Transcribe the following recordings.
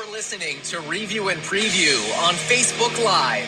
You're listening to Review and Preview on Facebook Live.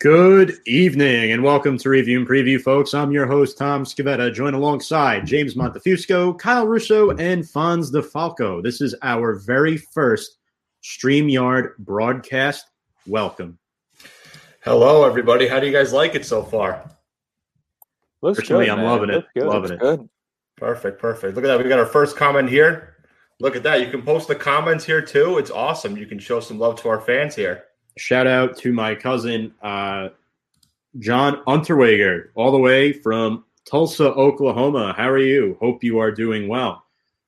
Good evening and welcome to Review and Preview, folks. I'm your host, Tom Scavetta, joined alongside James Montefusco, Kyle Russo, and Fonz DeFalco. This is our very first StreamYard broadcast. Welcome. Hello, everybody. How do you guys like it so far? Looks Personally, good, I'm man. loving it. Good. Loving Looks it. Good. Perfect, perfect. Look at that. We got our first comment here. Look at that. You can post the comments here too. It's awesome. You can show some love to our fans here. Shout out to my cousin, uh, John Unterweger, all the way from Tulsa, Oklahoma. How are you? Hope you are doing well.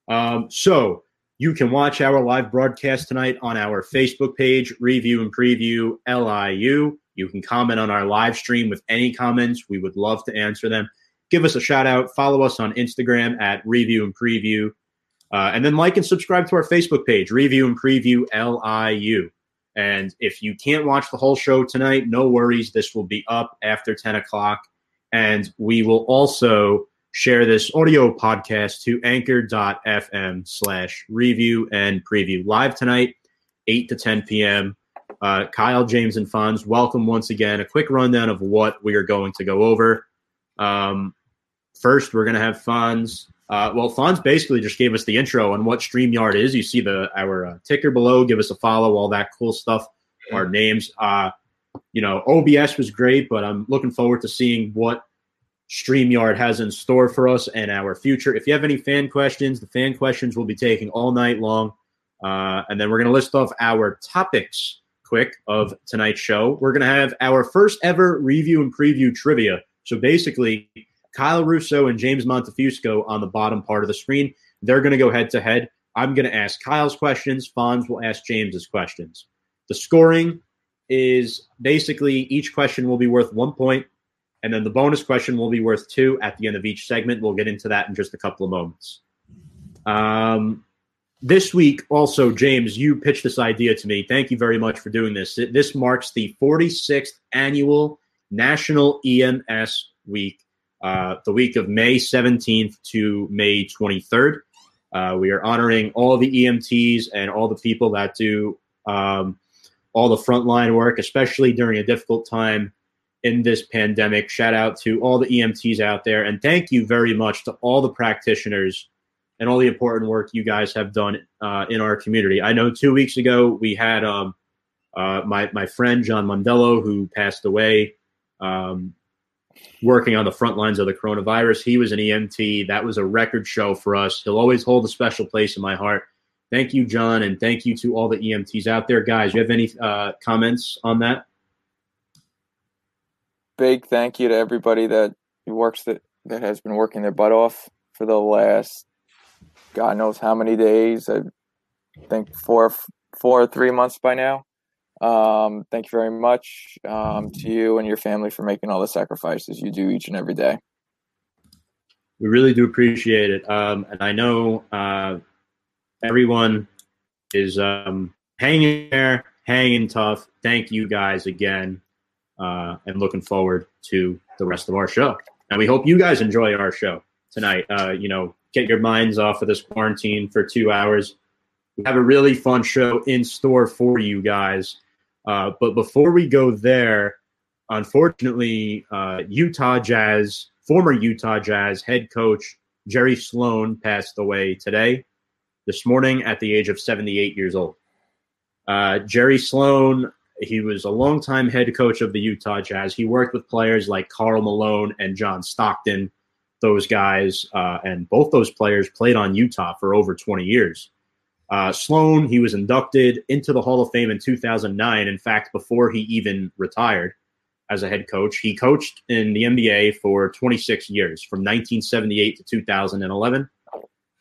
Um, so, you can watch our live broadcast tonight on our Facebook page, Review and Preview LIU. You can comment on our live stream with any comments. We would love to answer them. Give us a shout out. Follow us on Instagram at Review and Preview. Uh, and then like and subscribe to our Facebook page, Review and Preview LIU. And if you can't watch the whole show tonight, no worries. This will be up after 10 o'clock. And we will also share this audio podcast to anchor.fm slash review and preview live tonight, 8 to 10 p.m. Uh, Kyle, James, and Fonz, welcome once again. A quick rundown of what we are going to go over. Um, first, we're going to have Fonz. Uh, well, Fonz basically just gave us the intro on what StreamYard is. You see the our uh, ticker below. Give us a follow, all that cool stuff. Our names. Uh, you know, OBS was great, but I'm looking forward to seeing what StreamYard has in store for us and our future. If you have any fan questions, the fan questions will be taking all night long. Uh, and then we're going to list off our topics quick of tonight's show. We're going to have our first ever review and preview trivia. So basically, Kyle Russo and James Montefusco on the bottom part of the screen. They're going to go head to head. I'm going to ask Kyle's questions. Fonz will ask James's questions. The scoring is basically each question will be worth one point, and then the bonus question will be worth two at the end of each segment. We'll get into that in just a couple of moments. Um, this week, also, James, you pitched this idea to me. Thank you very much for doing this. This marks the 46th annual National EMS Week, uh, the week of May 17th to May 23rd. Uh, we are honoring all the EMTs and all the people that do um, all the frontline work, especially during a difficult time in this pandemic. Shout out to all the EMTs out there, and thank you very much to all the practitioners and all the important work you guys have done uh, in our community. I know two weeks ago we had um, uh, my my friend John Mondello who passed away. Um, working on the front lines of the coronavirus. He was an EMT. That was a record show for us. He'll always hold a special place in my heart. Thank you, John, and thank you to all the EMTs out there. Guys, you have any uh, comments on that? Big thank you to everybody that works that that has been working their butt off for the last God knows how many days. I think four four or three months by now. Um, thank you very much um, to you and your family for making all the sacrifices you do each and every day. We really do appreciate it, um, and I know uh, everyone is um, hanging there, hanging tough. Thank you guys again, uh, and looking forward to the rest of our show. And we hope you guys enjoy our show tonight. Uh, you know, get your minds off of this quarantine for two hours. We have a really fun show in store for you guys. Uh, but before we go there, unfortunately, uh, Utah Jazz, former Utah Jazz head coach Jerry Sloan passed away today, this morning, at the age of 78 years old. Uh, Jerry Sloan, he was a longtime head coach of the Utah Jazz. He worked with players like Karl Malone and John Stockton, those guys, uh, and both those players played on Utah for over 20 years. Uh, Sloan, he was inducted into the Hall of Fame in 2009. In fact, before he even retired as a head coach, he coached in the NBA for 26 years, from 1978 to 2011.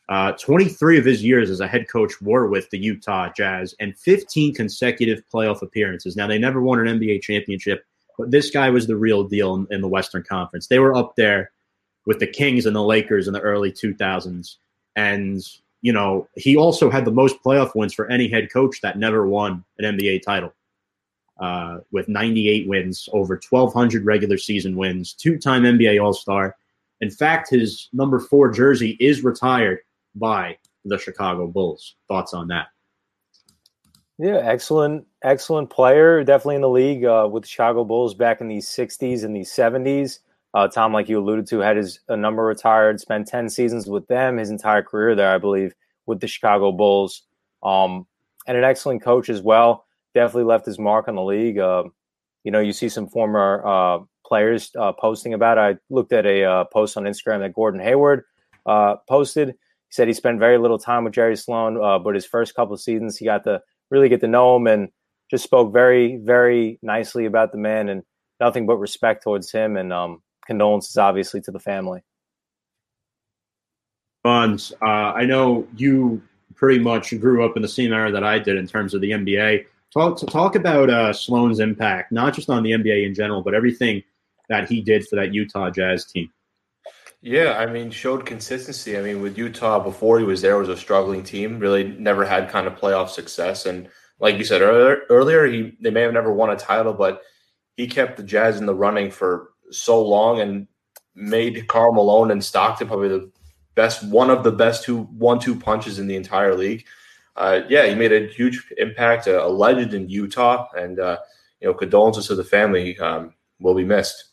Uh, 23 of his years as a head coach were with the Utah Jazz and 15 consecutive playoff appearances. Now, they never won an NBA championship, but this guy was the real deal in, in the Western Conference. They were up there with the Kings and the Lakers in the early 2000s. And you know, he also had the most playoff wins for any head coach that never won an NBA title. uh, with 98 wins, over 1,200 regular season wins, two time NBA All Star. In fact, his number four jersey is retired by the Chicago Bulls. Thoughts on that? Yeah, excellent, excellent player. Definitely in the league uh, with the Chicago Bulls back in the '60s and the '70s. Uh, Tom, like you alluded to, had his a number retired. Spent ten seasons with them, his entire career there, I believe, with the Chicago Bulls. Um, and an excellent coach as well. Definitely left his mark on the league. Uh, you know, you see some former uh, players uh, posting about it. I looked at a uh, post on Instagram that Gordon Hayward uh, posted. He said he spent very little time with Jerry Sloan, uh, but his first couple of seasons, he got to really get to know him and just spoke very, very nicely about the man and nothing but respect towards him and um, condolences, obviously, to the family. Fonz, I know you pretty much grew up in the same era that I did in terms of the NBA. Talk talk about uh, Sloan's impact, not just on the NBA in general, but everything that he did for that Utah Jazz team. Yeah, I mean, showed consistency. I mean, with Utah before he was there, was a struggling team. Really, never had kind of playoff success. And like you said earlier, earlier he they may have never won a title, but he kept the Jazz in the running for so long and made Karl Malone and Stockton probably the best, one of the best two one-two punches in the entire league. Uh, yeah, he made a huge impact, a, a legend in Utah, and uh, you know, condolences to the family. Um, will be missed.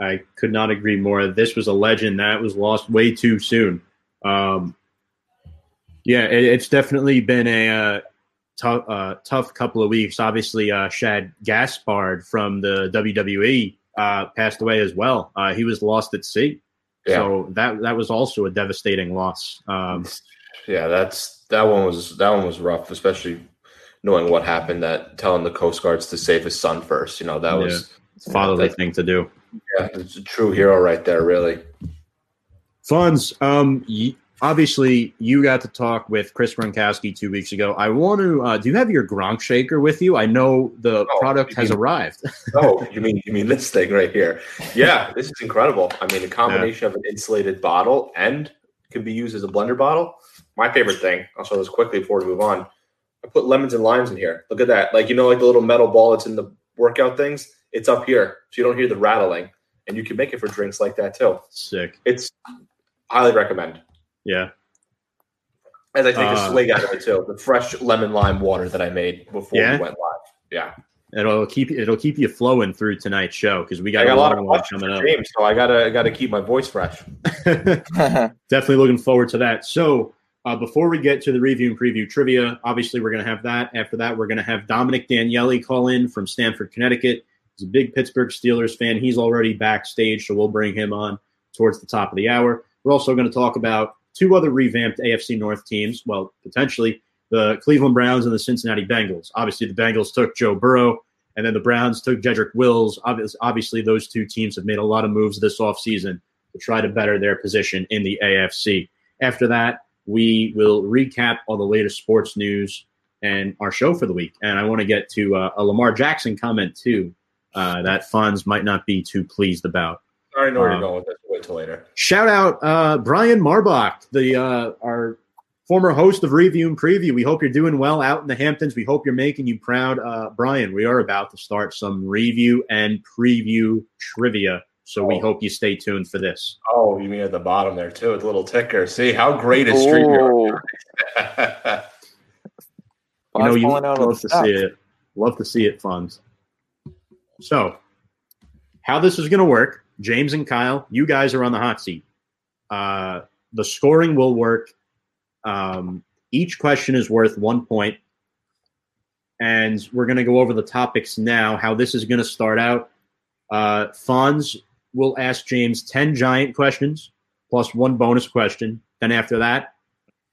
I could not agree more. This was a legend that was lost way too soon. Um, yeah, it, it's definitely been a uh, tough, uh, tough couple of weeks. Obviously, uh, Shad Gaspard from the WWE uh, passed away as well. Uh, he was lost at sea. Yeah. So that that was also a devastating loss. Um, yeah, that's that one was that one was rough, especially knowing what happened. That telling the Coast Guards to save his son first. You know that was yeah, fatherly thing to do. Yeah, it's a true hero right there. Really. Fonz. Um, obviously you got to talk with Chris Gronkowski two weeks ago. I want to. Uh, do you have your Gronk shaker with you? I know the oh, product has mean, arrived. oh, you mean you mean this thing right here? Yeah, this is incredible. I mean, a combination yeah. of an insulated bottle and can be used as a blender bottle. My favorite thing. I'll show this quickly before we move on. I put lemons and limes in here. Look at that. Like you know, like the little metal ball that's in the workout things. It's up here, so you don't hear the rattling, and you can make it for drinks like that too. Sick. It's highly recommend. Yeah. As I take uh, a swig out of it too, the fresh lemon lime water that I made before yeah? we went live. Yeah. It'll keep it'll keep you flowing through tonight's show because we got, got, a lot of one coming up. James, so I gotta I gotta keep my voice fresh. Definitely looking forward to that. So uh, before we get to the review and preview trivia, obviously we're gonna have that. After that, we're gonna have Dominic Daniele call in from Stamford, Connecticut. He's a big Pittsburgh Steelers fan. He's already backstage, so we'll bring him on towards the top of the hour. We're also going to talk about two other revamped AFC North teams. Well, potentially the Cleveland Browns and the Cincinnati Bengals. Obviously, the Bengals took Joe Burrow, and then the Browns took Jedrick Wills. Obviously, those two teams have made a lot of moves this offseason to try to better their position in the AFC. After that, we will recap all the latest sports news and our show for the week. And I want to get to uh, a Lamar Jackson comment, too, uh, that Fonz might not be too pleased about. I already know where um, you're going with this. Wait till later. Shout out uh, Brian Marbach, the uh, our former host of Review and Preview. We hope you're doing well out in the Hamptons. We hope you're making you proud, uh, Brian. We are about to start some review and preview trivia. So oh. we hope you stay tuned for this. Oh, you mean at the bottom there too, with a little ticker. See how great is StreamYard? you know, you love to see it. Love to see it, Fonz. So, how this is going to work? James and Kyle, you guys are on the hot seat. Uh, the scoring will work. Um, each question is worth one point, and we're going to go over the topics now. How this is going to start out. Uh, Fonz will ask James ten giant questions plus one bonus question. Then after that,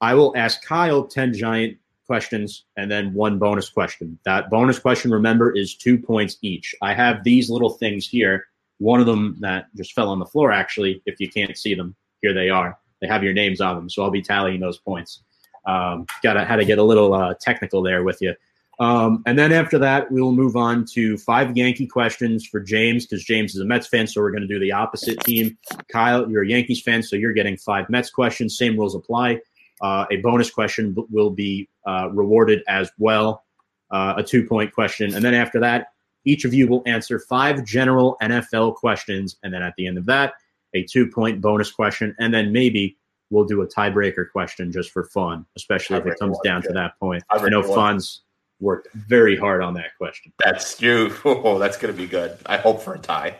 I will ask Kyle ten giant questions and then one bonus question. That bonus question, remember, is two points each. I have these little things here one of them that just fell on the floor, actually, if you can't see them, here they are. They have your names on them, so I'll be tallying those points. Um, Got to had to get a little uh, technical there with you. Um, and then after that, we will move on to five Yankee questions for James because James is a Mets fan, so we're going to do the opposite team. Kyle, you're a Yankees fan, so you're getting five Mets questions. Same rules apply. Uh, a bonus question will be uh, rewarded as well. uh, a two point question. And then after that, each of you will answer five general NFL questions. And then at the end of that, a two point bonus question. And then maybe we'll do a tiebreaker question just for fun, especially if it comes down to that point. I know. Fonz worked very hard on that question. That's you. Oh, that's going to be good. I hope for a tie.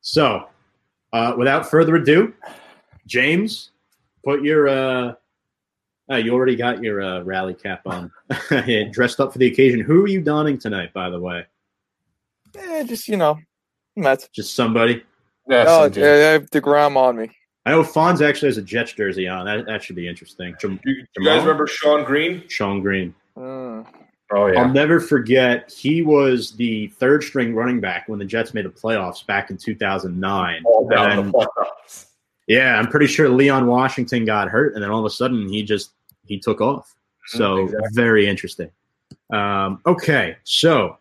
So, uh, without further ado, James, put your. Uh, uh, you already got your uh, rally cap on, Yeah, dressed up for the occasion. Who are you donning tonight, by the way? Yeah, just you know, Mets. Just somebody. Yeah, Oh, some I have Degrom on me. I know Fonz actually has a Jets jersey on. That, that should be interesting. Jam- You, you guys remember Shonn Greene? Shonn Greene. Mm. Oh I'll never forget. He was the third string running back when the Jets made the playoffs back in 2009. All down And the playoffs. Yeah, I'm pretty sure Leon Washington got hurt, and then all of a sudden he just he took off. So Mm, exactly. very interesting. Um, okay, so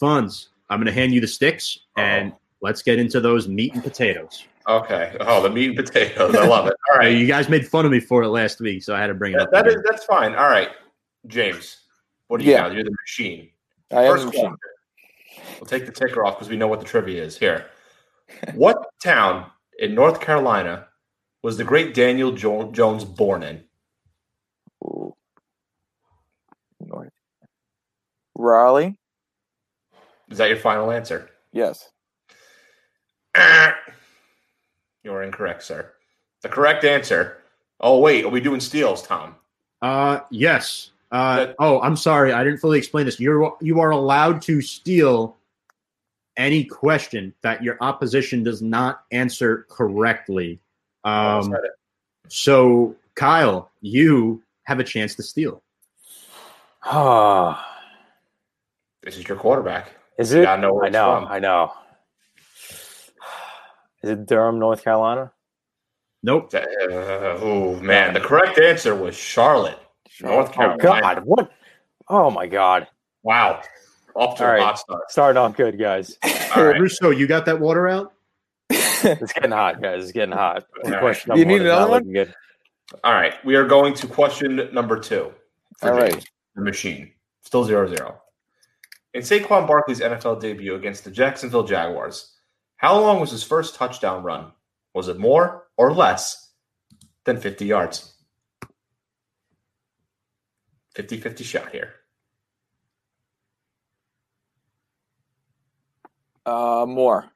Fonz. I'm going to hand you the sticks, and let's get into those meat and potatoes. Okay. Oh, the meat and potatoes. I love it. All right. You guys made fun of me for it last week, so I had to bring it That, up. that is that's fine. All right, James. What do you Yeah. got? You're the machine. I First the question. machine. We'll take the ticker off because we know what the trivia is. Here, what town in North Carolina was the great Daniel jo- Jones born in? Ooh. North. Raleigh. Is that your final answer? Yes. You are incorrect, sir. The correct answer. Oh wait, are we doing steals, Tom? Uh, yes. Uh, That- oh, I'm sorry, I didn't fully explain this. You're you are allowed to steal any question that your opposition does not answer correctly. Oh, Um, so Kyle, you have a chance to steal. Ah, this is your quarterback. is it? gotta know I know. from. I know. Is it Durham, North Carolina? Nope. Uh, oh man, the correct answer was Charlotte, North Carolina. Oh Carolina. God! What? Oh my God! Wow, off to All a right. hot start. Starting off good, guys. All right. Russo, you got that water out? It's getting hot, guys. It's getting hot. All right. Question You number need one another one? good. All right, we are going to question number two. for All right. James, the machine. Still 0 0. In Saquon Barkley's NFL debut against the Jacksonville Jaguars, how long was his first touchdown run? Was it more or less than 50 yards? 50 50 shot here. Uh, more.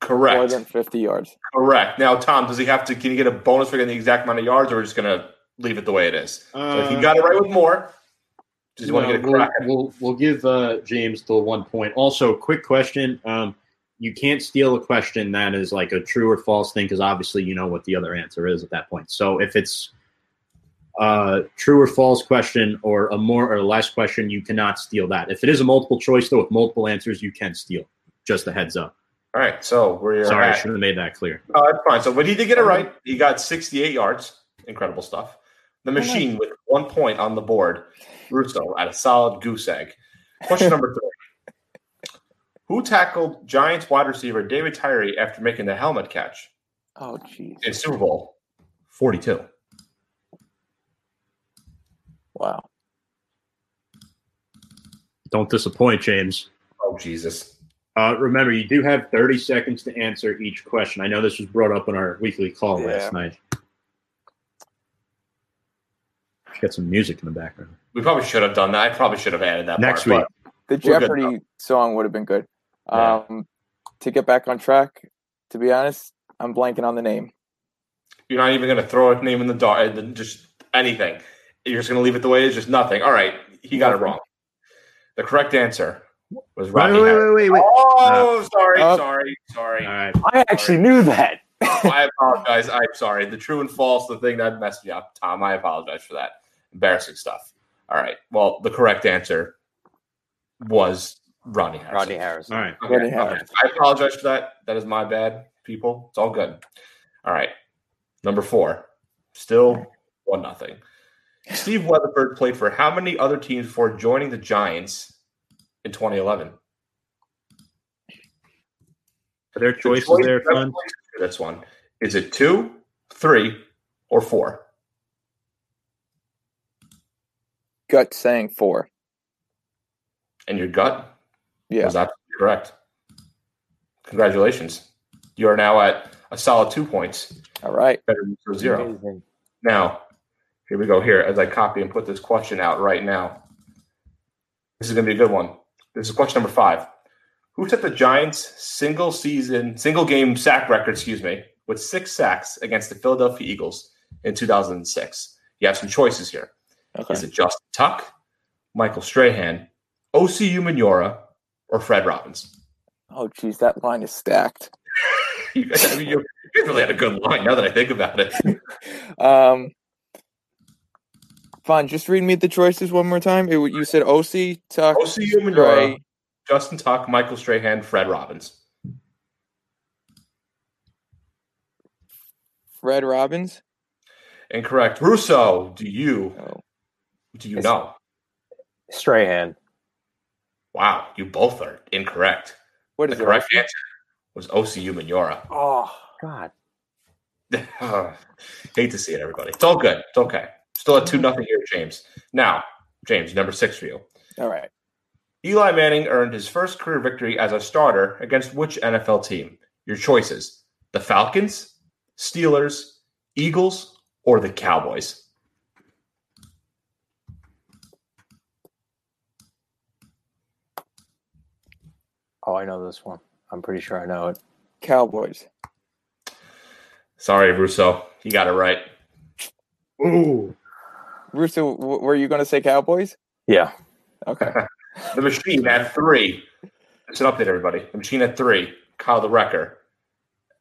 Correct. More than 50 yards. Correct. Now, Tom, does he have to? Can he get a bonus for getting the exact amount of yards, or we're just going to leave it the way it is? so if he Uh, got it right with more, does he want to get a we'll, crack? at it? we'll, we'll give uh, James the one point. Also, quick question. Um, you can't steal a question that is like a true or false thing because obviously you know what the other answer is at that point. So if it's a true or false question or a more or less question, you cannot steal that. If it is a multiple choice, though, with multiple answers, you can steal. Just a heads up. All right. So we're Sorry, I should have made that clear. Oh, that's fine. So, but he did get it um, right. He got 68 yards. Incredible stuff. The machine with one point on the board. Russo at a solid goose egg. Question number three. Who tackled Giants wide receiver David Tyree after making the helmet catch Oh, jeez. in Super Bowl 42? Wow. Don't disappoint, James. Oh, Jesus. Uh, remember, you do have 30 seconds to answer each question. I know this was brought up in our weekly call Yeah. last night. Got some music in the background. We probably should have done that. I probably should have added that Next part, week. The Jeopardy song would have been good. Yeah. Um, to get back on track, to be honest, I'm blanking on the name. You're not even going to throw a name in the dark, just anything. You're just going to leave it the way it is, just nothing. All right. He got it wrong. The correct answer was Wait, wait, wait, wait, wait. Oh, sorry, Uh, sorry, sorry. All right. I actually knew that. I apologize. I'm sorry. The true and false, the thing that messed me up, Tom. I apologize for that. Embarrassing stuff. All right. Well, the correct answer was Ronnie Harrison. Rodney Harris. All right. Okay, Rodney okay. Harrison. I apologize for that. That is my bad, people. It's all good. All right. Number four. Still one nothing. Steve Weatherford played for how many other teams before joining the Giants in 2011? Are there The choices choice- there, fun? choices for This one. Is it two, three, or four? gut saying four. And your gut Yeah. was absolutely correct. Congratulations. You are now at a solid two points, All right. better than zero. Amazing. Now, here we go. Here, as I copy and put this question out right now. This is going to be a good one. This is question number five. Who set the Giants' single season, single game sack record, excuse me, with six sacks against the Philadelphia Eagles in 2006? You have some choices here. Okay. Is it Justin Tuck, Michael Strahan, Osi Umenyiora, or Fred Robbins? Oh, geez, that line is stacked. You I mean, you really had a good line now that I think about it. Um, fine. Just read me the choices one more time. It, you said Osi, Tuck, Osi Umenyiora, Stray. Justin Tuck, Michael Strahan, Fred Robbins. Fred Robbins. Incorrect. Russo, do you Oh, do you Yes. know? Strahan. Wow, you both are incorrect. What is The is it? correct answer was Osi Umenyiora. Oh God. Hate to see it, everybody. It's all good. It's okay. Still at two nothing here, James. Now, James, number six for you. All right. Eli Manning earned his first career victory as a starter against which NFL team? Your choices: the Falcons, Steelers, Eagles, or the Cowboys. Oh, I know this one. I'm pretty sure I know it. Cowboys. Sorry, Russo, you got it right. Ooh. Russo, were you going to say Cowboys? Yeah. Okay. The machine at three. It's an update, everybody. The machine at three. Kyle the Wrecker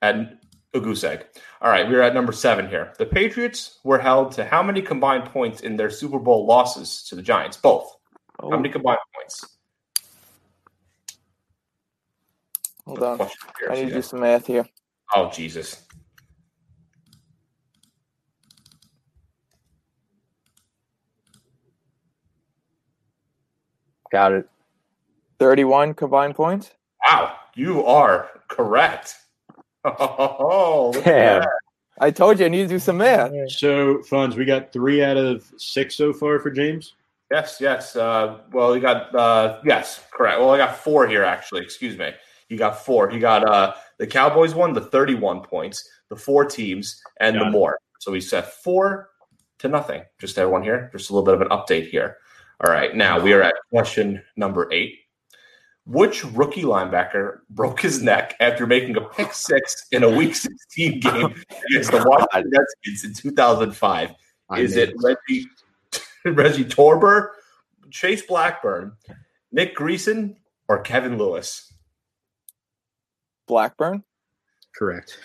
and a goose egg. All right, we're at number seven here. The Patriots were held to how many combined points in their Super Bowl losses to the Giants? Both. Oh, How many oh. combined points? hold on. I need to do some math here. Oh Jesus. Got it. 31 combined points. Wow, you are correct. Oh, Damn. I told you I need to do some math. So, Fonz, we got three out of six so far for James. Yes, yes. Uh, well, you got uh, yes, correct. Well, I got four here actually. Excuse me. You got four. You got uh, the Cowboys one, the thirty-one points, the four teams, and the it. more. So we set four to nothing. Just everyone here. Just a little bit of an update here. All right. Now we are at question number eight. Which rookie linebacker broke his neck after making a pick six in a Week 16 game against the Washington Redskins in 2005? Is it Reggie Reggie Torbor, Chase Blackburn, Nick Greisen, or Kevin Lewis? Blackburn. correct?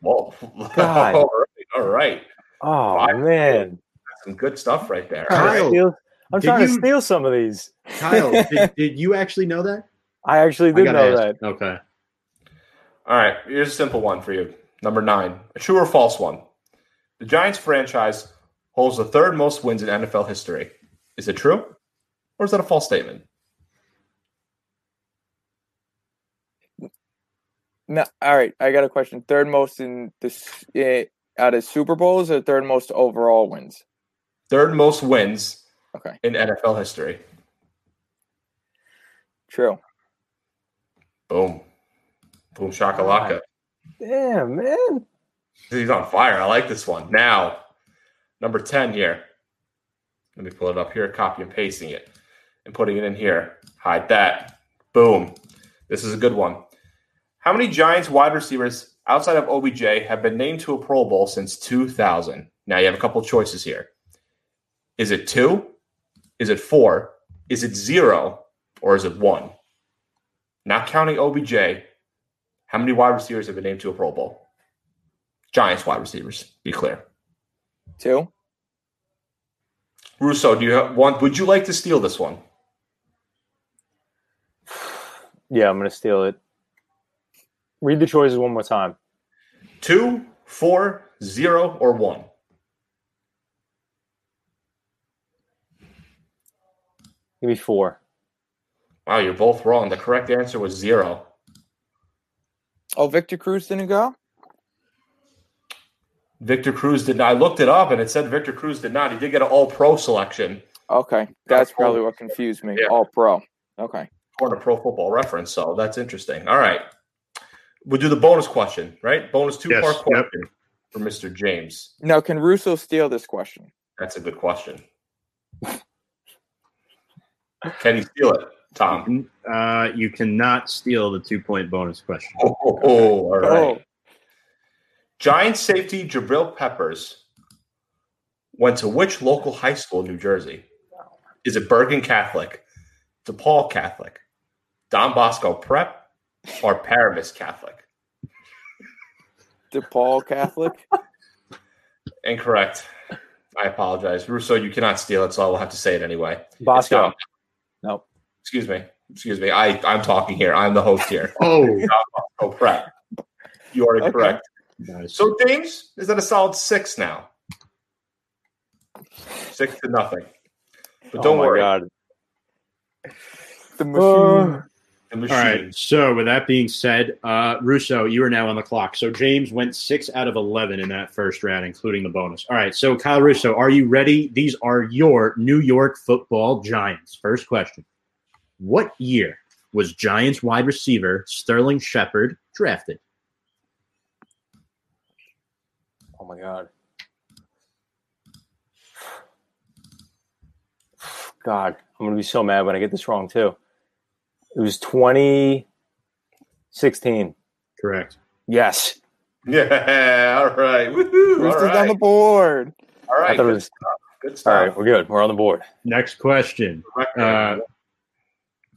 Whoa! God. all right, all right. Oh Five. man. some good stuff right there. Kyle, All right. Steal- I'm did trying to steal some of these. Kyle, did, did you actually know that? I actually did gotta know ask. that. Okay. All right, here's a simple one for you. Number nine, a true or false one. The Giants franchise holds the third most wins in NFL history. Is it true, or is that a false statement? No, all right. I got a question. Third most in this uh, out of Super Bowls or third most overall wins? Third most wins Okay, in NFL history. true. Boom, boom, shakalaka. Damn, man. He's on fire. I like this one. Now, number 10 here. Let me pull it up here, copy and pasting it and putting it in here. Hide that. Boom. This is a good one. How many Giants wide receivers outside of OBJ have been named to a Pro Bowl since 2000? Now you have a couple choices here. Is it two? Is it four? Is it zero? Or is it one? Not counting OBJ, how many wide receivers have been named to a Pro Bowl? Giants wide receivers. Be clear. Two. Russo, do you have one? Would you like to steal this one? Yeah, I'm gonna steal it. Read the choices one more time. Two, four, zero, or one? Give me four. Wow, you're both wrong. The correct answer was zero. Oh, Victor Cruz didn't go. Victor Cruz did not. I looked it up and it said Victor Cruz did not. He did get an all pro selection Okay, that's probably what confused me. Yeah. All pro. Okay. According to Pro Football Reference, so that's interesting. All right, we'll do the bonus question, right? Bonus two part Yes, question for Mr. James. Now, can Russo steal this question? That's a good question. Can he steal it, Tom? Uh, you cannot steal the two point bonus question. Oh, oh, oh, all right. Oh, Giant safety Jabril Peppers went to which local high school in New Jersey? Is it Bergen Catholic, DePaul Catholic, Don Bosco Prep, or Paramus Catholic? DePaul Catholic. Incorrect. I apologize. Russo, you cannot steal it, so I will have to say it anyway. It's Bosco. Don- Nope. Excuse me. Excuse me. I, I'm talking here. I'm the host here. Oh, Oh, Prep. You are Okay. correct. nice. So, James, is that a solid six now? Six to nothing. But don't oh my worry. God. The machine. Uh, The All machine. right. So, with that being said, uh, Russo, you are now on the clock. So, James went six out of 11 in that first round, including the bonus. All right. So, Kyle Russo, are you ready? These are your New York football Giants. First question What year was Giants wide receiver Sterling Shepard drafted? oh my God. God, I'm gonna be so mad when I get this wrong too. It was 2016. Correct. Yes. Yeah. All right. Woohoo. All Rooster's right. on the board. All right. I thought it Good was. stuff. Good stuff. right, we're good. We're on the board. Next question. Uh,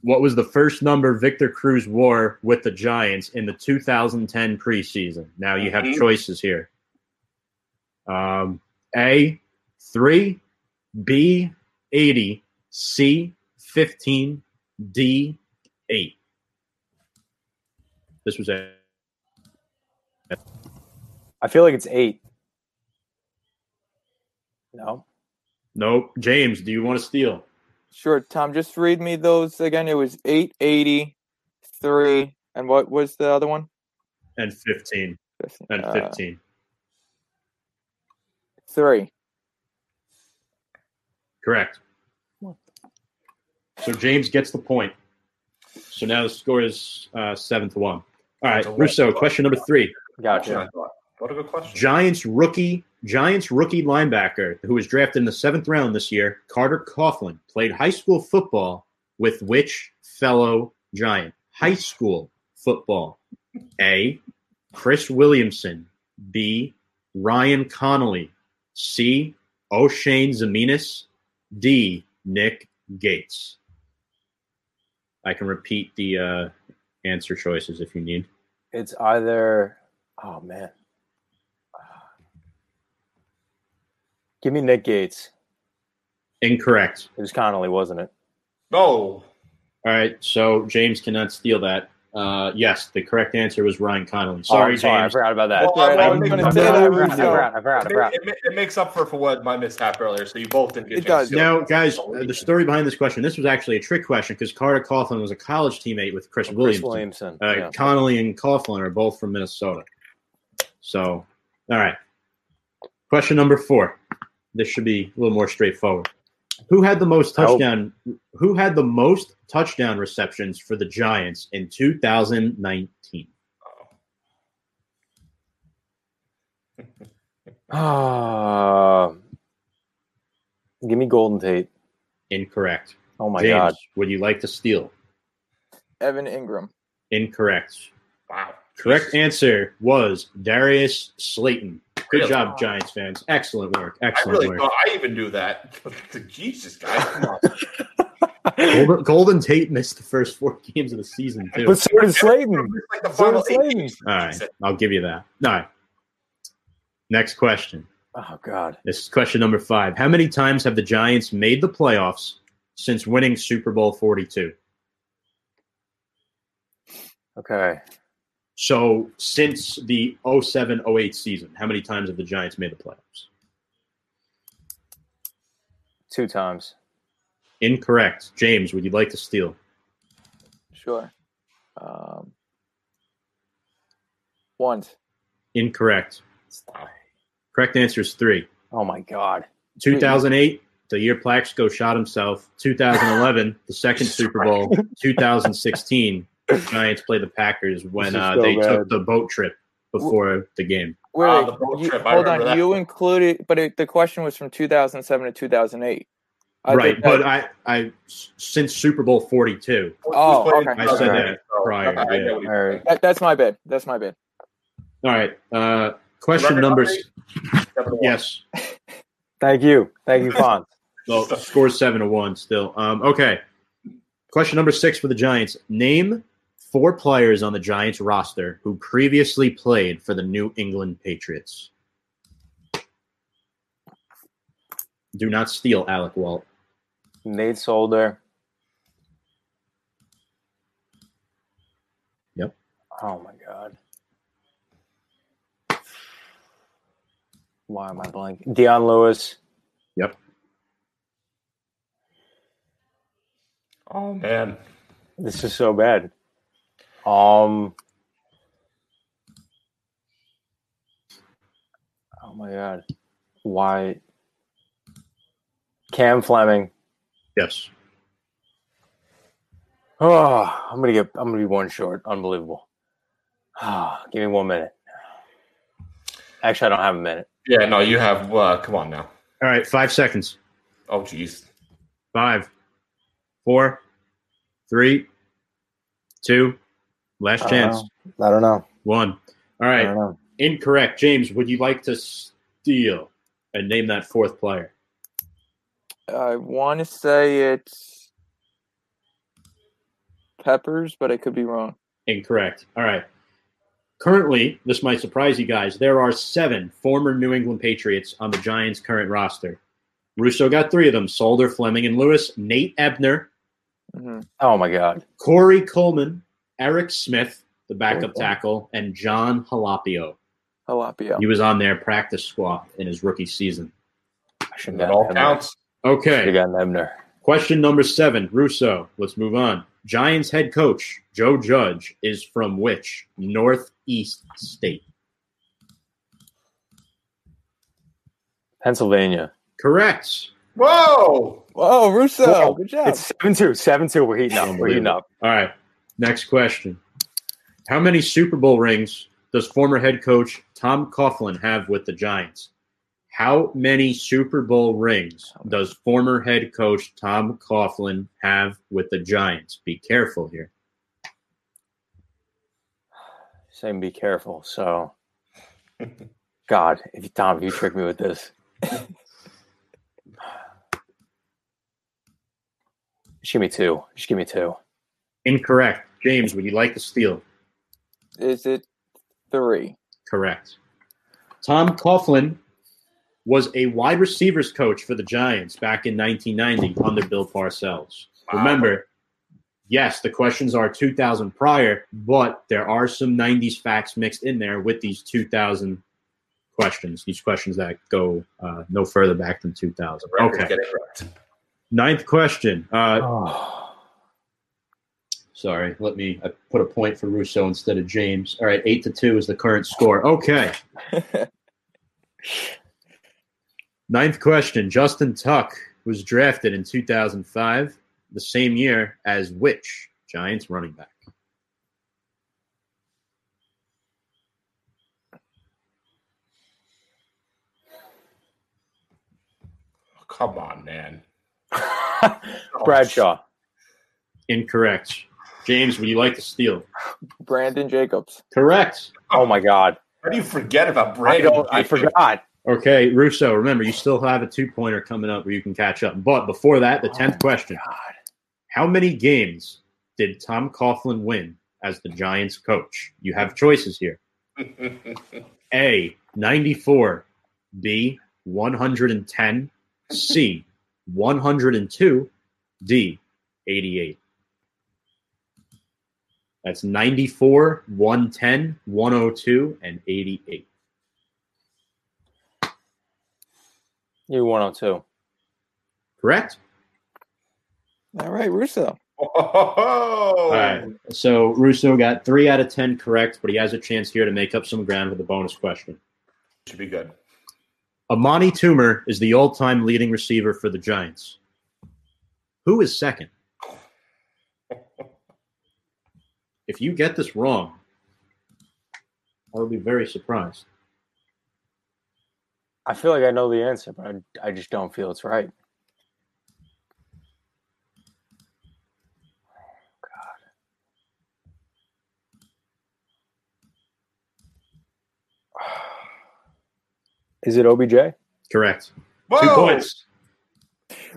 What was the first number Victor Cruz wore with the Giants in the 2010 preseason? Now you have Mhm. choices here. Um, A, 3, B, 80, C, 15, D, 8. This was a I feel like it's eight. No. Nope. James, do you want to steal? Sure, Tom. Just read me those again. It was eight eighty three, and what was the other one? And 15. And Uh, 15. three. Correct. So James gets the point. So now the score is uh, seven to one. All right, So Russo. Question number three: Gotcha. What a good question. Giants rookie, Giants rookie linebacker who was drafted in the seventh round this year, Carter Coughlin, played high school football with which fellow Giant? High school football. A. Chris Williamson. B. Ryan Connolly. C. Oshane Ximines. D. Nick Gates. I can repeat the uh, answer choices if you need. It's either. Oh man. Give me Nick Gates. Incorrect. It was Connolly, wasn't it? Oh. All right, so James cannot steal that. Uh, yes, the correct answer was Ryan Connolly. Oh, Sorry, I'm I forgot about that. Well, I I'm was gonna gonna say say that, that. I forgot, I forgot, It, forgot. it, it makes up for, for what my mishap earlier. So you both didn't get It does. Now, guys, uh, the story behind this question this was actually a trick question because Carter Coughlin was a college teammate with Chris, Chris Williamson. Williamson. Uh, yeah. Connolly and Coughlin are both from Minnesota. So, all right. Question number four. This should be a little more straightforward. Who had the most I hope- touchdown? Who had the most touchdown receptions for the Giants in 2019? Ah, give me Golden Tate. Incorrect. Oh my James, God. would you like to steal? Evan Engram. Incorrect. Wow. Correct answer was Darius Slayton. Good Really? job, Giants fans. Excellent work. I Excellent really work. thought I even knew that. Jesus, guys. Golden, Golden Tate missed the first four games of the season too. But so did Slayton. It's like the So final Slayton. All right, I'll give you that. All right. Next question. Oh God. This is question number five. How many times have the Giants made the playoffs since winning Super Bowl 42? Okay. So since the 07 08 season, how many times have the Giants made the playoffs? Two times. Incorrect. James, would you like to steal? Sure. Um, once. Incorrect. Correct answer is three. Oh my God. 2008, the year Plaxico shot himself. 2011, the second Super Bowl. 2016, the Giants play the Packers when uh, so they bad. took the boat trip before the game. Wait, wait, the boat you- trip, hold on. that. You included, but it, the question was from 2007 to 2008. I right, but that- I, I since Super Bowl 42, Oh, Who's playing okay. I said Alright. that prior, I get yeah. All right. that, that's my bad. That's my bad. All right. Uh, question Record number. update? s- Seven to one. Yes. Thank you. Thank you, Fonz. Well, score seven to one still. Um, okay. Question number six for the Giants. Name four players on the Giants roster who previously played for the New England Patriots. Do not steal Alec Walt. Nate Solder. Yep. Oh my god. Why am I blank? Dion Lewis. Yep. Oh man. This is so bad. Um. Oh my god. Why? Cam Fleming. Yes. Oh, I'm gonna get. I'm gonna be one short. Unbelievable. Ah, give me one minute. Actually, I don't have a minute. Yeah, no, you have. Uh, come on now. All right. Five seconds. Oh, jeez. Five, four, three, two, last I chance. know. I don't know. One. All right. I don't know. Incorrect. James, would you like to steal and name that fourth player? I want to say it's Peppers, but I could be wrong. Incorrect. All right. Currently, this might surprise you guys. There are seven former New England Patriots on the Giants' current roster. Russo got three of them Solder, Fleming, and Lewis. Nate Ebner, hmm Oh my god. Corey Coleman, Eric Smith, the backup Cool. tackle, and John Halapio. Jalapio. He was on their practice squad in his rookie season. I should That all counts. Should Okay. have gotten Ebner. Question number seven, Russo. Let's move on. Giants head coach Joe Judge is from which Northeast state? Pennsylvania. Correct. Whoa. Whoa, Russo. Whoa, Good job. It's seven two. Seven two. We're heating up. We're heating up. All right. Next question. How many Super Bowl rings does former head coach Tom Coughlin have with the Giants? How many Super Bowl rings does former head coach Tom Coughlin have with the Giants? Be careful here. Saying be careful. So, God, if you Tom, if you trick me with this, just give me two. Just give me two. Incorrect. James, would you like to steal? Is it three? Correct. Tom Coughlin was a wide receivers coach for the Giants back in 1990 under Bill Parcells. Wow. Remember, yes, the questions are 2000 prior, but there are some 90s facts mixed in there with these 2000 questions, these questions that go uh, no further back than 2000. Okay. get it correct. Ninth question. Uh, Oh, sorry, let me I put a point for Russo instead of James. All right, eight to two is the current score. Okay. Ninth question. Justin Tuck was drafted in 2005, the same year as which Giants running back? Come on, man. Bradshaw. Incorrect. James, would you like to steal? Brandon Jacobs. Correct. Oh my God. How do you forget about I Brandon? don't. I forgot. Okay, Russo, remember, you still have a two pointer coming up where you can catch up. But before that, the 10th question God. How many games did Tom Coughlin win as the Giants coach? You have choices here A, 94, B, 110, C, 102, D, 88. That's 94, 110, 102, and 88. You one oh two. Correct? All right, Russo. All right. So Russo got three out of 10 correct, but he has a chance here to make up some ground with the bonus question. should be good. Amani Toomer is the all-time leading receiver for the Giants. Who is second? If you get this wrong, I would be very surprised. I feel like I know the answer, but I, I just don't feel it's right. Is it OBJ? Correct. Whoa! Two points.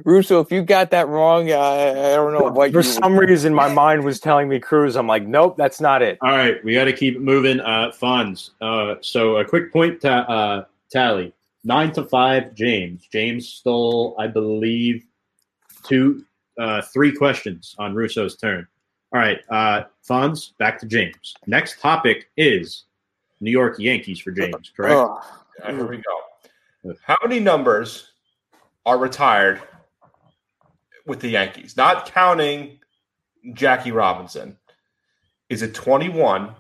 Russo, if you got that wrong, I, I don't know what For you some reason, my mind was telling me Cruz. I'm like, nope, that's not it. All right, we got to keep it moving. Uh, Fonz. Uh, so a quick point ta- uh, tally: nine to five. James. James stole, I believe, two, uh, three questions on Russo's turn. All right, uh, Fonz. Back to James. Next topic is New York Yankees for James. Correct. Ugh. Yeah, here we go. How many numbers are retired with the Yankees? Not counting Jackie Robinson. Is it 21,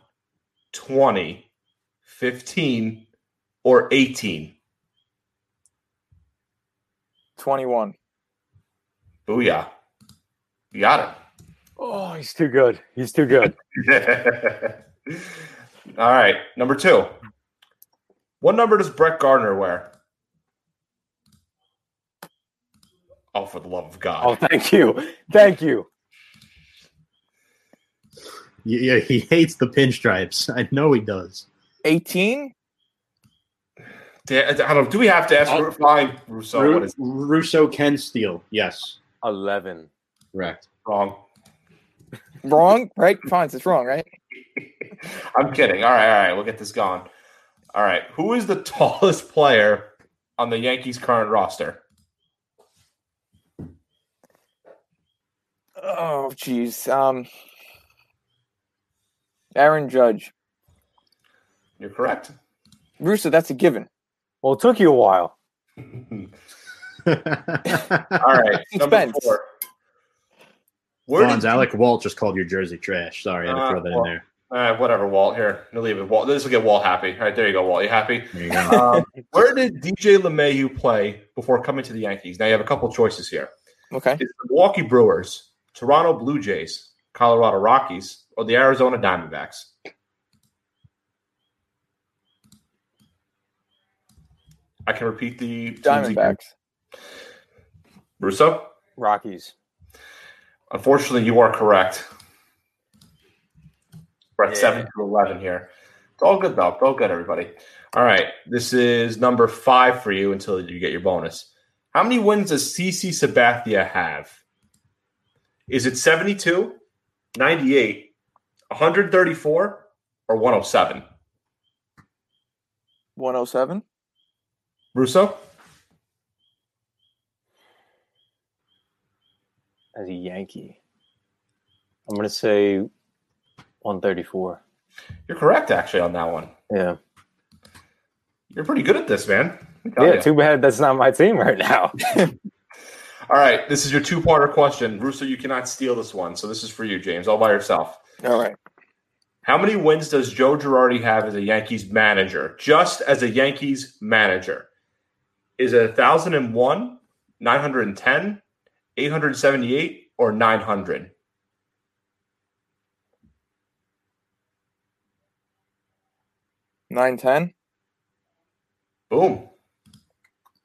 20, 15, or 18? 21. Booyah. You got him. Oh, he's too good. He's too good. All right. Number two. What number does Brett Gardner wear? Oh, for the love of God. Oh, thank you. Thank you. Yeah, he hates the pinstripes. I know he does. 18? I don't know. Do we have to ask? Oh. Fine, Russo. Ru- What is Russo can steal. Yes. 11. Correct. wrong? Wrong? Right? Fine, it's wrong, right? I'm kidding. All right, all right. We'll get this going. All right. Who is the tallest player on the Yankees' current roster? Oh, jeez. Um, Aaron Judge. You're correct. Russo, that's a given. Well, it took you a while. All right. Number Suspense. four. Where Fonz, did Alec Walt just called your jersey trash. Sorry, I had to Uh, throw that well- in there. Uh, whatever, Walt. Here, no leave it. Walt. This will get Walt happy. All right, there you go, Walt. You happy? There you go. Um, where did DJ LeMahieu play before coming to the Yankees? Now you have a couple choices here. Okay. It's the Milwaukee Brewers, Toronto Blue Jays, Colorado Rockies, or the Arizona Diamondbacks. I can repeat the teams again. Diamondbacks. Russo. Rockies. Unfortunately, you are correct. We're at Yeah. seven to eleven here. It's all good though. It's all good, everybody. All right, this is number five for you until you get your bonus. How many wins does CC Sabathia have? Is it 72, 98, 134, or 107? 107? Russo? As a Yankee. I'm going to say 134. You're correct, actually, on that one. Yeah. You're pretty good at this, man. Let me tell Yeah, ya. too bad that's not my team right now. All right, this is your two-parter question. Russo, you cannot steal this one, so this is for you, James, all by yourself. All right. How many wins does Joe Girardi have as a Yankees manager? Just as a Yankees manager. Is it 1,001, 910, 878, or 900? Nine ten. Boom.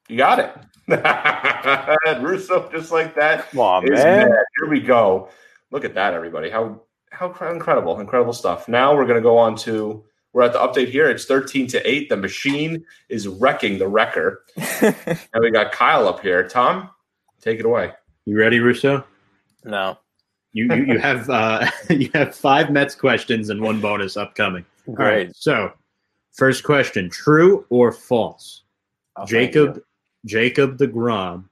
You got it. Russo, just like that. Come on, man. mad. Here we go. Look at that, everybody. How how incredible, incredible stuff. Now we're going to go on to we're at the update here. It's 13 to 8. The machine is wrecking the wrecker. And we got Kyle up here. Tom, take it away. You ready, Russo? No. You you, you have uh, you have five Mets questions and one bonus upcoming. All right. Great. So, first question: True or false? Oh, Jacob you. Jacob Degrom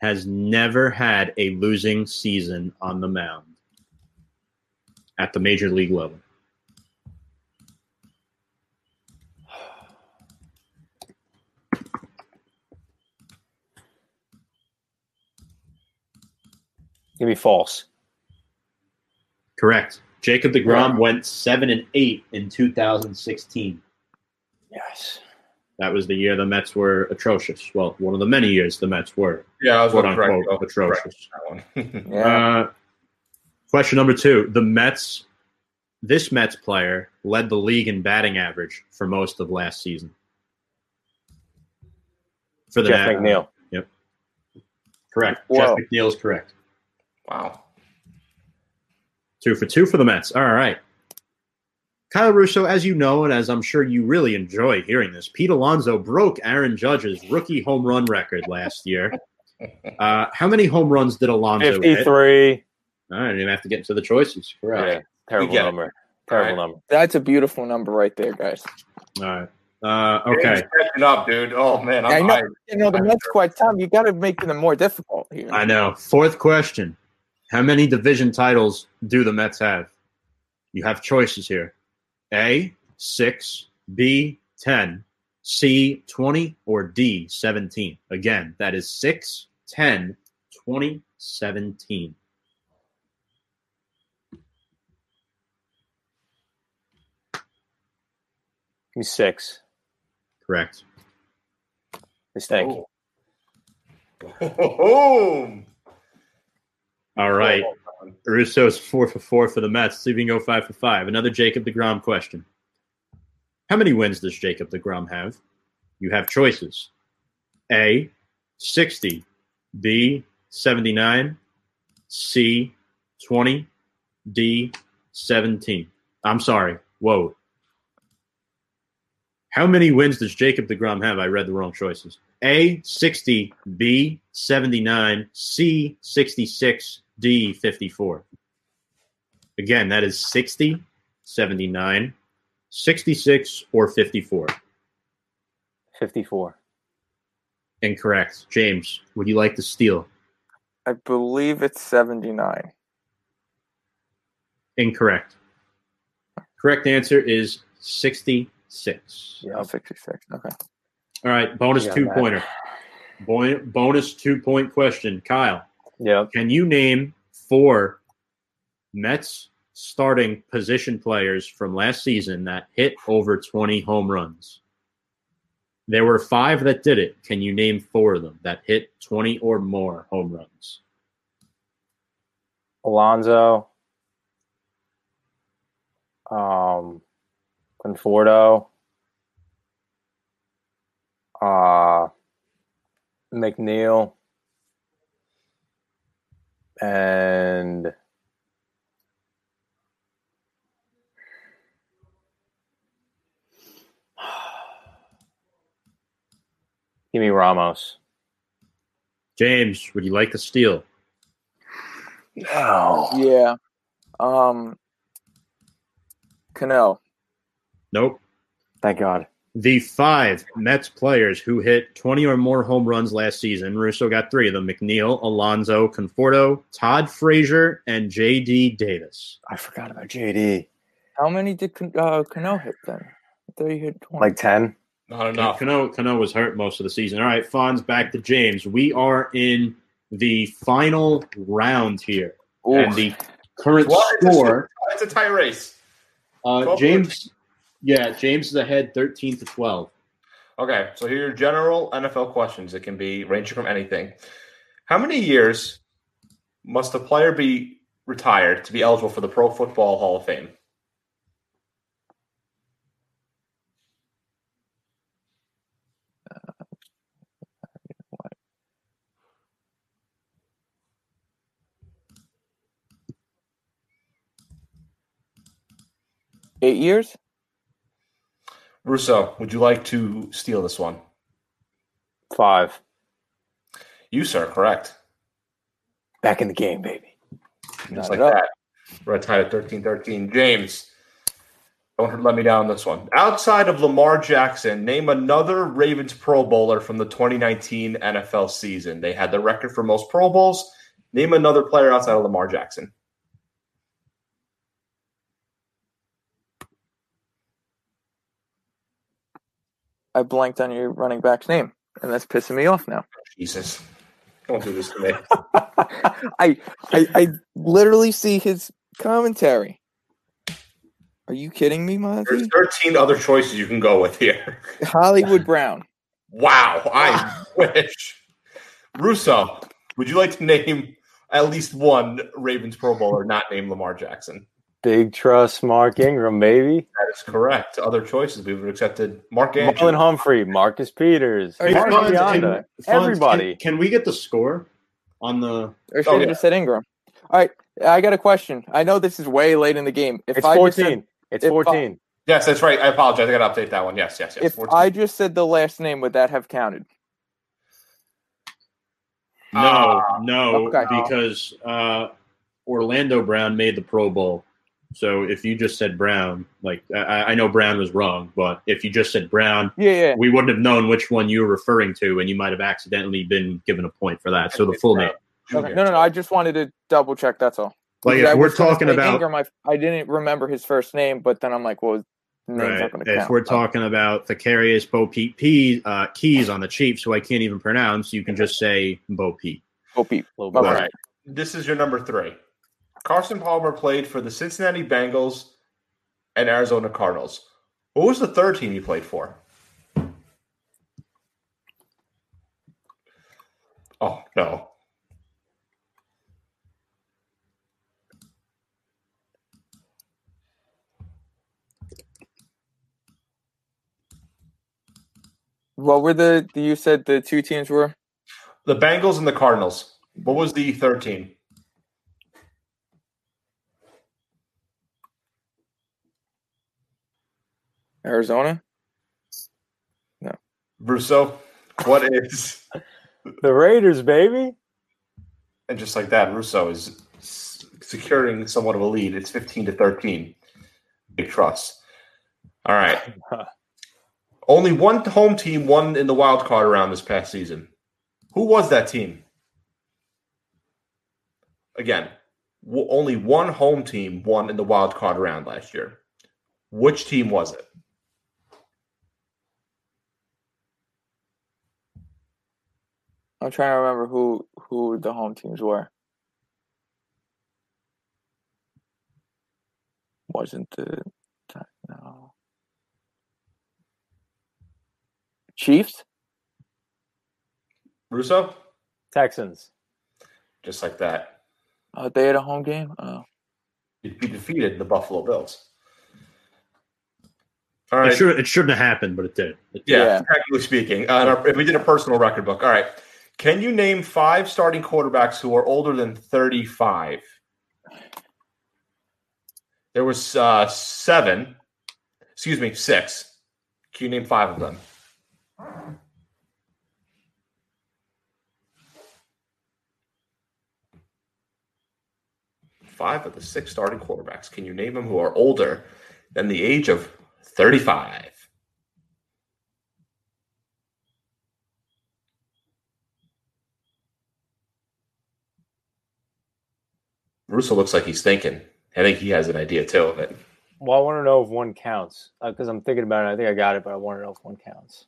has never had a losing season on the mound at the major league level. Give me false. Correct. Jacob Degrom went seven and eight in 2016. Yes. That was the year the Mets were atrocious. Well, one of the many years the Mets were. Yeah, I was Quote, going to correct unquote, atrocious. Correct that one. Yeah. Uh, question number two: The Mets, this Mets player led the league in batting average for most of last season. For the Jeff Nat- McNeil. Yep. Correct. Whoa. Jeff McNeil is correct. wow. Two for two for the Mets. All right. Kyle Russo, as you know, and as I'm sure you really enjoy hearing this, Pete Alonso broke Aaron Judge's rookie home run record last year. Uh, how many home runs did Alonso hit? 53. I don't even have to get into the choices. Correct. Yeah, terrible get it. number. Terrible All right. number. That's a beautiful number right there, guys. All right. Uh, okay. James catching up, dude. Oh man, I'm I know. hyped. You know, the Mets quite time. You got to make them more difficult here. I know. Fourth question. How many division titles do the Mets have? You have choices here. A, 6, B, 10, C, 20, or D, 17. Again, that is 6, 10, 20, 17. Give me six. Correct. Mistake. Oh. Boom. All right. Russo's 4 for 4 for the Mets. See if we can go 5 for 5. Another Jacob DeGrom question. How many wins does Jacob DeGrom have? You have choices. A, 60. B, 79. C, 20. D, 17. I'm sorry. Whoa. How many wins does Jacob DeGrom have? I read the wrong choices. A, 60. B, 79. C, 66. D, 54. Again, that is 60, 79, 66, or 54. 54. Incorrect. James, would you like to steal? I believe it's 79. Incorrect. Correct answer is 66. Yeah. Oh, 66. Okay. All right, bonus Yeah, two Matt. pointer. Boy, bonus two point question. Kyle, Yep. can you name four Mets starting position players from last season that hit over 20 home runs? There were five that did it. Can you name four of them that hit 20 or more home runs? Alonso. Um, Conforto. Uh, McNeil. And give me Ramos. James, would you like to steal? No. Yeah. Um, Cano. Nope. Thank God. The five Mets players who hit 20 or more home runs last season, Russo got three of them McNeil, Alonso, Conforto, Todd Frazier, and J.D. Davis. I forgot about JD. How many did uh, Cano hit then? I thought he hit 20. Like 10. Not enough. Cano, Cano was hurt most of the season. All right, Fonz, back to James. We are in the final round here. Ooh. And the current Well, it's a- score, It's a tie race. uh, 12 James, yeah, James is ahead 13 to 12. Okay, so here are your general NFL questions. It can be ranging from anything. How many years must a player be retired to be eligible for the Pro Football Hall of Fame? Eight years? Russo, would you like to steal this one? Five. You, sir, correct. Back in the game, baby. Just Not like that. We're tied at 13 13. James, don't let me down on this one. Outside of Lamar Jackson, name another Ravens Pro Bowler from the 2019 NFL season. They had the record for most Pro Bowls. Name another player outside of Lamar Jackson. I blanked on your running back's name, and that's pissing me off now. Jesus. Don't do this to me. I, I I literally see his commentary. Are you kidding me, Monty? There's 13 other choices you can go with here. Hollywood Brown. Wow, I wish. Russo, would you like to name at least one Ravens Pro Bowler not named Lamar Jackson? Big trust, Mark Ingram, maybe. That is correct. Other choices we would have accepted Mark Andrews. Marlon Humphrey, Marcus Peters, Mark Fonz, Bionda, can- everybody. Can, can we get the score on the? Or should have yeah. just said Ingram. All right, I got a question. I know this is way late in the game. If it's I 14. said, it's if I- 14. Yes, that's right. I apologize. I got to update that one. Yes, yes, yes. if 14. I just said the last name, would that have counted? No, Ah, no, okay. because uh, Orlando Brown made the Pro Bowl. So if you just said Brown, like I, I know Brown was wrong, but if you just said Brown, Yeah, yeah. we wouldn't have known which one you were referring to, and you might have accidentally been given a point for that. So the full name. Okay. No, no, no. I just wanted to double check. That's all. Like if we're talking about Ingram, I, I didn't remember his first name, but then I'm like, well, his name's Right. not If count. we're talking about the Thacarius Bo Peep P, uh, Keys on the Chiefs, who I can't even pronounce, you can just say Bo Peep. Pete. Little Okay. All bit. right. This is your number three. Carson Palmer played for the Cincinnati Bengals and Arizona Cardinals. What was the third team he played for? Oh, no. What were the? You said the two teams were. The Bengals and the Cardinals. What was the third team? Arizona. No. Russo. What is. The Raiders, baby. And just like that, Russo is securing somewhat of a lead. It's 15 to 13. Big trust. All right. Only one home team won in the wild card round this past season. Who was that team? Again, w- only one home team won in the wild card round last year. Which team was it? I'm trying to remember who who the home teams were. Wasn't the no Chiefs? Russo? Texans. Just like that. Oh, they had a home game. Oh, He he defeated the Buffalo Bills. All right. It, should, it shouldn't have happened, but it did. It did. Yeah, Yeah. technically speaking. Uh, our- if we did a personal record book. All right. Can you name five starting quarterbacks who are older than 35? There was uh, seven. Excuse me, six. Can you name five of them? Five of the six starting quarterbacks. Can you name them who are older than the age of 35? Russo looks like he's thinking. I think he has an idea too of it. Well, I want to know if one counts uh, because I'm thinking about it. I think I got it, but I want to know if one counts.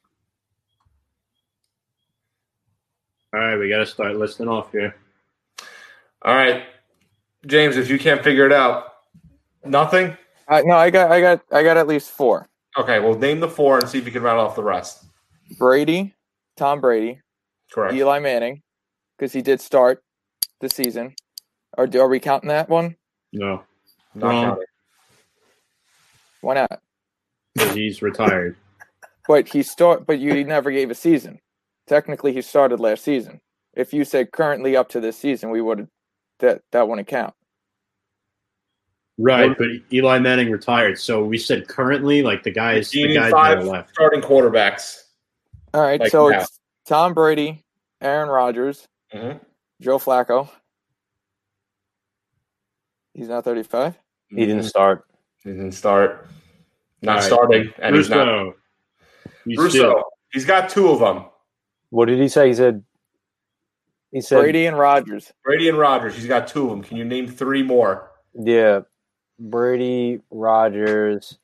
All right, we got to start listing off here. All right, James, if you can't figure it out, nothing. I, no, I got I got I got at least four. Okay, well, name the four and see if you can round off the rest. Brady, Tom Brady, Correct. Eli Manning, because he did start the season. Or do- are we counting that one? No, Not Wrong. counting. Why not? 'cause he's retired. But he start, but you never gave a season. Technically, he started last season. If you said currently up to this season, we would that that wouldn't count. Right, but Eli Manning retired. So we said currently, like the guys, You the need guys five left. starting quarterbacks. All right, Like so now. it's Tom Brady, Aaron Rodgers, Mhm. Joe Flacco. He's not thirty-five. He didn't start. He didn't start. Not All right. starting, and he's not. Russo. Russo. still- He's got two of them. What did he say? He said. He said. Brady and Rodgers. Brady and Rodgers. He's got two of them. Can you name three more? Yeah, Brady, Rodgers,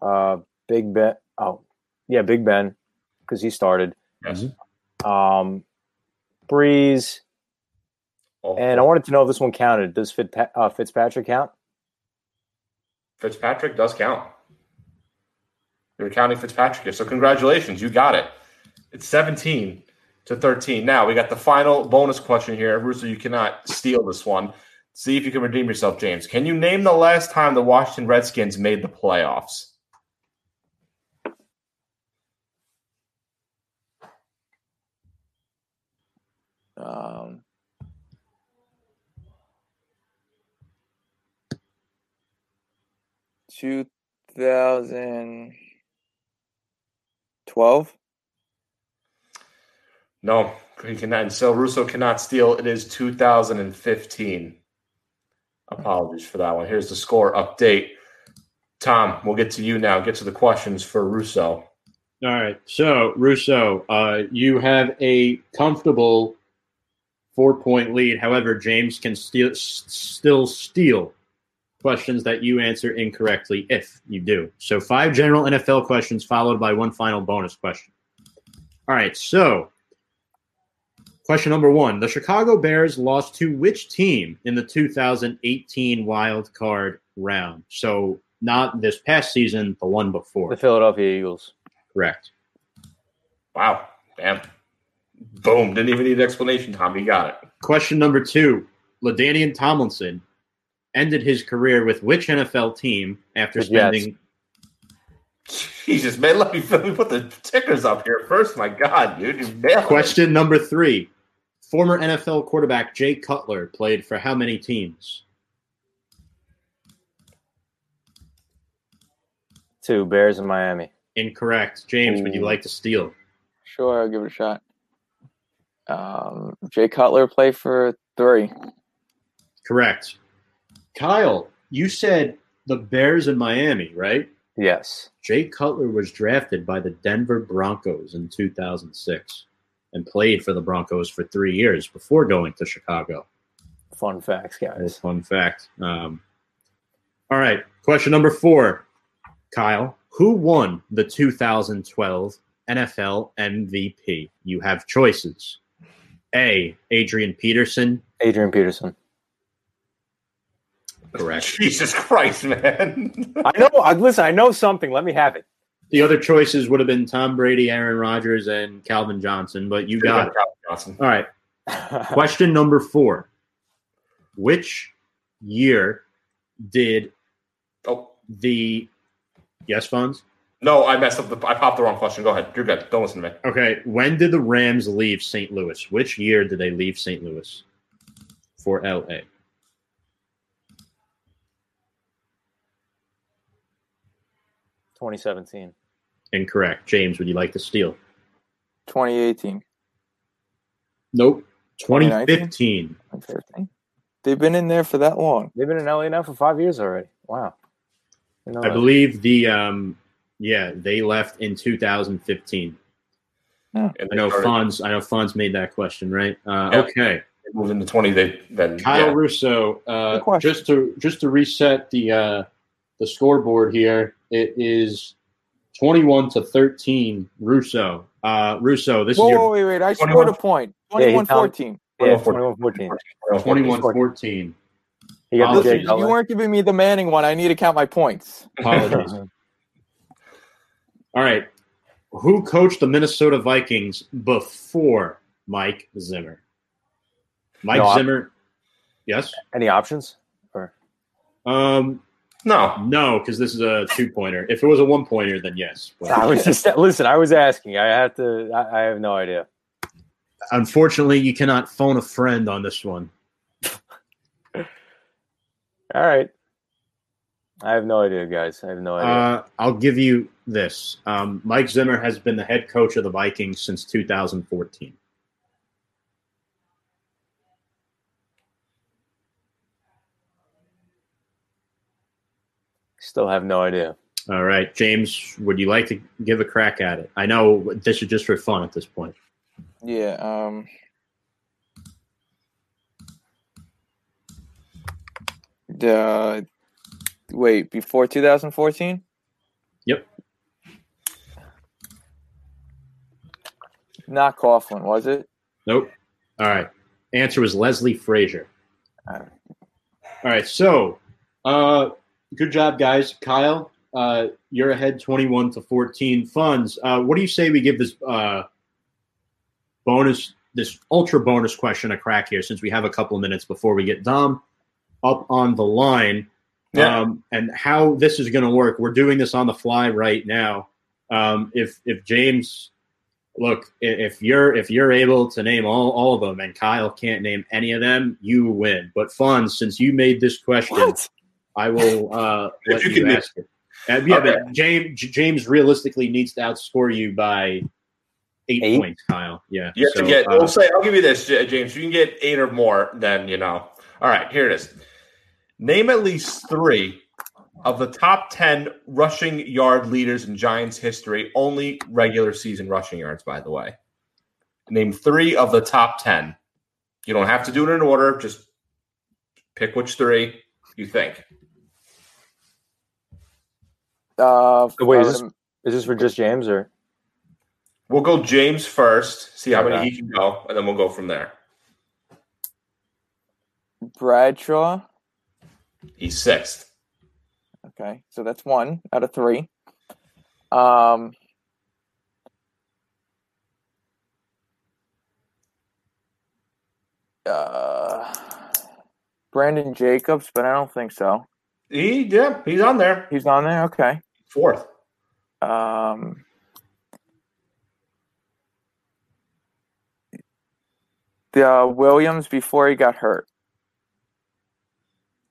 uh, Big Ben. Oh, yeah, Big Ben, because he started. Yes. Um, Brees, Oh, and I wanted to know if this one counted. Does uh, Fitzpatrick count? Fitzpatrick does count. You're counting Fitzpatrick here. So congratulations, you got it. It's 17 to 13. Now we got the final bonus question here. Russo, you cannot steal this one. See if you can redeem yourself, James. Can you name the last time the Washington Redskins made the playoffs? Um, two thousand twelve. No, he cannot. And so Russo cannot steal. It is 2015. Apologies for that one. Here's the score update. Tom, we'll get to you now. Get to the questions for Russo. All right. So, Russo, uh, you have a comfortable four point lead. However, James can steal, s- still steal questions that you answer incorrectly if you do. So, five general NFL questions followed by one final bonus question. All right. So, question number one The Chicago Bears lost to which team in the 2018 wild card round? So, not this past season, the one before. The Philadelphia Eagles. Correct. Wow. Damn. Boom. Didn't even need an explanation, Tom. You got it. Question number two: LaDainian Tomlinson ended his career with which NFL team after The Jets. spending? Jesus, man. Let me, let me put the tickers up here first. My God, dude. You nailed. Question number three: Former NFL quarterback Jay Cutler played for how many teams? Two Bears in Miami. Incorrect. James, would you like to steal? Sure, I'll give it a shot. Um, Jay Cutler played for three. Correct. Kyle, you said the Bears in Miami, right? Yes. Jay Cutler was drafted by the Denver Broncos in 2006 and played for the Broncos for three years before going to Chicago. Fun facts, guys. fun fact. Um, all right. Question number four, Kyle. Who won the 2012 NFL MVP? You have choices. A. Adrian Peterson. Adrian Peterson. Correct. Jesus Christ, man. I know. I, listen, I know something. Let me have it. The other choices would have been Tom Brady, Aaron Rodgers, and Calvin Johnson, but you got it. Johnson. All right. Question number four. Which year did Oh, the yes Fonz? no, I messed up. The, I popped the wrong question. Go ahead. You're good. Don't listen to me. Okay. When did the Rams leave St. Louis? Which year did they leave St. Louis for LA? Twenty seventeen. Incorrect. James, would you like to steal? 2018. Nope. 2019? 2015. 2015. They've been in there for that long. They've been in LA now for five years already. Wow. Didn't I believe the um yeah, they left in 2015. And I know started- Fonz I know Fonz made that question, right? Uh, Yeah. okay. they moved into 20. They then Kyle yeah. Russo, uh, just to just to reset the uh, the scoreboard here, it is twenty one to thirteen. Russo, uh, Russo, this Whoa, is whoa, your wait, wait. I 21. scored a point. Yeah, he 21 found- 14. Yeah, 21, 21 14. twenty one scored. fourteen. He got Listen, you weren't giving me the Manning one. I need to count my points. Apologies. All right, who coached the Minnesota Vikings before Mike Zimmer? Mike No, I- Zimmer. Yes. Any options? Or Um. No. No, because this is a two pointer. If it was a one pointer, then yes. But- I was just listen. I was asking. I have to. I, I have no idea. Unfortunately, you cannot phone a friend on this one. All right. I have no idea, guys. I have no idea. Uh, I'll give you this. Um, Mike Zimmer has been the head coach of the Vikings since 2014. Still have no idea. All right, James, would you like to give a crack at it? I know this is just for fun at this point. Yeah. Um. The wait before 2014. Yep. Not Coughlin, was it? Nope. All right. Answer was Leslie Frazier. All right. All right. So, uh, good job, guys. Kyle, uh, you're ahead 21 to 14 Fonz. Uh, what do you say we give this uh, bonus, this ultra bonus question a crack here since we have a couple of minutes before we get Dom up on the line? Yeah. Um, and how this is going to work. We're doing this on the fly right now. Um, if if James, look, if you're if you're able to name all, all of them and Kyle can't name any of them, you win. But Fonz, since you made this question, What? I will uh, let you you, can- ask it. Uh, yeah, Okay. but James James realistically needs to outscore you by eight, Eight? points, Kyle. Yeah, You have So, to get. uh, we'll say. I'll give you this, J- James. You can get eight or more. Then you know. All right. Here it is. Name at least three of the top ten rushing yard leaders in Giants history. Only regular season rushing yards, by the way. Name three of the top ten. You don't have to do it in order. Just pick which three you think. Uh, Wait, is this- im- Is this for just James or? We'll go James first. See how many he can go, and then we'll go from there. Bradshaw. He's sixth. Okay, so that's one out of three. Um, uh, Brandon Jacobs, but I don't think so. He yeah, he's on there. He's on there. Okay. Fourth. Um, the uh, Williams before he got hurt.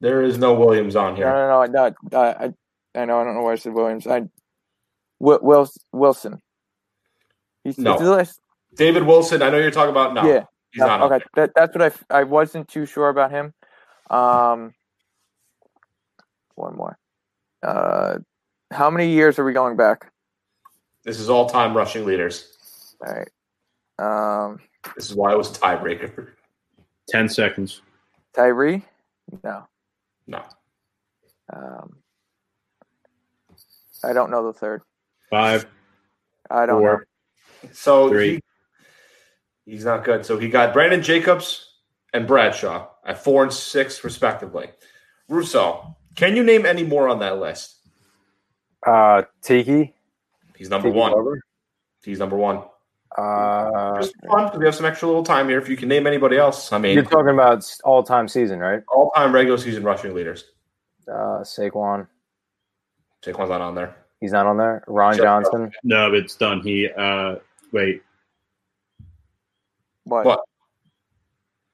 There is no Williams on here. no, no, no. I, I, I know. I don't know why I said Williams. I, Wil- Wils- Wilson. He's, No. he's the last- David Wilson, I know you're talking about. No, Yeah. he's No, not. okay, that, that's what I. I wasn't too sure about him. Um, one more. Uh, how many years are we going back? This is all time rushing leaders. All right. Um, This is why it was a tiebreaker. ten seconds. Tyree? No. No. Um, I don't know the third. Five, I don't four, So Three. he, he's not good. So he got Brandon Jacobs and Bradshaw at four and six, respectively. Russo, can you name any more on that list? Uh, Tiki. He's number Tiki one. Barber? He's number one. Uh, Just for fun, 'cause we have some extra little time here. If you can name anybody else, I mean, you're talking about all time season, right? all time regular season rushing leaders. Uh, Saquon. Saquon's not on there. He's not on there. Ron Sure. Johnson. No, it's done. He uh, wait. What? What?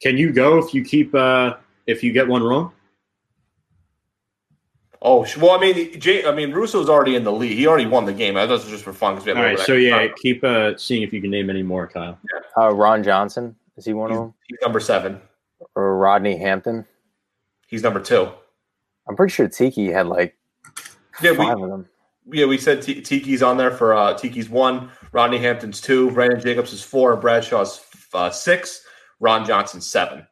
Can you go if you keep uh, if you get one wrong? Oh, well, I mean, Jay, I mean, Russo's already in the lead. He already won the game. That was just for fun. we have All a right, little so yeah, time. keep uh, seeing if you can name any more, Kyle. Uh, Ron Johnson. Is he one of them? he's number seven. Or Rodney Hampton? He's number two. I'm pretty sure Tiki had like Yeah, five we of them. yeah we said T- Tiki's on there for uh, Tiki's one. Rodney Hampton's two. Brandon Jacobs is four. Bradshaw's uh, six. Ron Johnson's seven.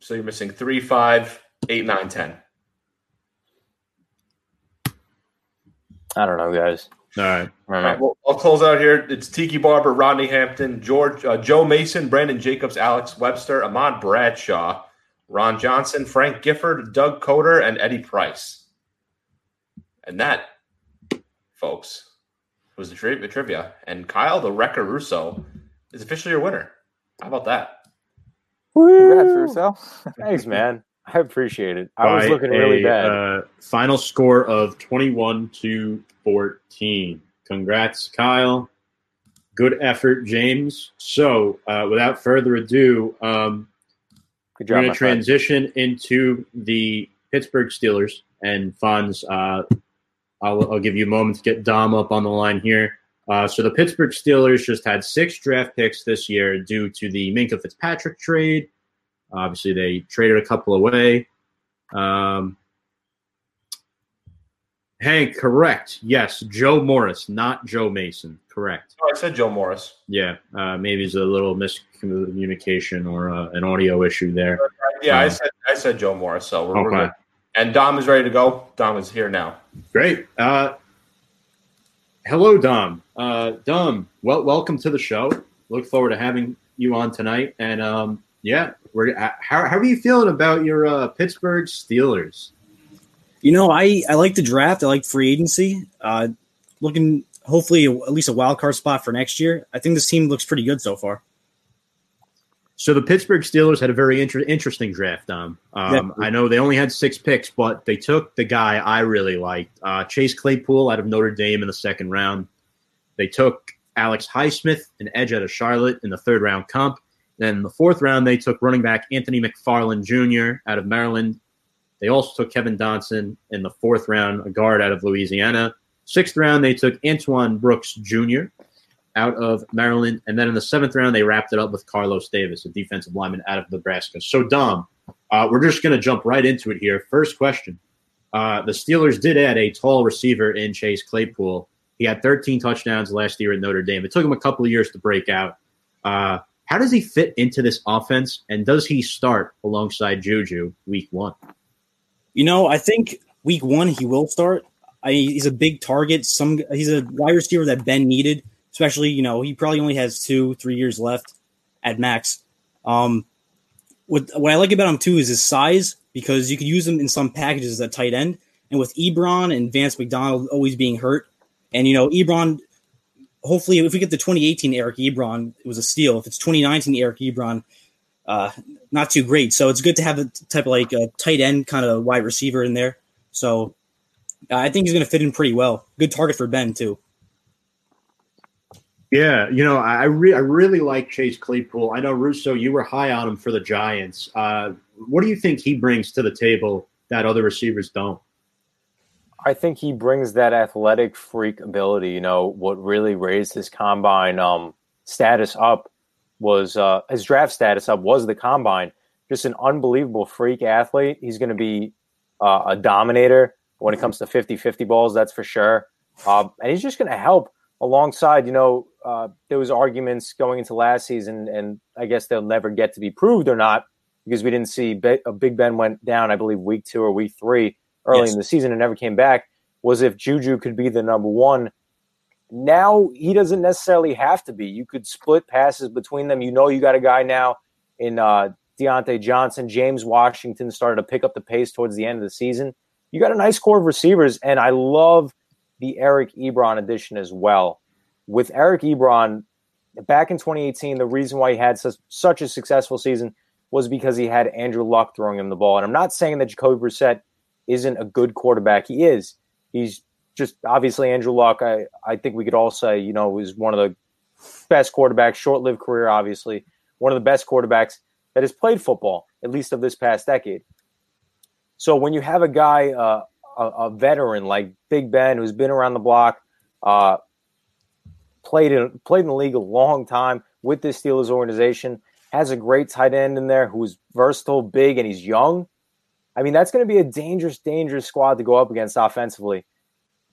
So you're missing three, five, eight, nine, ten. I don't know, guys. All right. I don't All know. right, well, I'll close out here. It's Tiki Barber, Rodney Hampton, George, uh, Joe Mason, Brandon Jacobs, Alex Webster, Ahmad Bradshaw, Ron Johnson, Frank Gifford, Doug Kotar, and Eddie Price. And that, folks, was the tri- trivia. And Kyle, the Wrecker Russo, is officially your winner. How about that? Congrats, Woo! Russo. Thanks, man. I appreciate it. I was looking really bad. Uh, final score of 21 to 14. Congrats, Kyle. Good effort, James. So, uh, without further ado, um, Good we're going to friend. transition into the Pittsburgh Steelers and Fonz. Uh, I'll, I'll give you a moment to get Dom up on the line here. Uh, so the Pittsburgh Steelers just had six draft picks this year due to the Minkah Fitzpatrick trade. Obviously, they traded a couple away. Um, Hank, correct. Yes, Joe Morris, not Joe Mason. Correct. Oh, I said Joe Morris. Yeah, uh, maybe it's a little miscommunication or uh, an audio issue there. Yeah, I Um, said I said Joe Morris. So we're, we're good. And Dom is ready to go. Dom is here now. Great. Uh, hello, Dom. Uh, Dom, well, welcome to the show. Look forward to having you on tonight. And um, Yeah, we're uh, how how are you feeling about your uh, Pittsburgh Steelers? You know, I I like the draft. I like free agency. Uh, looking hopefully at least a wild card spot for next year. I think this team looks pretty good so far. So the Pittsburgh Steelers had a very inter- interesting draft. Um, um I know they only had six picks, but they took the guy I really liked, uh, Chase Claypool out of Notre Dame in the second round. They took Alex Highsmith, an edge out of Charlotte, in the third round comp. Then the fourth round, they took running back Anthony McFarland Jr. out of Maryland. They also took Kevin Dotson in the fourth round, a guard out of Louisiana. Sixth round, they took Antoine Brooks Jr. out of Maryland. And then in the seventh round, they wrapped it up with Carlos Davis, a defensive lineman out of Nebraska. So, Dom, uh, we're just going to jump right into it here. First question. Uh, the Steelers did add a tall receiver in Chase Claypool. He had 13 touchdowns last year at Notre Dame. It took him a couple of years to break out. Uh, how does he fit into this offense, and does he start alongside Juju week one? You know, I think week one he will start. I, he's a big target. Some he's a wide receiver that Ben needed, especially you know he probably only has two, three years left at max. Um, what what I like about him too is his size because you could use him in some packages as a tight end, and with Ebron and Vance McDonald always being hurt, and you know Ebron, hopefully if we get the 2018 Eric Ebron, it was a steal. If it's 2019 Eric Ebron, uh, not too great. So it's good to have a type of like a tight end kind of wide receiver in there. So I think he's going to fit in pretty well. Good target for Ben too. Yeah, you know, I re- I really like Chase Claypool. I know Russo, you were high on him for the Giants. Uh, what do you think he brings to the table that other receivers don't? I think he brings that athletic freak ability. You know, what really raised his combine um, status up was uh, his draft status up was the combine. Just an unbelievable freak athlete. He's going to be uh, a dominator when it comes to 50 50 balls, that's for sure. Uh, and he's just going to help alongside, you know, uh, there was arguments going into last season, and I guess they'll never get to be proved or not because we didn't see a Big Ben went down, I believe, week two or week three early yes. in the season and never came back. Was if Juju could be the number one. Now he doesn't necessarily have to be. You could split passes between them. You know, you got a guy now in uh, Diontae Johnson. James Washington started to pick up the pace towards the end of the season you got a nice core of receivers, and I love the Eric Ebron addition as well. With Eric Ebron, back in 2018, the reason why he had such, such a successful season was because he had Andrew Luck throwing him the ball. And I'm not saying that Jacoby Brissett isn't a good quarterback. He is. He's just obviously Andrew Luck. I, I think we could all say, you know, is one of the best quarterbacks, short lived career, obviously, one of the best quarterbacks that has played football, at least of this past decade. So when you have a guy, uh, a, a, veteran like Big Ben, who's been around the block, uh, played in played in the league a long time with this Steelers organization, has a great tight end in there who's versatile, big, and he's young. I mean, that's going to be a dangerous, dangerous squad to go up against offensively.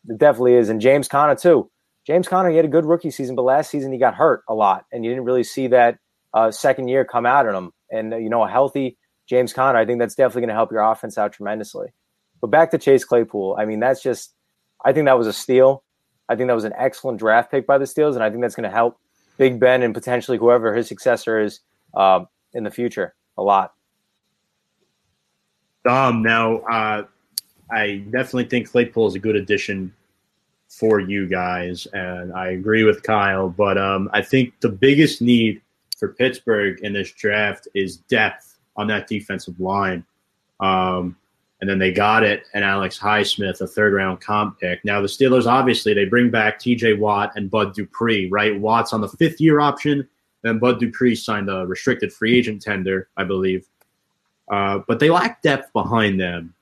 It definitely is. And James Conner, too. James Conner, he had a good rookie season, but last season he got hurt a lot, and you didn't really see that uh, second year come out in him. And, uh, you know, a healthy James Conner, I think that's definitely going to help your offense out tremendously. But back to Chase Claypool, I mean, that's just, I think that was a steal. I think that was an excellent draft pick by the Steelers, and I think that's going to help Big Ben and potentially whoever his successor is uh, in the future a lot. Um, now, uh, I definitely think Claypool is a good addition for you guys, and I agree with Kyle. But um, I think the biggest need for Pittsburgh in this draft is depth on that defensive line. Um, and then they got it and Alex Highsmith, a third round comp pick. Now the Steelers obviously they bring back TJ Watt and Bud Dupree, right? Watt's on the fifth year option, then Bud Dupree signed a restricted free agent tender, I believe. Uh, but they lack depth behind them.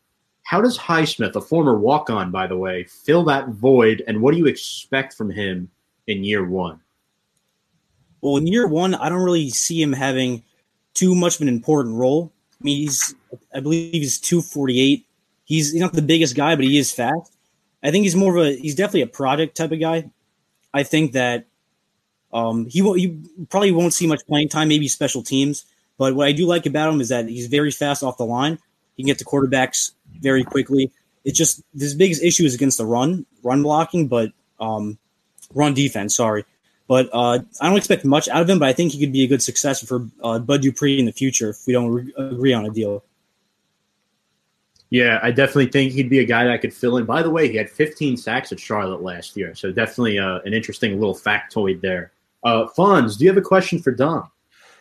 How does Highsmith, a former walk on, by the way, fill that void? And what do you expect from him in year one? Well, in year one, I don't really see him having too much of an important role. I mean, he's I believe he's 248. He's not the biggest guy, but he is fast. I think he's more of a he's definitely a project type of guy. I think that um, he won't he probably won't see much playing time, maybe special teams. But what I do like about him is that he's very fast off the line. He can get to quarterbacks very quickly. It's just his biggest issue is against the run, run blocking, but um, run defense. Sorry, But uh, I don't expect much out of him. But I think he could be a good successor for uh, Bud Dupree in the future if we don't re- agree on a deal. Yeah, I definitely think he'd be a guy that I could fill in. By the way, he had 15 sacks at Charlotte last year, so definitely uh, an interesting little factoid there. Uh, Fonz, do you have a question for Dom?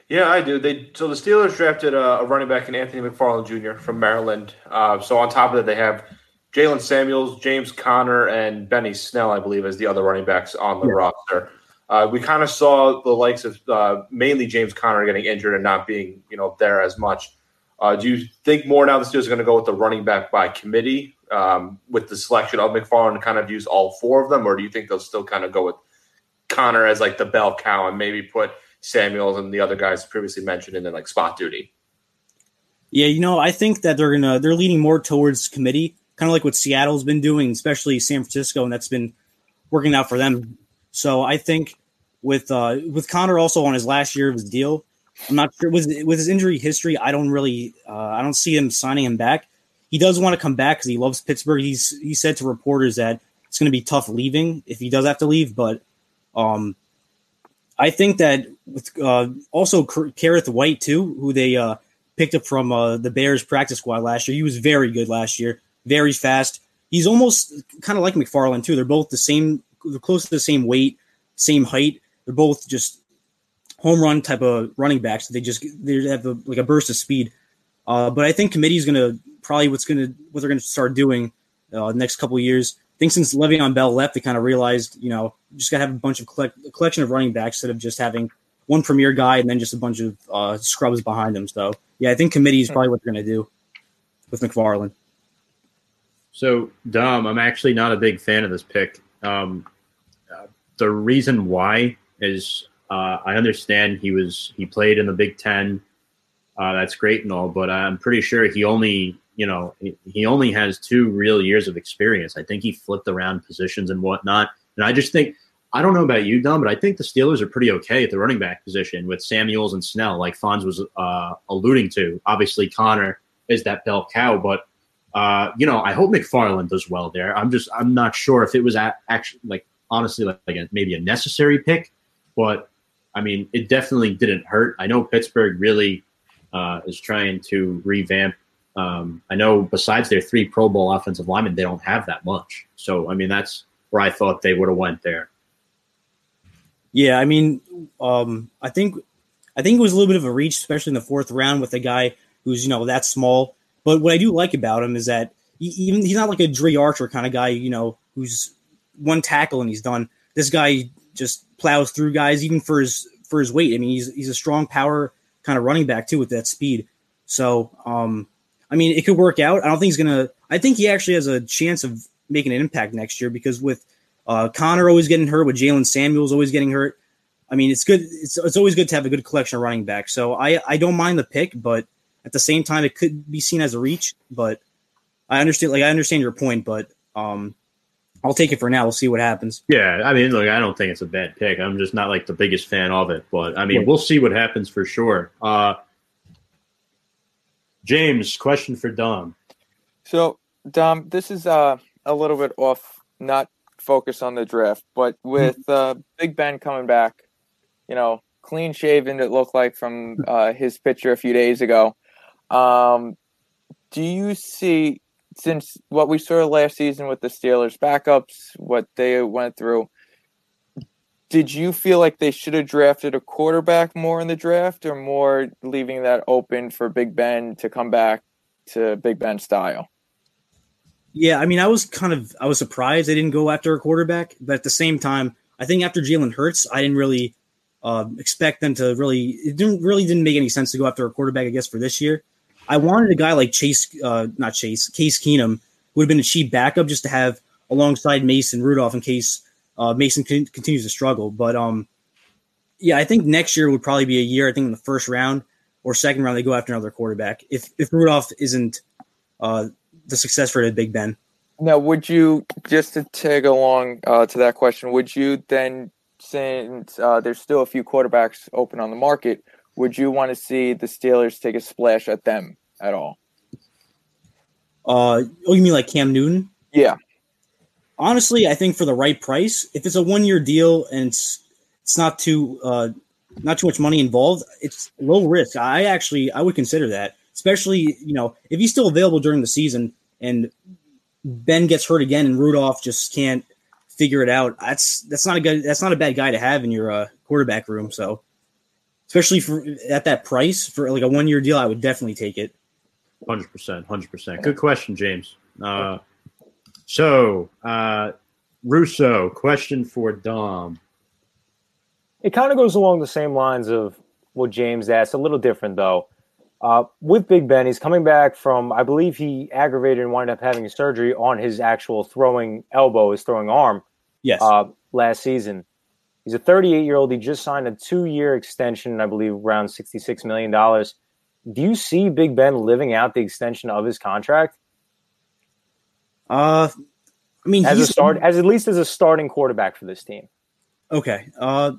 Yeah, I do. They so the Steelers drafted a, a running back in Anthony McFarland Jr. from Maryland. Uh, so on top of that, they have Jaylen Samuels, James Conner, and Benny Snell, I believe, as the other running backs on the yeah. roster. Uh, we kind of saw the likes of uh, mainly James Conner getting injured and not being, you know, there as much. Uh, do you think more now the Steelers are going to go with the running back by committee um, with the selection of McFarland and kind of use all four of them, or do you think they'll still kind of go with Conner as like the bell cow and maybe put Samuels and the other guys previously mentioned in the like spot duty? Yeah, you know, I think that they're gonna they're leaning more towards committee, kind of like what Seattle's been doing, especially San Francisco, and that's been working out for them. So I think with uh, with Conner also on his last year of his deal, I'm not sure with with his injury history. I don't really, uh, I don't see him signing him back. He does want to come back because he loves Pittsburgh. He's he said to reporters that it's going to be tough leaving if he does have to leave. But um, I think that with uh, also Kerrith Whyte too, who they uh, picked up from uh, the Bears practice squad last year. He was very good last year, very fast. He's almost kind of like McFarland too. They're both the same, they're close to the same weight, same height. They're both just home run type of running backs. They just they have a, like a burst of speed. Uh, but I think committee is going to probably what's going to what they're going to start doing uh, next couple years. Think since Le'Veon Bell left, they kind of realized you know just got to have a bunch of collect, a collection of running backs instead of just having one premier guy and then just a bunch of uh, scrubs behind them. So yeah, I think committee is probably what they're going to do with McFarland. So Dom, I'm actually not a big fan of this pick. Um, uh, the reason why is uh, I understand he was he played in the Big Ten. Uh, that's great and all, but I'm pretty sure he only you know he, only has two real years of experience. I think he flipped around positions and whatnot, and I just think I don't know about you, Dom, but I think the Steelers are pretty okay at the running back position with Samuels and Snell, like Fonz was uh, alluding to. Obviously, Conner is that bell cow, but uh, you know, I hope McFarland does well there. I'm just, I'm not sure if it was at, actually like honestly like, like a, maybe a necessary pick, but I mean, it definitely didn't hurt. I know Pittsburgh really uh, is trying to revamp. Um, I know besides their three Pro Bowl offensive linemen, they don't have that much. So I mean, that's where I thought they would have went there. Yeah, I mean, um, I think I think it was a little bit of a reach, especially in the fourth round with a guy who's you know that small. But what I do like about him is that he, even he's not like a Dri Archer kind of guy, you know, who's one tackle and he's done. This guy just plows through guys even for his for his weight. I mean, he's he's a strong power kind of running back too with that speed. So, um, I mean, it could work out. I don't think he's gonna. I think he actually has a chance of making an impact next year because with uh, Conner always getting hurt, with Jaylen Samuels always getting hurt. I mean, it's good. It's it's always good to have a good collection of running backs. So I I don't mind the pick, but at the same time, it could be seen as a reach. But I understand, like I understand your point, but um, I'll take it for now. We'll see what happens. Yeah, I mean, look, I don't think it's a bad pick. I'm just not like the biggest fan of it, but I mean, yeah. we'll see what happens for sure. Uh, James, question for Dom. So, Dom, this is uh, a little bit off, not focus on the draft, but with mm-hmm. uh, Big Ben coming back, you know, clean shaven, it looked like from uh, his picture a few days ago. Um, do you see since what we saw last season with the Steelers backups, what they went through, did you feel like they should have drafted a quarterback more in the draft or more leaving that open for Big Ben to come back to Big Ben style? Yeah, I mean, I was kind of I was surprised they didn't go after a quarterback, but at the same time, I think after Jalen Hurts, I didn't really uh, expect them to really. It didn't really didn't make any sense to go after a quarterback, I guess, for this year. I wanted a guy like Chase, uh, not Chase, Case Keenum would have been a cheap backup just to have alongside Mason Rudolph in case uh, Mason con- continues to struggle. But um, yeah, I think next year would probably be a year. I think in the first round or second round they go after another quarterback if if Rudolph isn't uh, the success for the Big Ben. Now, would you just to tag along uh, to that question? Would you then, since uh, there's still a few quarterbacks open on the market, would you want to see the Steelers take a splash at them at all? Uh, oh, you mean like Cam Newton? Yeah. Honestly, I think for the right price, if it's a one year deal and it's it's not too uh, not too much money involved. It's low risk. I actually I would consider that, especially you know if he's still available during the season and Ben gets hurt again and Rudolph just can't figure it out. That's that's not a good that's not a bad guy to have in your uh, quarterback room. So especially for at that price for like a one year deal, I would definitely take it. Hundred percent, hundred percent. Good question, James. Uh, so, uh, Russo, question for Dom. It kind of goes along the same lines of what James asked, a little different though. Uh, with Big Ben, he's coming back from, I believe he aggravated and wound up having surgery on his actual throwing elbow, his throwing arm. Yes. Uh, last season. He's a 38 year old. He just signed a two year extension, I believe, around $66 million. Do you see Big Ben living out the extension of his contract? Uh, I mean, as a start, as at least as a starting quarterback for this team. Okay. Uh,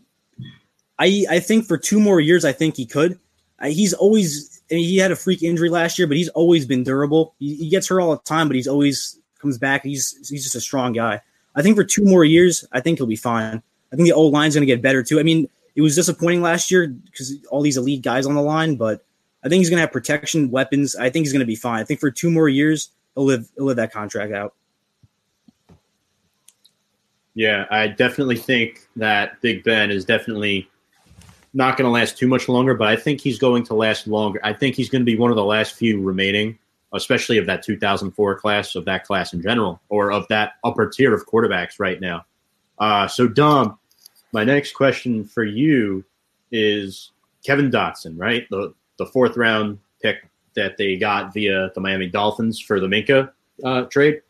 I I think for two more years, I think he could. Uh, he's always I mean, he had a freak injury last year, but he's always been durable. He, he gets hurt all the time, but he's always comes back. He's he's just a strong guy. I think for two more years, I think he'll be fine. I think the old line's going to get better too. I mean, it was disappointing last year because all these elite guys on the line, but I think he's going to have protection, weapons. I think he's going to be fine. I think for two more years, live live that contract out. Yeah, I definitely think that Big Ben is definitely not going to last too much longer, but I think he's going to last longer. I think he's going to be one of the last few remaining, especially of that 2004 class, of that class in general, or of that upper tier of quarterbacks right now. Uh, so, Dom, my next question for you is Kevin Dotson, right? The the fourth round pick that they got via the Miami Dolphins for the Minkah uh, trade.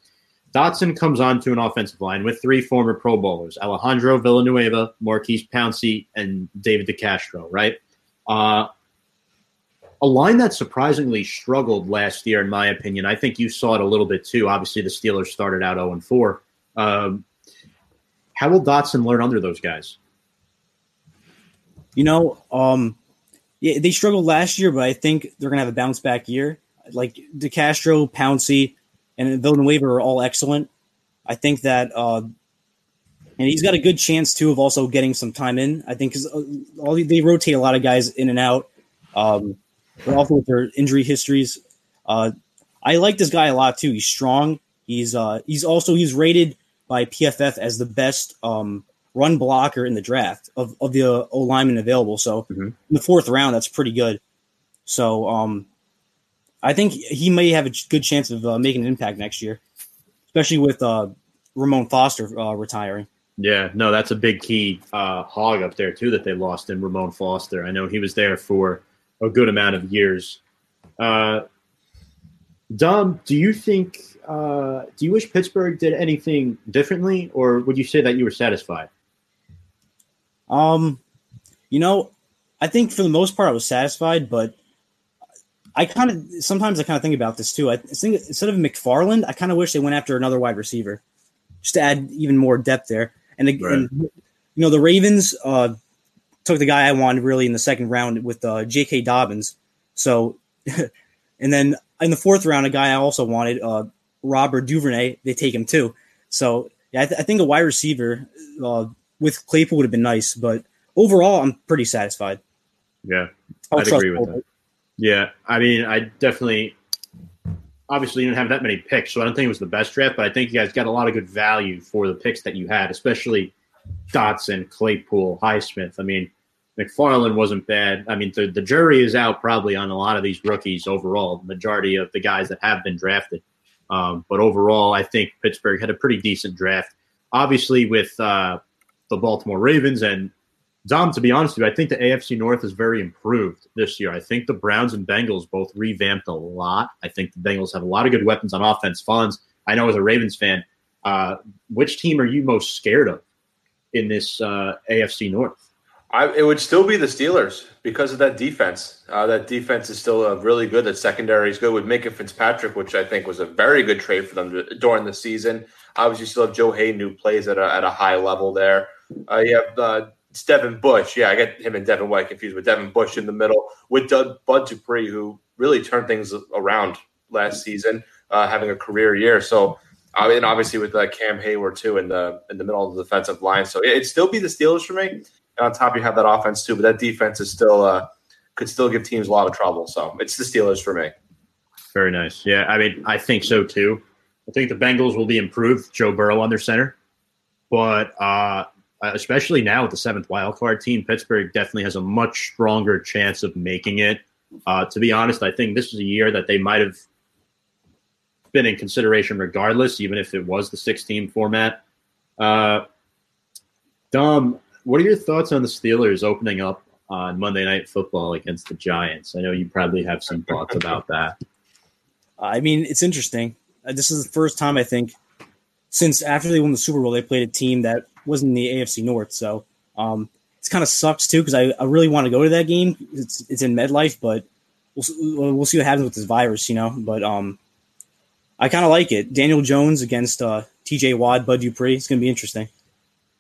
Dotson comes on to an offensive line with three former Pro Bowlers: Alejandro Villanueva, Maurkice Pouncey, and David DeCastro. Right, uh, a line that surprisingly struggled last year, in my opinion. I think you saw it a little bit too. Obviously, the Steelers started out zero and four. Um, how will Dotson learn under those guys? You know, um, yeah, they struggled last year, but I think they're gonna have a bounce back year. Like DeCastro, Pouncey, and Villanueva are all excellent. I think that, uh, and he's got a good chance too of also getting some time in. I think because all they rotate a lot of guys in and out, um, but also with their injury histories. Uh, I like this guy a lot too. He's strong. He's uh, he's also he's rated by PFF as the best um, run blocker in the draft of, of the uh, O linemen available. So Mhm. in the fourth round, that's pretty good. So um, I think he may have a good chance of uh, making an impact next year, especially with uh, Ramon Foster uh, retiring. Yeah, no, that's a big key uh, hog up there too that they lost in Ramon Foster. I know he was there for a good amount of years. Uh, Dom, do you think? Uh, do you wish Pittsburgh did anything differently, or would you say that you were satisfied? Um, you know, I think for the most part I was satisfied, but I kind of sometimes I kind of think about this too. I think instead of McFarland, I kind of wish they went after another wide receiver just to add even more depth there. And, and you know, the Ravens uh, took the guy I wanted really in the second round with uh, J.K. Dobbins. So, and then in the fourth round, a guy I also wanted, uh, Robert Duvernay, they take him too. So, yeah, I, th- I think a wide receiver uh, with Claypool would have been nice, but overall, I'm pretty satisfied. Yeah, I'll I'd trust agree with that. Yeah, I mean, I definitely. Obviously, you didn't have that many picks, so I don't think it was the best draft. But I think you guys got a lot of good value for the picks that you had, especially Dotson, Claypool, Highsmith. I mean, McFarland wasn't bad. I mean, the, the jury is out probably on a lot of these rookies overall. The majority of the guys that have been drafted, um, but overall, I think Pittsburgh had a pretty decent draft. Obviously, with uh, the Baltimore Ravens and Dom, to be honest with you, I think the AFC North is very improved this year. I think the Browns and Bengals both revamped a lot. I think the Bengals have a lot of good weapons on offense. Fonz. I know as a Ravens fan, uh, which team are you most scared of in this uh, AFC North? I, it would still be the Steelers because of that defense. Uh, that defense is still uh, really good. That secondary is good with Minkah Fitzpatrick, which I think was a very good trade for them to, during the season. Obviously, you still have Joe Haden who plays at a, at a high level there. Uh, you have uh, it's Devin Bush. Yeah, I get him and Devin White confused with Devin Bush in the middle with Doug Bud Dupree, who really turned things around last season, uh, having a career year. So, uh, and obviously with uh, Cam Heyward too in the in the middle of the defensive line. So it'd still be the Steelers for me. and on top you have that offense too. But that defense is still uh, could still give teams a lot of trouble. So it's the Steelers for me. Very nice. Yeah, I mean, I think so too. I think the Bengals will be improved. Joe Burrow on their center, but uh, especially now with the seventh wild card team, Pittsburgh definitely has a much stronger chance of making it. Uh, to be honest, I think this is a year that they might have been in consideration regardless, even if it was the six team format. Uh, Dom, what are your thoughts on the Steelers opening up on Monday Night Football against the Giants? I know you probably have some thoughts about that. I mean, it's interesting. Uh, this is the first time I think since after they won the Super Bowl, they played a team that wasn't in the AFC North. So um, it's kind of sucks too because I, I really want to go to that game. It's it's in MetLife, but we'll we'll see what happens with this virus, you know. But um, I kind of like it. Daniel Jones against uh, T.J. Watt, Bud Dupree. It's going to be interesting.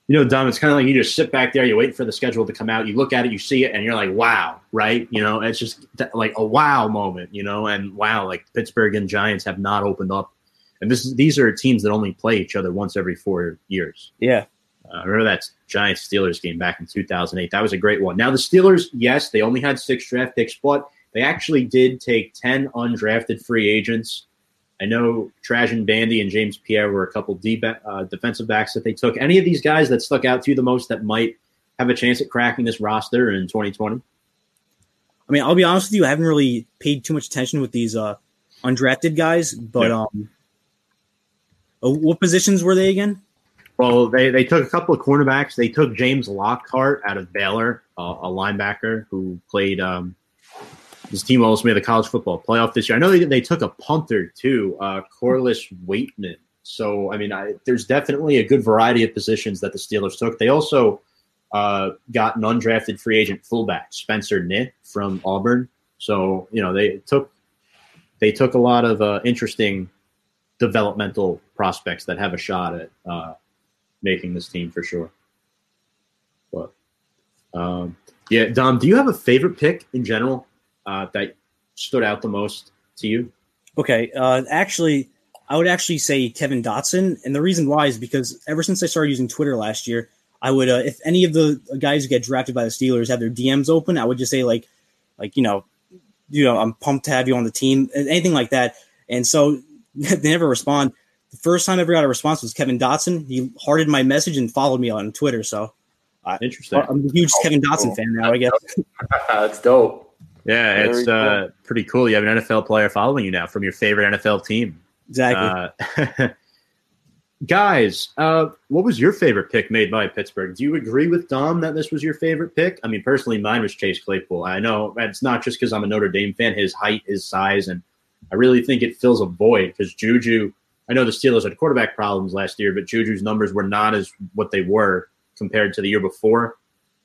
You know, Dom, it's kind of like you just sit back there, you wait for the schedule to come out, you look at it, you see it, and you're like, wow, right? You know, it's just like a wow moment, you know, and wow, like Pittsburgh and Giants have not opened up. And this is, these are teams that only play each other once every four years. Yeah. Uh, remember that Giants Steelers game back in 2008? That was a great one. Now, the Steelers, yes, they only had six draft picks, but they actually did take 10 undrafted free agents I know Trajan Bandy and James Pierre were a couple deep uh, defensive backs that they took. Any of these guys that stuck out to you the most that might have a chance at cracking this roster in 2020? I mean, I'll be honest with you, I haven't really paid too much attention with these uh, undrafted guys, but yeah. um, uh, what positions were they again? Well, they, they took a couple of cornerbacks. They took James Lockhart out of Baylor, uh, a linebacker who played um, his team almost made the college football playoff this year. I know they, they took a punter too, uh, Corliss Waitman. So, I mean, I, there's definitely a good variety of positions that the Steelers took. They also uh, got an undrafted free agent fullback, Spencer Knitt from Auburn. So, you know, they took they took a lot of uh, interesting developmental prospects that have a shot at uh, making this team for sure. But um, yeah, Dom, do you have a favorite pick in general uh, that stood out the most to you? Okay, uh, actually, I would actually say Kevin Dotson, and the reason why is because ever since I started using Twitter last year, I would uh, if any of the guys who get drafted by the Steelers have their DMs open, I would just say like, like you know, you know, I'm pumped to have you on the team, anything like that. And so they never respond. The first time I ever got a response was Kevin Dotson. He hearted my message and followed me on Twitter. So uh, interesting. I'm a huge oh, Kevin Dotson cool. fan now. I guess that's dope. Yeah, Very it's uh, pretty cool. You have an NFL player following you now from your favorite NFL team. Exactly. Uh, guys, uh, what was your favorite pick made by Pittsburgh? Do you agree with Dom that this was your favorite pick? I mean, personally, mine was Chase Claypool. I know it's not just because I'm a Notre Dame fan. His height, his size, and I really think it fills a void because Juju. I know the Steelers had quarterback problems last year, but Juju's numbers were not as what they were compared to the year before.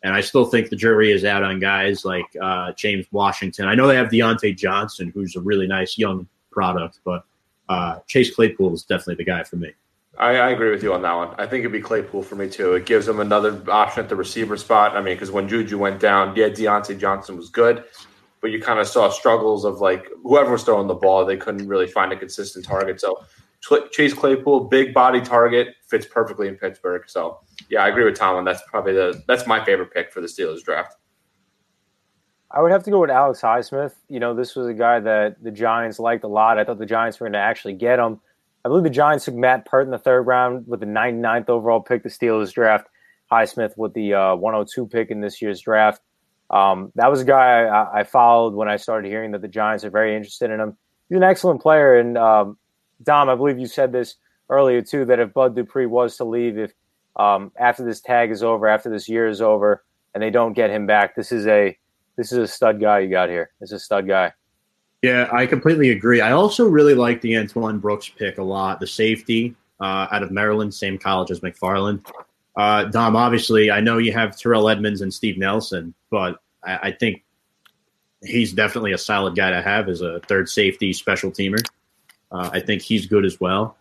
And I still think the jury is out on guys like uh, James Washington. I know they have Diontae Johnson, who's a really nice young product, but uh, Chase Claypool is definitely the guy for me. I, I, agree with you on that one. I think it'd be Claypool for me too. It gives them another option at the receiver spot. I mean, because when Juju went down, yeah, Diontae Johnson was good, but you kind of saw struggles of like whoever was throwing the ball, they couldn't really find a consistent target. So Chase Claypool, big body target, fits perfectly in Pittsburgh. So yeah, I agree with Tom, and that's probably the that's my favorite pick for the Steelers draft. I would have to go with Alex Highsmith. You know, this was a guy that the Giants liked a lot. I thought the Giants were going to actually get him. I believe the Giants took Matt Peart in the third round with the 99th overall pick. The Steelers draft Highsmith with the uh, 102 pick in this year's draft. Um, that was a guy I, I, followed when I started hearing that the Giants are very interested in him. He's an excellent player, and um, Dom, I believe you said this earlier too that if Bud Dupree was to leave, if um, after this tag is over, after this year is over, and they don't get him back, this is a this is a stud guy you got here. This is a stud guy. Yeah, I completely agree. I also really like the Antoine Brooks pick a lot. The safety uh, out of Maryland, same college as McFarland. Uh, Dom, obviously, I know you have Terrell Edmunds and Steve Nelson, but I, I think he's definitely a solid guy to have as a third safety special teamer. Uh, I think he's good as well.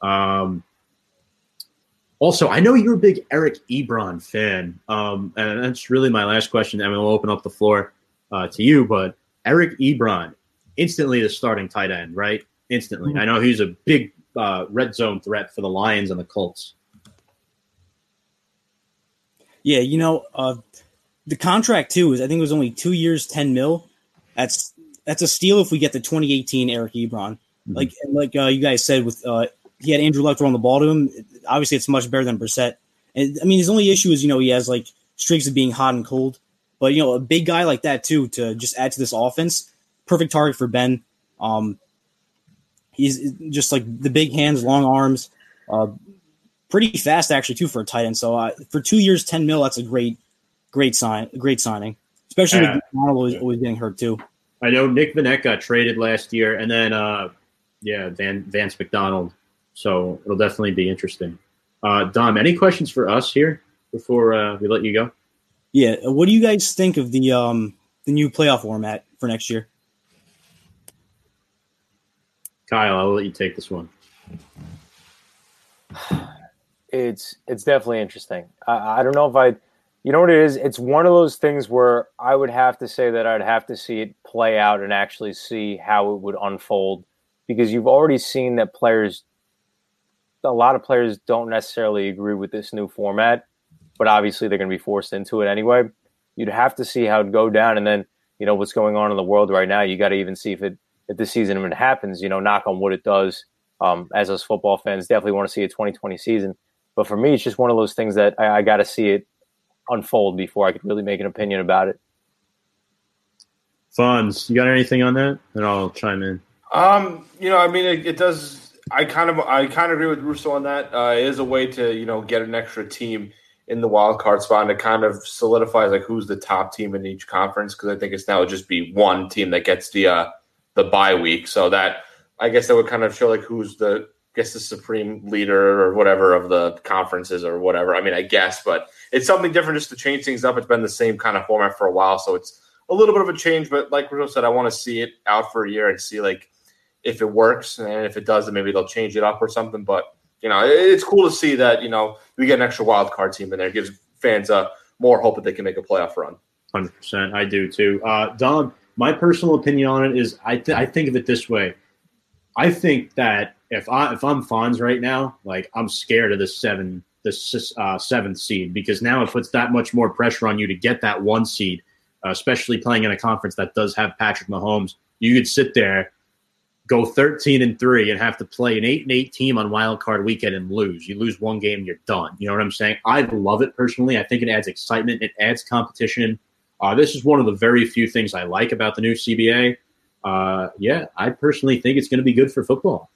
Um, also, I know you're a big Eric Ebron fan, um, and that's really my last question. I mean, we'll open up the floor uh, to you, but Eric Ebron, instantly the starting tight end, right? Instantly. Mm-hmm. I know he's a big uh, red zone threat for the Lions and the Colts. Yeah, you know, uh, the contract too is I think it was only two years, ten mil. That's that's a steal if we get the 2018 Eric Ebron. Mm-hmm. Like like uh, you guys said, with uh, he had Andrew Luck throwing the ball to him. Obviously, it's much better than Brissett. And I mean, his only issue is you know he has like streaks of being hot and cold. But you know, a big guy like that too to just add to this offense, perfect target for Ben. Um, he's just like the big hands, long arms, uh, pretty fast actually too for a tight end. So uh, for two years, ten mil, that's a great, great sign, great signing, especially with Donald always, always getting hurt too. I know Nick Vannett got traded last year, and then uh, yeah, Van Vance McDonald. So it'll definitely be interesting. Uh, Dom, any questions for us here before uh, we let you go? Yeah, what do you guys think of the um, the new playoff format for next year? Kyle, I'll let you take this one. It's it's definitely interesting. I, I don't know if I, you know what it is. It's one of those things where I would have to say that I'd have to see it play out and actually see how it would unfold, because you've already seen that players, a lot of players don't necessarily agree with this new format, but obviously they're going to be forced into it anyway. You'd have to see how it go down, and then you know what's going on in the world right now. You got to even see if it if this season even happens, you know, knock on what it does. Um, as us football fans, definitely want to see a 2020 season. But for me, it's just one of those things that I, I got to see it unfold before I could really make an opinion about it. Fonz, you got anything on that? And I'll chime in. Um, you know, I mean, it, it does. I kind of, I kind of agree with Russo on that. Uh, it is a way to, you know, get an extra team in the wild card spot, and it kind of solidifies like who's the top team in each conference. Because I think it's now just be one team that gets the uh, the bye week. So that I guess that would kind of show like who's the I guess the supreme leader or whatever of the conferences or whatever. I mean, I guess, but it's something different just to change things up. It's been the same kind of format for a while, so it's a little bit of a change. But like Russo said, I want to see it out for a year and see like if it works, and if it does, then maybe they'll change it up or something. But you know, it's cool to see that you know we get an extra wild card team in there. It gives fans uh, more hope that they can make a playoff run. Hundred percent, I do too. Uh, Don, my personal opinion on it is I, th- I think of it this way. I think that if I if I'm Fonz right now, like I'm scared of this seven this uh, seventh seed because now it puts that much more pressure on you to get that one seed, uh, especially playing in a conference that does have Patrick Mahomes. You could sit there, go 13 and three, and have to play an eight and eight team on wild card weekend and lose. You lose one game, you're done. You know what I'm saying? I love it personally. I think it adds excitement. It adds competition. Uh, this is one of the very few things I like about the new CBA. Uh, yeah, I personally think it's going to be good for football.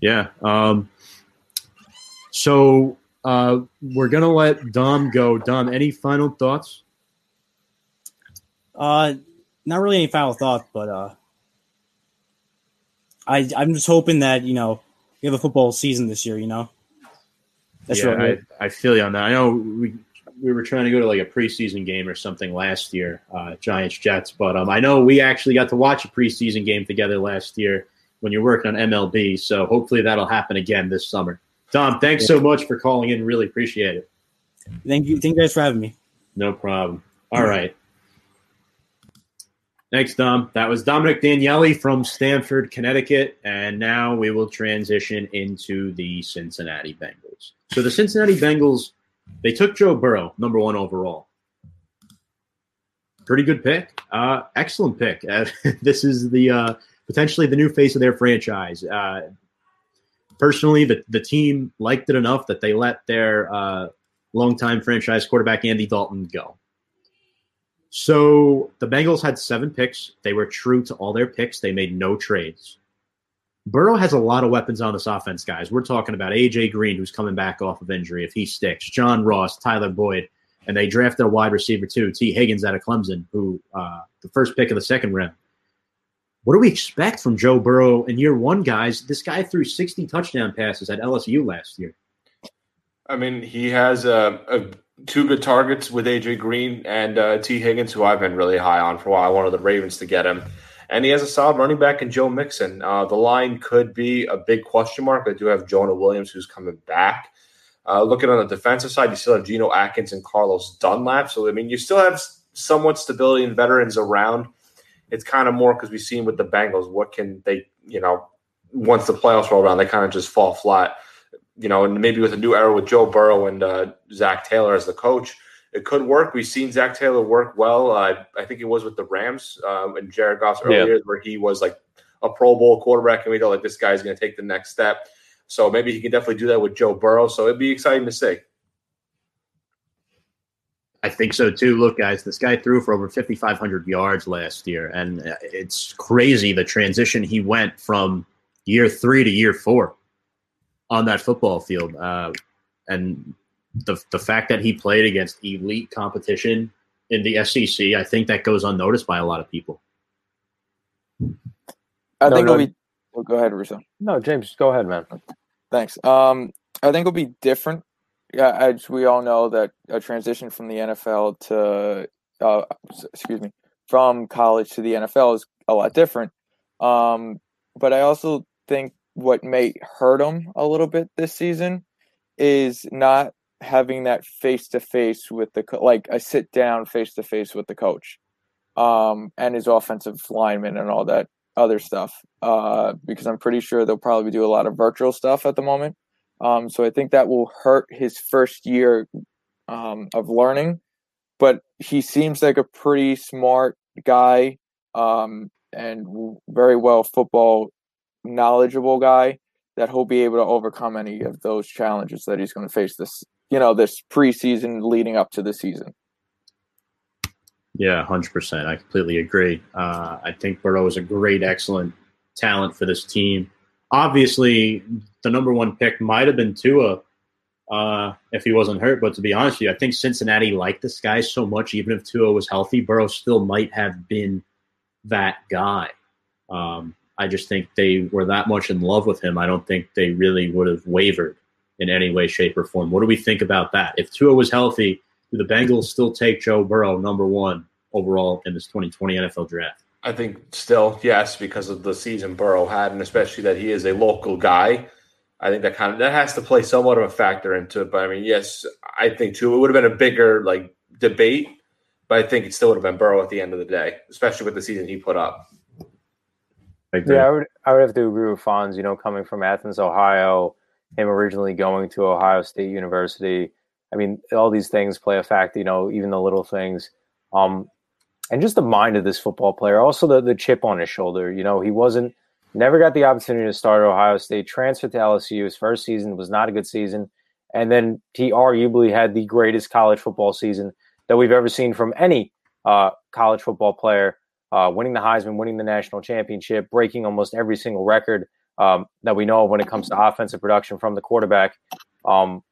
Yeah. Um, so uh, we're going to let Dom go. Dom, any final thoughts? Uh, not really any final thoughts, but uh, I I'm just hoping that you know we have a football season this year. You know, that's yeah, really I, I feel you on that. I know we we were trying to go to like a preseason game or something last year, uh, Giants Jets. But um, I know we actually got to watch a preseason game together last year when you're working on MLB. So hopefully that'll happen again this summer. Tom, thanks so much for calling in. Really appreciate it. Thank you. Thank you guys for having me. No problem. All right. Thanks, Dom. That was Dominic Daniele from Stamford, Connecticut. And now we will transition into the Cincinnati Bengals. So the Cincinnati Bengals they took Joe Burrow, number one overall. Pretty good pick. Uh, excellent pick. Uh, this is the uh, potentially the new face of their franchise. Uh, personally, the, the team liked it enough that they let their uh, longtime franchise quarterback Andy Dalton go. So the Bengals had seven picks. They were true to all their picks. They made no trades. Burrow has a lot of weapons on this offense, guys. We're talking about AJ Green, who's coming back off of injury if he sticks, John Ross, Tyler Boyd, and they drafted a wide receiver too, Tee Higgins out of Clemson, who uh, the first pick of the second round. What do we expect from Joe Burrow in year one, guys? This guy threw 60 touchdown passes at LSU last year. I mean, he has uh, a, two good targets with AJ Green and uh, Tee Higgins, who I've been really high on for a while. I wanted the Ravens to get him and he has a solid running back in Joe Mixon. Uh, the line could be a big question mark. I do have Jonah Williams who's coming back. Uh, looking on the defensive side, you still have Geno Atkins and Carlos Dunlap. So I mean, you still have somewhat stability and veterans around. It's kind of more because we've seen with the Bengals, what can they, you know, once the playoffs roll around, they kind of just fall flat. You know, and maybe with a new era with Joe Burrow and uh, Zac Taylor as the coach, it could work. We've seen Zac Taylor work well. Uh, I think it was with the Rams um, and Jared Goff's earlier, yeah. where he was like a Pro Bowl quarterback, and we know like this guy's going to take the next step. So maybe he can definitely do that with Joe Burrow. So it'd be exciting to see. I think so too. Look, guys, this guy threw for over 5,500 yards last year, and it's crazy the transition he went from year three to year four on that football field. Uh, and the the fact that he played against elite competition in the SEC, I think that goes unnoticed by a lot of people. I no, think no. it'll be. Well, go ahead, Russo. No, James, go ahead, man. Thanks. Um, I think it'll be different. Yeah, as we all know, that a transition from the NFL to, uh, excuse me, from college to the NFL is a lot different. Um, but I also think what may hurt him a little bit this season is not having that face to face with the like a sit down face to face with the coach um and his offensive lineman and all that other stuff uh because i'm pretty sure they'll probably do a lot of virtual stuff at the moment. Um so i think that will hurt his first year um of learning but he seems like a pretty smart guy um and very well football knowledgeable guy that he'll be able to overcome any of those challenges that he's going to face this you know this preseason leading up to the season. Yeah 100% i completely agree. Uh, i think burrow is a great excellent talent for this team. Obviously the number one pick might have been tua uh, if he wasn't hurt but to be honest with you i think cincinnati liked this guy so much even if tua was healthy burrow still might have been that guy. Um, I just think they were that much in love with him. I don't think they really would have wavered in any way, shape, or form. What do we think about that? If Tua was healthy, do the Bengals still take Joe Burrow number one overall in this 2020 NFL draft? I think still yes, because of the season Burrow had, and especially that he is a local guy. I think that kind of that has to play somewhat of a factor into it. But I mean, yes, I think too it would have been a bigger like debate, but I think it still would have been Burrow at the end of the day, especially with the season he put up. Yeah, I would I would have to agree with Fonz. You know, coming from Athens, Ohio, him originally going to Ohio State University. I mean, all these things play a factor. You know, even the little things, um, and just the mind of this football player. Also, the the chip on his shoulder. You know, he wasn't never got the opportunity to start at Ohio State. Transferred to LSU. His first season was not a good season, and then he arguably had the greatest college football season that we've ever seen from any uh, college football player uh, winning the Heisman, winning the national championship, breaking almost every single record um, that we know of when it comes to offensive production from the quarterback. Um,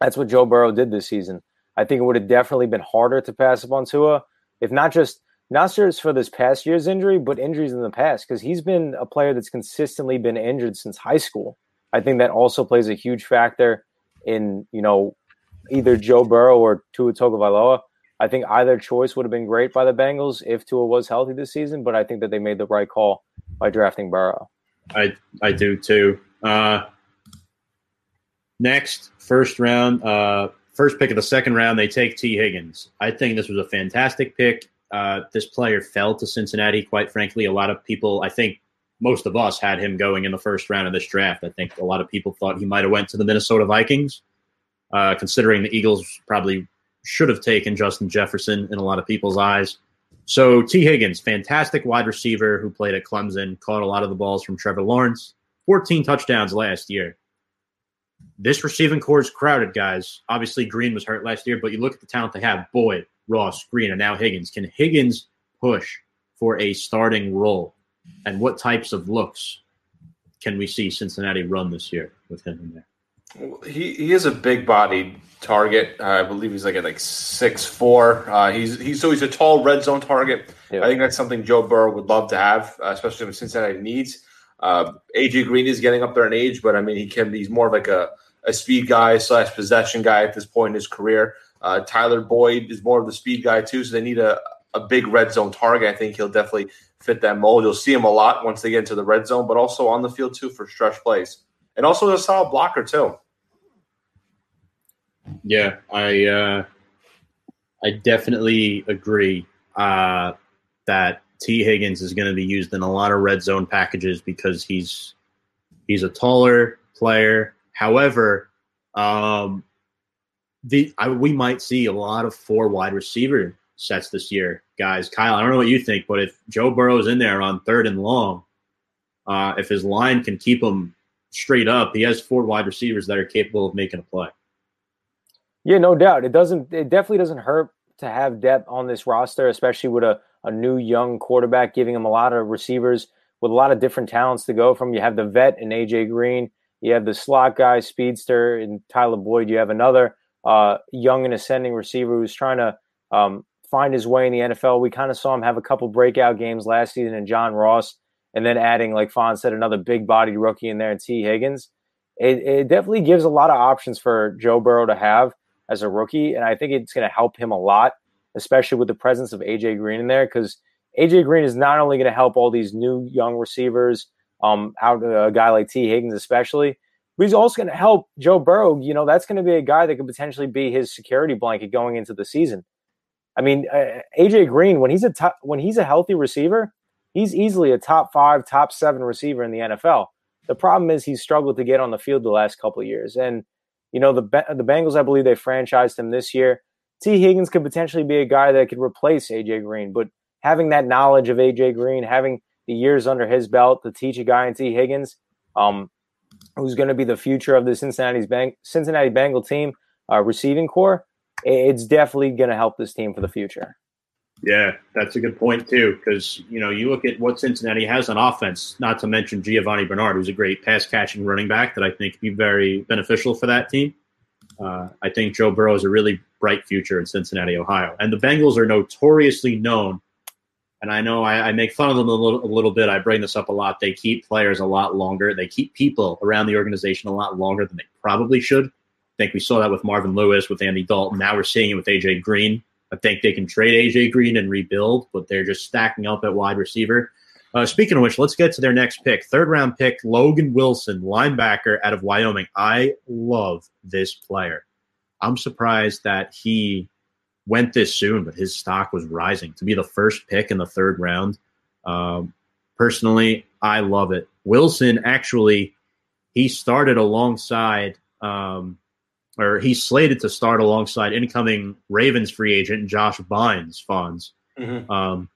that's what Joe Burrow did this season. I think it would have definitely been harder to pass up on Tua, if not just not just for this past year's injury, but injuries in the past, because he's been a player that's consistently been injured since high school. I think that also plays a huge factor in you know either Joe Burrow or Tua Tagovailoa I think either choice would have been great by the Bengals if Tua was healthy this season, but I think that they made the right call by drafting Burrow. I I do too. Uh, next, first round, uh, first pick of the second round, they take Tee Higgins. I think this was a fantastic pick. Uh, this player fell to Cincinnati. Quite frankly, a lot of people, I think most of us had him going in the first round of this draft. I think a lot of people thought he might have went to the Minnesota Vikings, uh, considering the Eagles probably should have taken Justin Jefferson in a lot of people's eyes. So Tee Higgins, fantastic wide receiver who played at Clemson, caught a lot of the balls from Trevor Lawrence, 14 touchdowns last year. This receiving core is crowded, guys. Obviously, Green was hurt last year, but you look at the talent they have: Boyd, Ross, Green, and now Higgins. Can Higgins push for a starting role? And what types of looks can we see Cincinnati run this year with him in there? He he is a big bodied target. Uh, I believe he's like at like six four. Uh, he's he's so he's a tall red zone target. Yeah. I think that's something Joe Burrow would love to have, uh, especially when Cincinnati needs. Uh, AJ Green is getting up there in age, but I mean he can he's more of like a, a speed guy slash possession guy at this point in his career. Uh, Tyler Boyd is more of the speed guy too, so they need a, a big red zone target. I think he'll definitely fit that mold. You'll see him a lot once they get into the red zone, but also on the field too for stretch plays, and also a solid blocker too. Yeah, I uh, I definitely agree uh, that Tee Higgins is going to be used in a lot of red zone packages because he's he's a taller player However, um, the I, we might see a lot of four wide receiver sets this year, guys. Kyle, I don't know what you think, but if Joe Burrow's in there on third and long, uh, if his line can keep him straight up, he has four wide receivers that are capable of making a play. Yeah, no doubt. It doesn't. It definitely doesn't hurt to have depth on this roster, especially with a, a new young quarterback, giving him a lot of receivers with a lot of different talents to go from. You have the vet and AJ Green. You have the slot guy, speedster, and Tyler Boyd. You have another uh, young and ascending receiver who's trying to um, find his way in the NFL. We kind of saw him have a couple breakout games last season in John Ross, and then adding, like Fonz said, another big bodied rookie in there, and Tee Higgins. It, it definitely gives a lot of options for Joe Burrow to have as a rookie, and I think it's going to help him a lot, especially with the presence of AJ Green in there, because AJ Green is not only going to help all these new young receivers, um, out a guy like Tee Higgins especially, but he's also going to help Joe Burrow. You know, that's going to be a guy that could potentially be his security blanket going into the season. I mean, uh, AJ Green when he's a top, when he's a healthy receiver, he's easily a top five, top seven receiver in the NFL. The problem is he's struggled to get on the field the last couple of years, and you know, the the Bengals, I believe they franchised him this year. Tee Higgins could potentially be a guy that could replace AJ Green, but having that knowledge of AJ Green, having the years under his belt to teach a guy in T. Higgins, um, who's going to be the future of the Cincinnati's Bang- Cincinnati Bengal team uh, receiving core, it's definitely going to help this team for the future. Yeah, that's a good point too. Because you know, you look at what Cincinnati has on offense. Not to mention Giovani Bernard, who's a great pass catching running back that I think be very beneficial for that team. Uh, I think Joe Burrow is a really bright future in Cincinnati, Ohio, and the Bengals are notoriously known. And I know I, I make fun of them a little, a little bit. I bring this up a lot. They keep players a lot longer. They keep people around the organization a lot longer than they probably should. I think we saw that with Marvin Lewis, with Andy Dalton. Now we're seeing it with AJ Green I think they can trade AJ Green and rebuild, but they're just stacking up at wide receiver. Uh, speaking of which, let's get to their next pick. Third round pick, Logan Wilson, linebacker out of Wyoming. I love this player. I'm surprised that he went this soon, but his stock was rising to be the first pick in the third round. Um, personally, I love it. Wilson actually, he started alongside um, or he's slated to start alongside incoming Ravens free agent Josh Bynes Fonz. Mm-hmm. Um,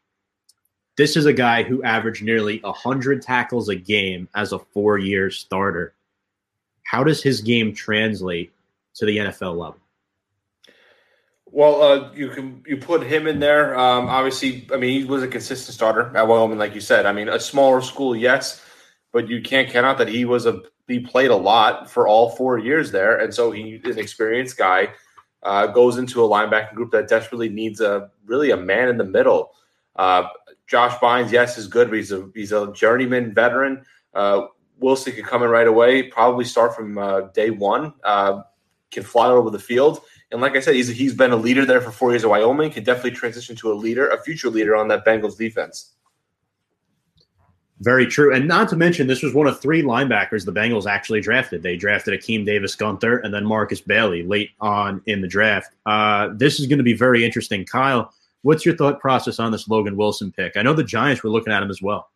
this is a guy who averaged nearly 100 tackles a game as a four year starter. How does his game translate to the NFL level? Well, uh, you can you put him in there. Um, obviously, I mean he was a consistent starter at Wyoming, like you said. I mean, a smaller school, yes, but you can't count out that he was a he played a lot for all four years there, and so he an experienced guy. Uh, goes into a linebacking group that desperately needs a really a man in the middle. Uh, Josh Bynes, yes, is good, but he's a he's a journeyman veteran. Uh, Wilson could come in right away, probably start from uh, day one. Uh, can fly over the field, and like I said, he's he's been a leader there for four years at Wyoming. Can definitely transition to a leader, a future leader on that Bengals defense. Very true. And not to mention, this was one of three linebackers the Bengals actually drafted. They drafted Akeem Davis Gunther and then Markus Bailey late on in the draft. Uh, this is going to be very interesting. Kyle, what's your thought process on this Logan Wilson pick? I know the Giants were looking at him as well.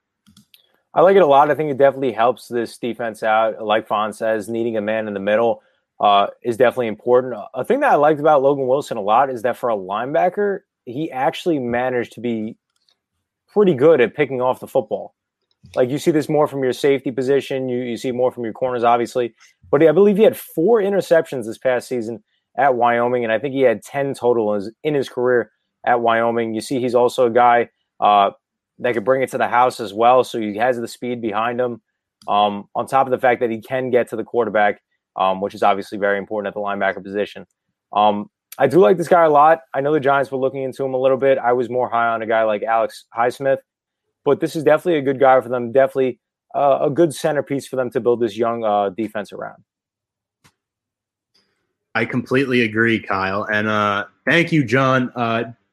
I like it a lot. I think it definitely helps this defense out. Like Fonz says, needing a man in the middle uh, is definitely important. A thing that I liked about Logan Wilson a lot is that for a linebacker, he actually managed to be pretty good at picking off the football. Like you see this more from your safety position. You, you see more from your corners, obviously. But I believe he had four interceptions this past season at Wyoming, and I think he had 10 total in his, in his career at Wyoming. You see, he's also a guy uh, that could bring it to the house as well. So he has the speed behind him. Um, on top of the fact that he can get to the quarterback, um, which is obviously very important at the linebacker position. Um, I do like this guy a lot. I know the Giants were looking into him a little bit. I was more high on a guy like Alex Highsmith but this is definitely a good guy for them. Definitely uh, a good centerpiece for them to build this young uh, defense around. I completely agree, Kyle. And uh, thank you, John.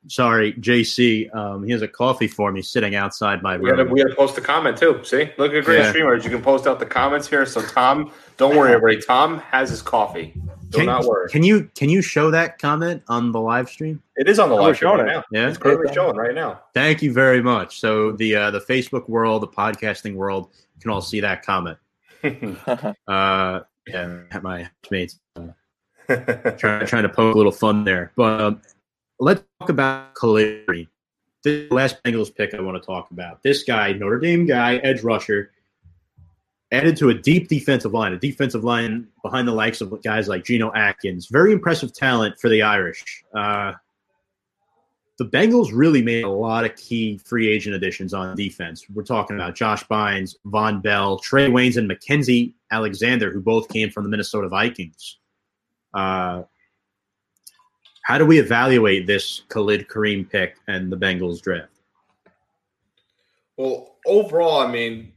Sorry, JC. Um, he has a coffee for me sitting outside my room. We got to post a comment too. See, look at great yeah. streamers. You can post out the comments here. So Tom, don't worry, everybody. Tom has his coffee. Do can, not worry. Can you can you show that comment on the live stream? It is on the live stream right now. Yeah, it's currently showing right now. Thank you very much. So the uh, the Facebook world, the podcasting world, can all see that comment. uh, Yeah, my housemates uh, trying trying to poke a little fun there. But um, let's talk about Khalid. The last Bengals pick I want to talk about. This guy, Notre Dame guy, edge rusher, added to a deep defensive line, a defensive line behind the likes of guys like Geno Atkins. Very impressive talent for the Irish. Uh, the Bengals really made a lot of key free agent additions on defense. We're talking about Josh Bynes, Vonn Bell, Trae Waynes, and Mackensie Alexander, who both came from the Minnesota Vikings. Uh, how do we evaluate this Khalid Kareem pick and the Bengals draft? Well, overall, I mean,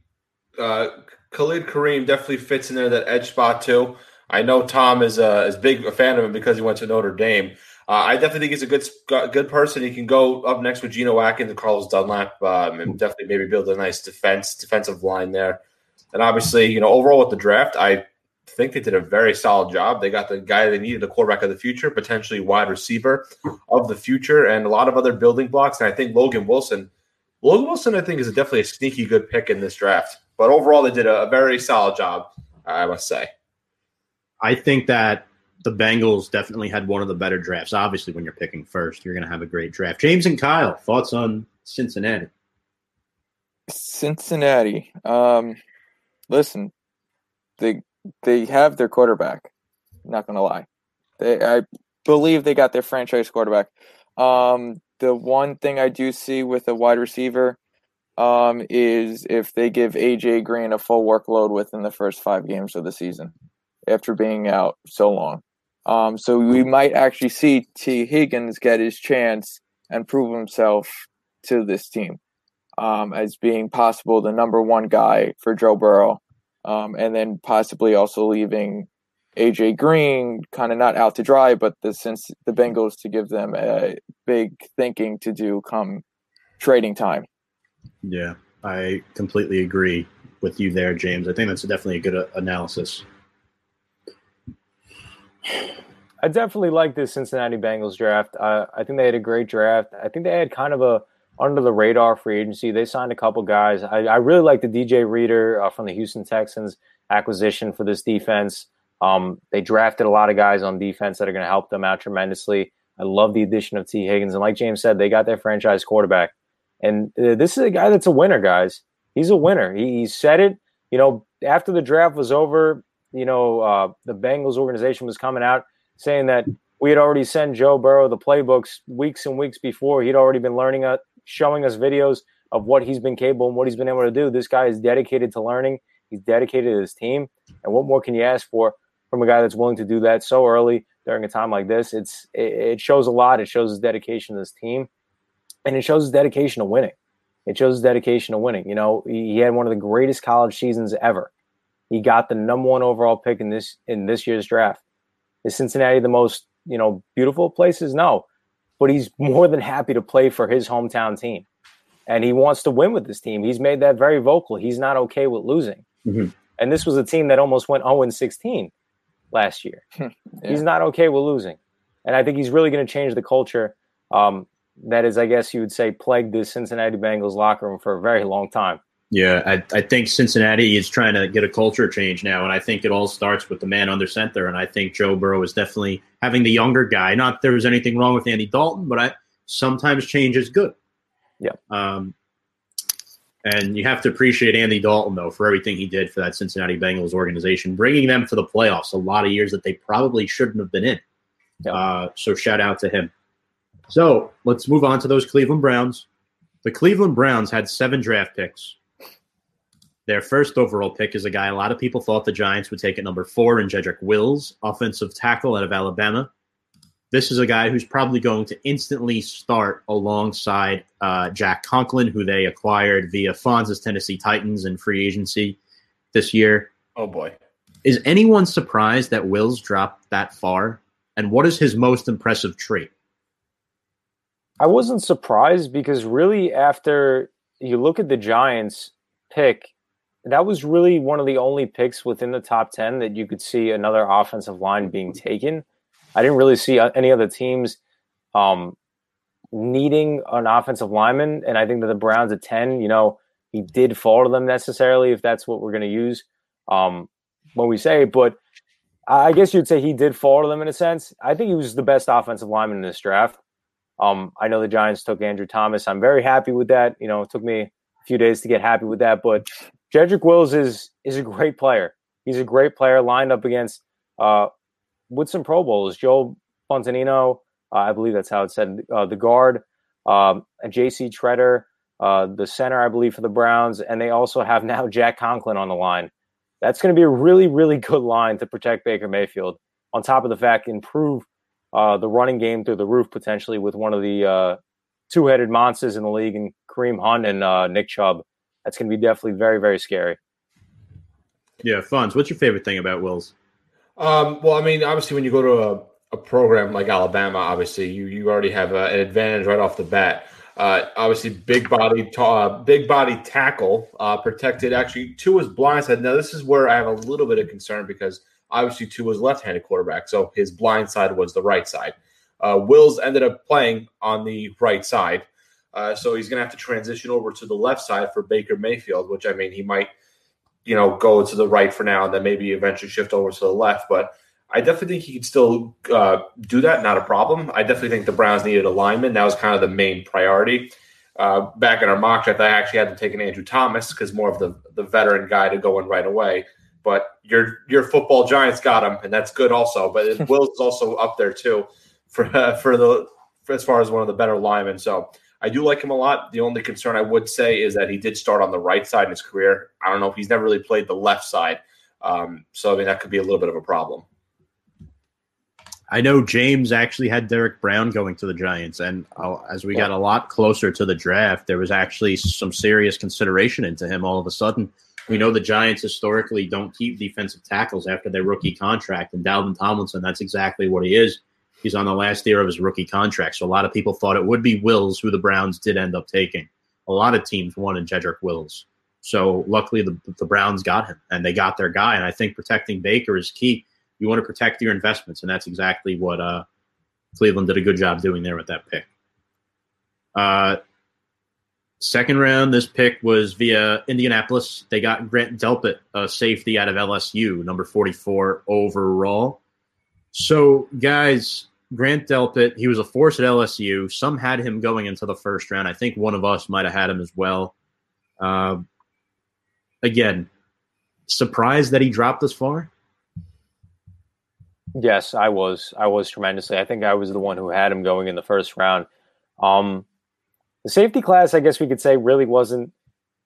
uh, Khalid Kareem definitely fits in there that edge spot too. I know Tom is uh, is big a fan of him because he went to Notre Dame. Uh, I definitely think he's a good good person. He can go up next with Geno Atkins and Carlos Dunlap, um, and definitely maybe build a nice defense defensive line there. And obviously, you know, overall with the draft, I think they did a very solid job. They got the guy they needed, the quarterback of the future, potentially wide receiver of the future, and a lot of other building blocks. And I think Logan Wilson, Logan Wilson, I think is definitely a sneaky good pick in this draft. But overall, they did a, a very solid job, I must say. I think that the Bengals definitely had one of the better drafts. Obviously, when you're picking first, you're going to have a great draft. James and Kyle, thoughts on Cincinnati? Cincinnati. Um, listen, they they have their quarterback. Not to lie, they I believe they got their franchise quarterback. Um, the one thing I do see with a wide receiver um, is if they give AJ Green a full workload within the first five games of the season after being out so long. Um, so we might actually see T. Higgins get his chance and prove himself to this team um, as being possible the number one guy for Joe Burrow, um, and then possibly also leaving AJ Green kind of not out to dry, but the since the Bengals to give them a big thinking to do come trading time. Yeah, I completely agree with you there, James. I think that's definitely a good uh, analysis. I definitely like this Cincinnati Bengals draft. Uh, I think they had a great draft. I think they had kind of a under the radar free agency. They signed a couple guys. I, I really like the DJ Reader uh, from the Houston Texans acquisition for this defense. Um, they drafted a lot of guys on defense that are going to help them out tremendously. I love the addition of T. Higgins, and like James said, they got their franchise quarterback. And uh, this is a guy that's a winner, guys. He's a winner. He, he said it. You know, after the draft was over, you know, uh, the Bengals organization was coming out saying that we had already sent Joe Burrow the playbooks weeks and weeks before. He'd already been learning, uh, showing us videos of what he's been capable and what he's been able to do. This guy is dedicated to learning. He's dedicated to his team. And what more can you ask for from a guy that's willing to do that so early during a time like this? It's it, shows a lot. It shows his dedication to his team, and it shows his dedication to winning. It shows his dedication to winning. You know, he had one of the greatest college seasons ever. He got the number one overall pick in this in this year's draft. Is Cincinnati the most you know beautiful places? No, but he's more than happy to play for his hometown team, and he wants to win with this team. He's made that very vocal. He's not okay with losing, mm-hmm. and this was a team that almost went zero and sixteen last year. yeah. He's not okay with losing, and I think he's really going to change the culture. Um, that is, I guess you would say, plagued the Cincinnati Bengals locker room for a very long time. Yeah, I, I, think Cincinnati is trying to get a culture change now, and I think it all starts with the man under center. And I think Joe Burrow is definitely having the younger guy. Not there was anything wrong with Andy Dalton, but I sometimes change is good. Yeah. Um, and you have to appreciate Andy Dalton though for everything he did for that Cincinnati Bengals organization, bringing them to the playoffs a lot of years that they probably shouldn't have been in. Uh, so shout out to him. So let's move on to those Cleveland Browns. The Cleveland Browns had seven draft picks. Their first overall pick is a guy a lot of people thought the Giants would take at number four in Jedrick Wills, offensive tackle out of Alabama. This is a guy who's probably going to instantly start alongside uh, Jack Conklin, who they acquired via Fonz's Tennessee Titans in free agency this year. Oh boy. Is anyone surprised that Wills dropped that far? And what is his most impressive trait? I wasn't surprised because really after you look at the Giants pick, that was really one of the only picks within the top 10 that you could see another offensive line being taken. I didn't really see uh, any other teams um, needing an offensive lineman. And I think that the Browns at 10, you know, he did fall to them necessarily, if that's what we're going to use um, when we say. But I guess you'd say he did fall to them in a sense. I think he was the best offensive lineman in this draft. Um, I know the Giants took Andrew Thomas. I'm very happy with that. You know, it took me a few days to get happy with that, but Jedrick Wills is is a great player. He's a great player lined up against uh, with some Pro Bowls. Joe Fontanino, uh, I believe that's how it said. Uh, the guard, um, J.C. Tretter, uh, the center, I believe, for the Browns, and they also have now Jack Conklin on the line. That's going to be a really, really good line to protect Baker Mayfield. On top of the fact, improve uh, the running game through the roof potentially with one of the uh, two-headed monsters in the league, and Kareem Hunt and uh, Nick Chubb. That's going to be definitely very, very scary. Yeah, Fonz, what's your favorite thing about Wills? Um, well, I mean, obviously, when you go to a, a program like Alabama, obviously, you you already have a, an advantage right off the bat. Uh, obviously, big body, uh, big body tackle uh, protected. Actually, Tua's blind side. Now, this is where I have a little bit of concern because obviously Tua's left-handed quarterback, so his blind side was the right side. Uh, Wills ended up playing on the right side, uh, so he's going to have to transition over to the left side for Baker Mayfield. Which I mean, he might, you know, go to the right for now and then maybe eventually shift over to the left, but. I definitely think he could still uh, do that, not a problem. I definitely think the Browns needed a lineman. That was kind of the main priority. Uh, back in our mock draft, I actually had to take an Andrew Thomas because more of the, the veteran guy to go in right away. But your your football giants got him, and that's good also. But Wills is also up there too for uh, for the for as far as one of the better linemen. So I do like him a lot. The only concern I would say is that he did start on the right side in his career. I don't know if he's never really played the left side. Um, so I mean that could be a little bit of a problem. I know James actually had Derek Brown going to the Giants, and uh, as we got a lot closer to the draft, there was actually some serious consideration into him. All of a sudden, we know the Giants historically don't keep defensive tackles after their rookie contract, and Dalvin Tomlinson, that's exactly what he is. He's on the last year of his rookie contract, so a lot of people thought it would be Wills, who the Browns did end up taking. A lot of teams wanted Jedrick Wills, so luckily the, the Browns got him, and they got their guy. And I think protecting Baker is key you want to protect your investments, and that's exactly what uh, Cleveland did a good job doing there with that pick. Uh, second round, this pick was via Indianapolis. They got Grant Delpit, a safety out of LSU, number 44 overall. So, guys, Grant Delpit, he was a force at LSU. Some had him going into the first round. I think one of us might have had him as well. Uh, again, surprised that he dropped this far. Yes, I was. I was tremendously. I think I was the one who had him going in the first round. Um, the safety class, I guess we could say, really wasn't.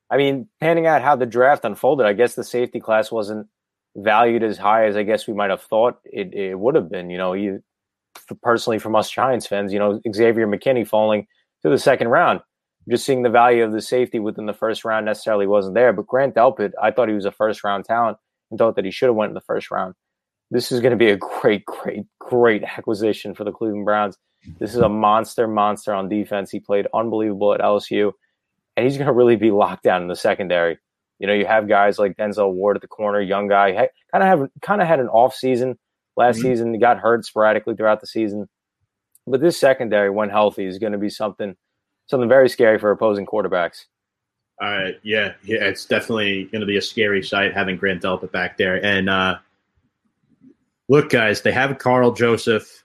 I mean, panning out how the draft unfolded, I guess the safety class wasn't valued as high as I guess we might have thought it, it would have been. You know, you, personally from us Giants fans, you know, Xavier McKinney falling to the second round. Just seeing the value of the safety within the first round necessarily wasn't there. But Grant Delpit, I thought he was a first round talent and thought that he should have went in the first round this is going to be a great, great, great acquisition for the Cleveland Browns. This is a monster, monster on defense. He played unbelievable at LSU, and he's going to really be locked down in the secondary. You know, you have guys like Denzel Ward at the corner, young guy, kind of have kind of had an off season last mm-hmm. season. He got hurt sporadically throughout the season, but this secondary, when healthy, is going to be something something very scary for opposing quarterbacks. Uh, yeah, yeah, it's definitely going to be a scary sight having Grant Delpit back there, and uh, look, guys, they have Karl Joseph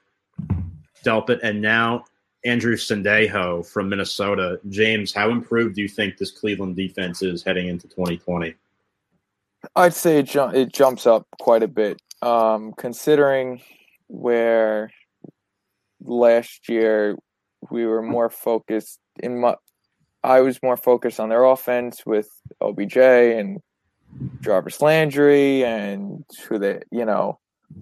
Delpit and now Andrew Sendejo from Minnesota. James, how improved do you think this Cleveland defense is heading into 2020? I'd say it, ju- it jumps up quite a bit, um, considering where last year we were more focused in my. I was more focused on their offense with OBJ and Jarvis Landry and who they, you know,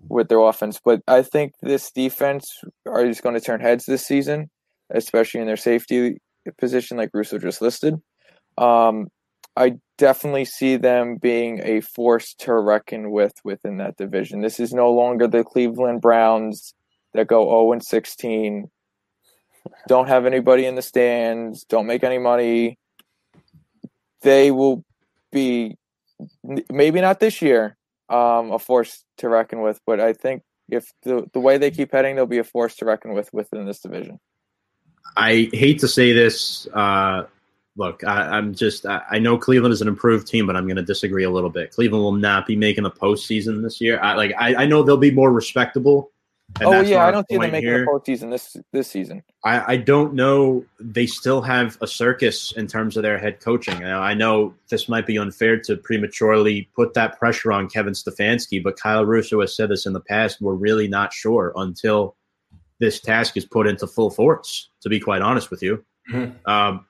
with their offense. But I think this defense are just going to turn heads this season, especially in their safety position, like Russo just listed. Um, I definitely see them being a force to reckon with within that division. This is no longer the Cleveland Browns that go 0 and 16, don't have anybody in the stands, don't make any money. They will be maybe not this year, um, a force to reckon with. But I think if the the way they keep heading, they'll be a force to reckon with within this division. I hate to say this, uh, look, I, am just I, I, know Cleveland is an improved team, but I'm going to disagree a little bit. Cleveland will not be making the postseason this year. I like I, I know they'll be more respectable. oh yeah, I don't see them making here. the postseason this this season. I, I don't know. They still have a circus in terms of their head coaching. Now, I know this might be unfair to prematurely put that pressure on Kevin Stefanski, but Kyle Russo has said this in the past. We're really not sure until this task is put into full force. To be quite honest with you. Mm-hmm. Um,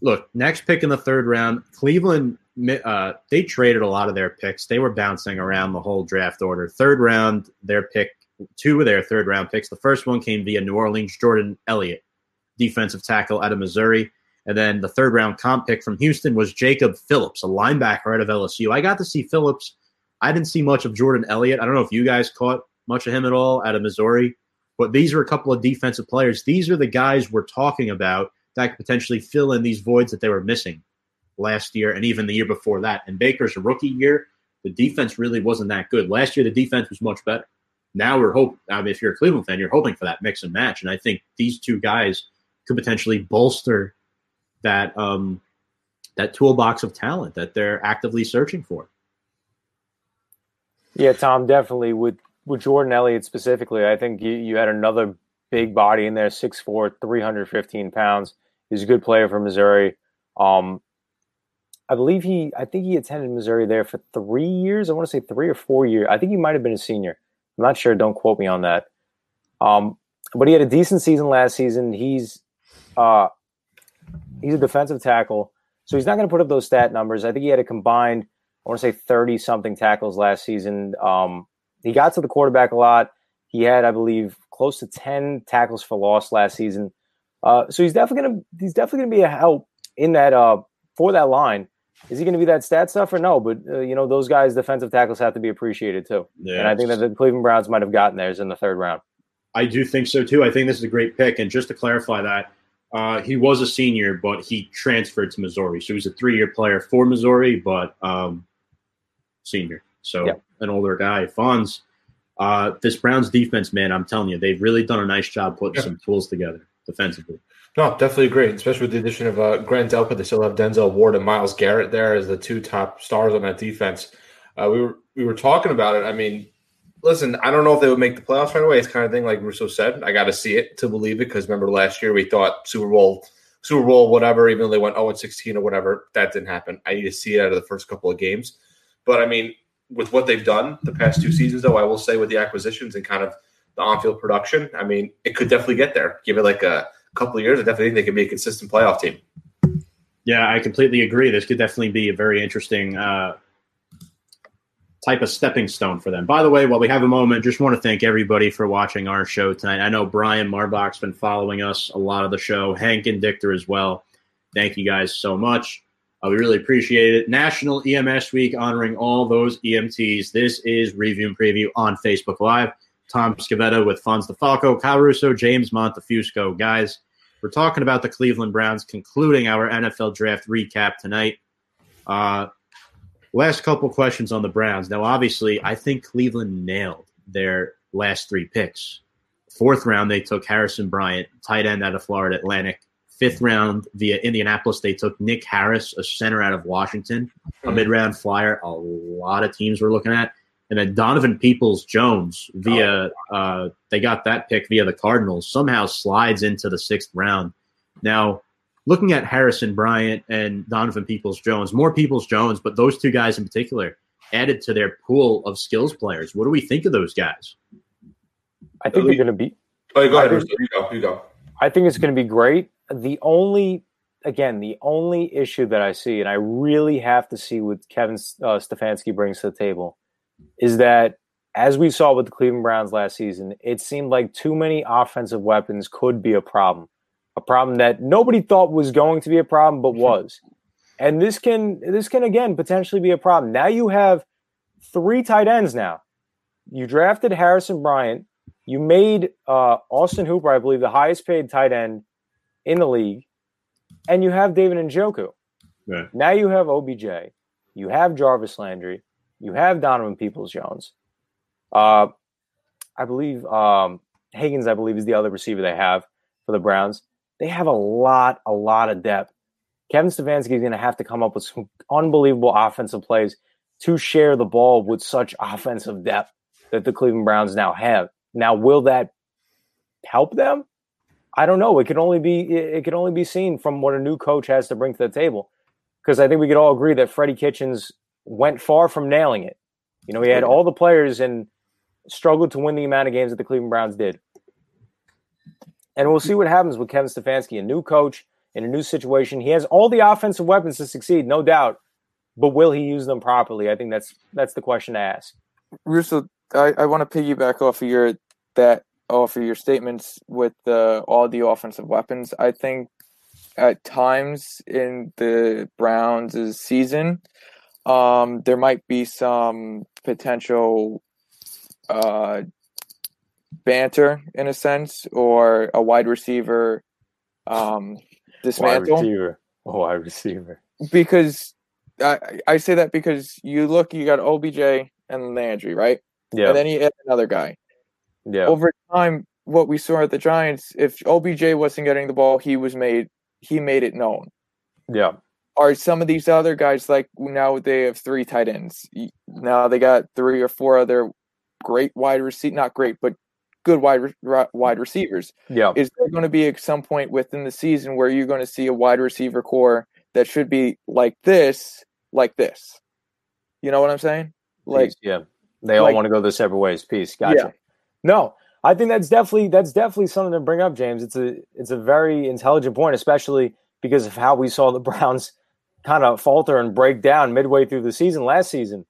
look, next pick in the third round, Cleveland. Uh, they traded a lot of their picks. They were bouncing around the whole draft order. Third round, their pick, two of their third round picks. The first one came via New Orleans, Jordan Elliott, defensive tackle out of Missouri. And then the third round comp pick from Houston was Jacob Phillips, a linebacker out of LSU. I got to see Phillips. I didn't see much of Jordan Elliott. I don't know if you guys caught much of him at all out of Missouri, but these are a couple of defensive players. These are the guys we're talking about that could potentially fill in these voids that they were missing last year and even the year before that. And Baker's rookie year, the defense really wasn't that good. Last year, the defense was much better. Now we're hope. I mean, if you're a Cleveland fan, you're hoping for that mix and match. And I think these two guys could potentially bolster that um, that toolbox of talent that they're actively searching for. Yeah, Tom, definitely with with Jordan Elliott specifically, I think you, you had another big body in there, 6'4", 315 pounds. He's a good player for Missouri. Um, I believe he, I think he attended Missouri there for three years. I want to say three or four years. I think he might have been a senior. I'm not sure. Don't quote me on that. Um, but he had a decent season last season. He's uh, he's a defensive tackle, so he's not going to put up those stat numbers. I think he had a combined, I want to say thirty something tackles last season. Um, he got to the quarterback a lot. He had, I believe, close to ten tackles for loss last season. Uh, so he's definitely gonna he's definitely gonna be a help in that uh, for that line. Is he going to be that stat stuff or no? But uh, you know those guys, defensive tackles, have to be appreciated too. Yeah, and I think that the Cleveland Browns might have gotten theirs in the third round. I do think so too. I think this is a great pick. And just to clarify that, uh, he was a senior, but he transferred to Missouri, so he's a three-year player for Missouri, but um, senior. So yep. an older guy. Fonz, uh, this Browns defense, man, I'm telling you, they've really done a nice job putting yeah. some tools together defensively. No, definitely agree. especially with the addition of uh, Grant Delpit. They still have Denzel Ward and Myles Garrett there as the two top stars on that defense. Uh, we were we were talking about it. I mean, listen, I don't know if they would make the playoffs right away. It's kind of thing like Russo said. I got to see it to believe it because remember last year we thought Super Bowl, Super Bowl, whatever. Even though they went 0 16 or whatever, that didn't happen. I need to see it out of the first couple of games. But I mean, with what they've done the past two seasons, though, I will say with the acquisitions and kind of the on-field production, I mean, it could definitely get there. Give it like a couple of years, I definitely think they could be a consistent playoff team. Yeah, I completely agree. This could definitely be a very interesting uh, type of stepping stone for them. By the way, while we have a moment, just want to thank everybody for watching our show tonight. I know Brian Marbach's been following us a lot of the show, Hank and Dichter as well. Thank you guys so much. Uh, we really appreciate it. National EMS Week honoring all those EMTs. This is Review and Preview on Facebook Live. Tom Scavetta with Fonz DeFalco, Kyle Russo, James Montefusco. Guys, we're talking about the Cleveland Browns concluding our NFL draft recap tonight. Uh, last couple questions on the Browns. Now, obviously, I think Cleveland nailed their last three picks. Fourth round, they took Harrison Bryant, tight end out of Florida Atlantic. Fifth round via Indianapolis, they took Nick Harris, a center out of Washington, a hmm. mid round flyer. A lot of teams were looking at. And then Donovan Peoples Jones via oh. uh, they got that pick via the Cardinals somehow slides into the sixth round. Now, looking at Harrison Bryant and Donovan Peoples Jones, more Peoples Jones, but those two guys in particular added to their pool of skills players. What do we think of those guys? I think they're going to be. Oh, go ahead. you go. You go. I think it's going to be great the only again the only issue that I see, and I really have to see what Kevin uh, Stefanski brings to the table, is that as we saw with the Cleveland Browns last season, it seemed like too many offensive weapons could be a problem, a problem that nobody thought was going to be a problem, but was. And this can this can again potentially be a problem. Now you have three tight ends. Now you drafted Harrison Bryant. You made uh, Austin Hooper, I believe, the highest paid tight end in the league, and you have David Njoku. Right. Now you have OBJ, you have Jarvis Landry, you have Donovan Peoples Jones. Uh, I believe um, Higgins, I believe, is the other receiver they have for the Browns. They have a lot, a lot of depth Kevin Stefanski is going to have to come up with some unbelievable offensive plays to share the ball with such offensive depth that the Cleveland Browns now have. Now, will that help them? I don't know. It can only be it can only be seen from what a new coach has to bring to the table. Because I think we could all agree that Freddie Kitchens went far from nailing it. You know, he had all the players and struggled to win the amount of games that the Cleveland Browns did. And we'll see what happens with Kevin Stefanski, a new coach in a new situation. He has all the offensive weapons to succeed, no doubt. But will he use them properly? I think that's that's the question to ask. Russo, I, I want to piggyback off of your that off of your statements with uh, all the offensive weapons. I think at times in the Browns' season, um, there might be some potential uh, banter in a sense, or a wide receiver um, dismantle. Wide receiver. Oh, wide receiver. Because I, I say that because you look, you got OBJ and Landry, right? Yeah. And then you add another guy. Yeah. Over time, what we saw at the Giants, if OBJ wasn't getting the ball, he was made he made it known. yeah. Are some of these other guys like now they have three tight ends? Now they got three or four other great wide receiver, not great, but good wide re- wide receivers. Yeah. Is there going to be at some point within the season where you're going to see a wide receiver core that should be like this, like this? You know what I'm saying? Like Peace, yeah. They all like- want to go their separate ways. Peace. Gotcha. Yeah. No, I think that's definitely that's definitely something to bring up, James. It's a it's a very intelligent point, especially because of how we saw the Browns kind of falter and break down midway through the season last season.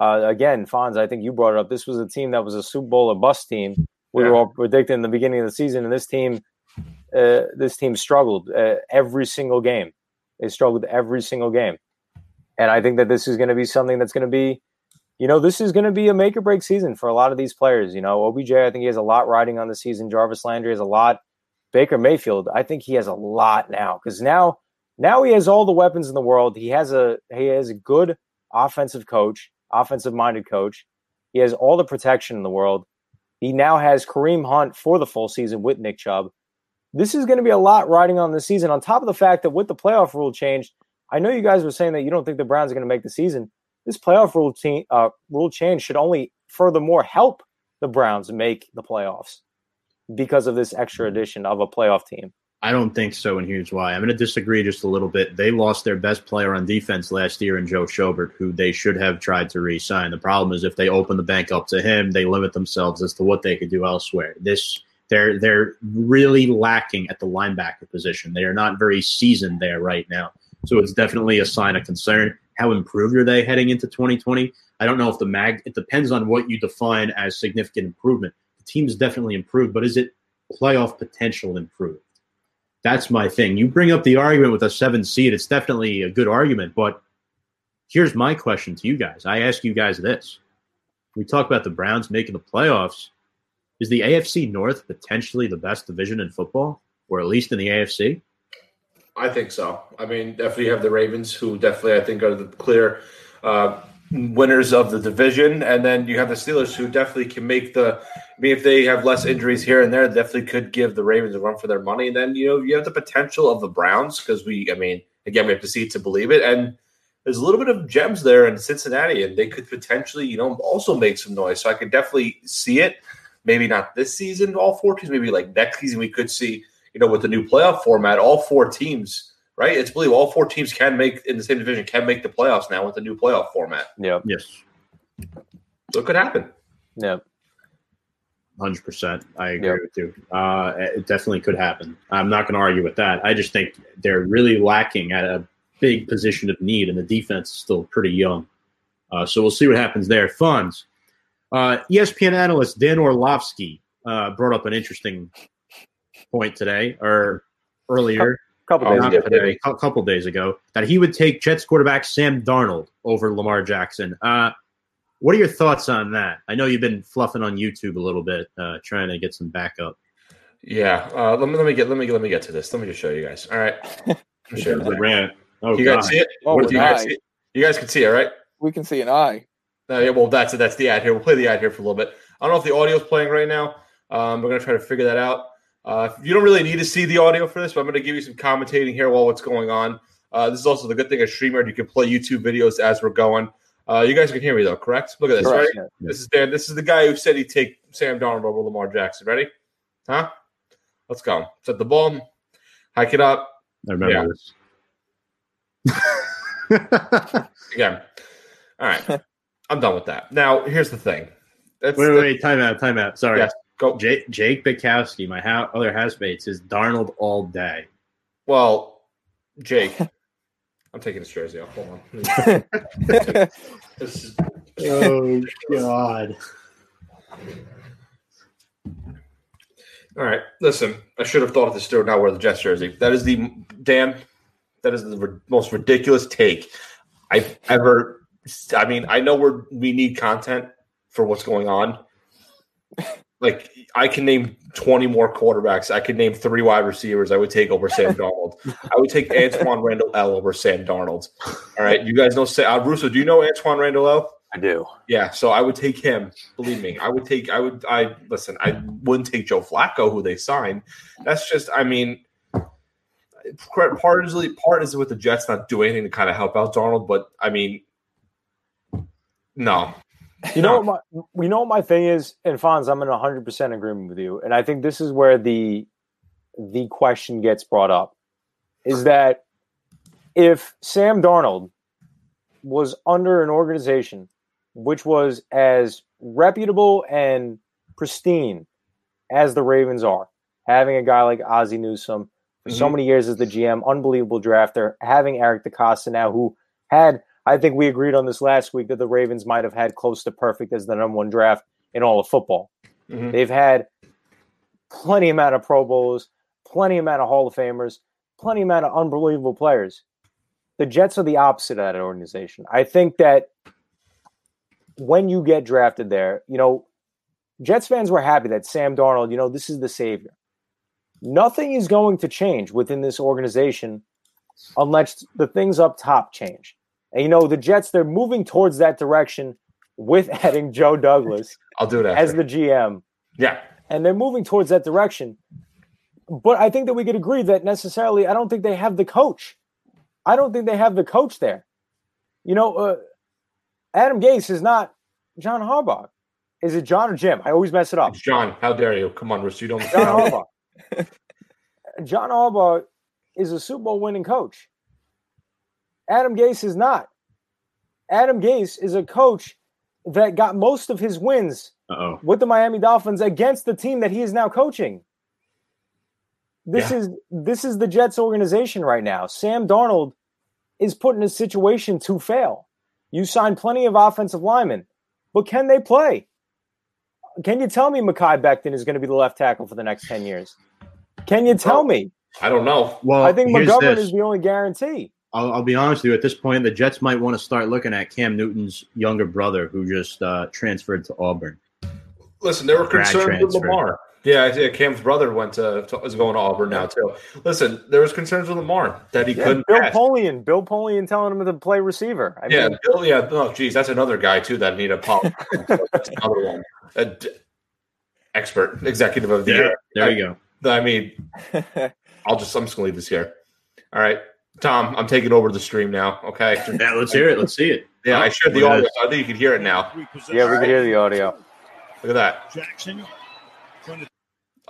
Uh, again, Fonz, I think you brought it up. This was a team that was a Super Bowl or bust team. We were all predicting in the beginning of the season, and this team, uh, this team struggled uh, every single game. They struggled every single game, and I think that this is going to be something that's going to be you know, this is going to be a make or break season for a lot of these players. You know, OBJ, I think he has a lot riding on the season. Jarvis Landry has a lot. Baker Mayfield, I think he has a lot now because now, now he has all the weapons in the world. He has a he has a good offensive coach, offensive minded coach. He has all the protection in the world. He now has Kareem Hunt for the full season with Nick Chubb. This is going to be a lot riding on this season. On top of the fact that with the playoff rule change, I know you guys were saying that you don't think the Browns are going to make the season this playoff rule, te- uh, rule change should only furthermore help the Browns make the playoffs because of this extra addition of a playoff team. I don't think so, and here's why. I'm going to disagree just a little bit. They lost their best player on defense last year in Joe Schobert, who they should have tried to re-sign. The problem is if they open the bank up to him, they limit themselves as to what they could do elsewhere. This they're they're really lacking at the linebacker position. They are not very seasoned there right now, so it's definitely a sign of concern. How improved are they heading into 2020? I don't know if the mag. It depends on what you define as significant improvement. The team's definitely improved, but is it playoff potential improved? That's my thing. You bring up the argument with a seven seed. It's definitely a good argument, but here's my question to you guys. I ask you guys this. We talk about the Browns making the playoffs. Is the AFC North potentially the best division in football, or at least in the AFC? I think so. I mean, definitely have the Ravens, who definitely I think are the clear uh, winners of the division, and then you have the Steelers, who definitely can make the. I mean, if they have less injuries here and there, definitely could give the Ravens a run for their money. And then you know you have the potential of the Browns because we, I mean, again we have to see to believe it, and there's a little bit of gems there in Cincinnati, and they could potentially, you know, also make some noise. So I could definitely see it. Maybe not this season, all four teams. Maybe like next season, we could see you know, with the new playoff format, all four teams, right? It's believe all four teams can make in the same division can make the playoffs now with the new playoff format. Yeah. Yes, So it could happen. Yeah. hundred percent. I agree Yep. with you. Uh, it definitely could happen. I'm not going to argue with that. I just think they're really lacking at a big position of need, and the defense is still pretty young. Uh, so we'll see what happens there. Fonz. Uh, ESPN analyst Dan Orlovsky uh, brought up an interesting point today or earlier. Couple Oh, days ago. today, a couple days ago, that he would take Jets quarterback Sam Darnold over Lamar Jackson. Uh, what are your thoughts on that? I know you've been fluffing on YouTube a little bit, uh, trying to get some backup. Yeah. Uh, let me let me get let me let me get to this. Let me just show you guys. All right. Let me you. The rant. Oh, You God. guys see it? Oh, What do you guys see? it? You guys can see it, right? We can see an eye. Uh, yeah, well, that's that's the ad here. We'll play the ad here for a little bit. I don't know if the audio's playing right now. Um, we're gonna try to figure that out. Uh, you don't really need to see the audio for this, but I'm gonna give you some commentating here while what's going on. Uh, this is also the good thing of Streamer. You can play YouTube videos as we're going. Uh, you guys can hear me though, correct? Look at this. Correct. Ready? This is Dan. This is the guy who said he'd take Sam Darnold over Lamar Jackson. Ready? Huh? Let's go. Set the ball. Hike it up. I remember Yeah. this. Again. All right. I'm done with that. Now, here's the thing. That's wait, wait, wait, time out, time out. Sorry. Yes, go. Jake, Jake Bukowski, my ha- other housemates, is Darnold all day. Well, Jake, I'm taking his jersey off. Hold on. Is- Oh God! all right. Listen, I should have thought of this dude not wear the Jets jersey. That is the Dan. That is the ri- most ridiculous take I've ever. I mean, I know we're we need content for what's going on. Like I can name 20 more quarterbacks. I could name three wide receivers I would take over Sam Darnold. I would take Antwaan Randle El over Sam Darnold. All right. You guys know Sa- uh, Russo, do you know Antwaan Randle El? I do. Yeah, so I would take him. Believe me, I would take. I would. I listen. I wouldn't take Joe Flacco, who they signed. That's just. I mean, part is part is with the Jets not doing anything to kind of help out Darnold, but I mean, no. You know what my you know what my thing is, and Fonz, I'm in hundred percent agreement with you. And I think this is where the the question gets brought up is that if Sam Darnold was under an organization which was as reputable and pristine as the Ravens are, having a guy like Ozzie Newsome for so Mhm. many years as the GM, unbelievable drafter, having Eric DeCosta now, who had I think we agreed on this last week that the Ravens might have had close to perfect as the number one draft in all of football. Mhm. They've had plenty amount of Pro Bowls, plenty amount of Hall of Famers, plenty amount of unbelievable players. The Jets are the opposite of that organization. I think that when you get drafted there, you know, Jets fans were happy that Sam Darnold, you know, this is the savior. Nothing is going to change within this organization unless the things up top change. And you know, the Jets, they're moving towards that direction with adding Joe Douglas I'll do that. as the GM, yeah. and they're moving towards that direction. But I think that we could agree that necessarily, I don't think they have the coach. I don't think they have the coach there. You know, uh, Adam Gase is not John Harbaugh. Is it John or Jim? I always mess it up. John, how dare you? Come on, Russ. You don't. John Harbaugh. John Harbaugh is a Super Bowl winning coach. Adam Gase is not. Adam Gase is a coach that got most of his wins Uh oh. with the Miami Dolphins against the team that he is now coaching. This Yeah. is this is the Jets organization right now. Sam Darnold is put in a situation to fail. You signed plenty of offensive linemen, but can they play? Can you tell me Mekhi Becton is going to be the left tackle for the next 10 years? Can you tell Well, me? I don't know. Well, I think here's McGovern this. is the only guarantee. I'll, I'll be honest with you. At this point, the Jets might want to start looking at Cam Newton's younger brother, who just uh, transferred to Auburn. Listen, they were Grad concerned with. Lamar. Yeah, I think Cam's brother went to, to is going to Auburn now too. Listen, there was concerns with Lamar that he Yeah, couldn't Bill pass. Polian, Bill Polian telling him to play receiver. I Yeah, mean, Bill, yeah. Oh, geez, that's another guy too that need a pop. that's another one. A d- expert, executive of the There, year. there you go. I mean, I'll just I'm just gonna leave this here. All right, Tom, I'm taking over the stream now. Okay. Yeah, let's hear it. Let's see it. Yeah, I shared the Look audio. I think you can hear it now. yeah, we can hear the audio. Look at that. Jackson.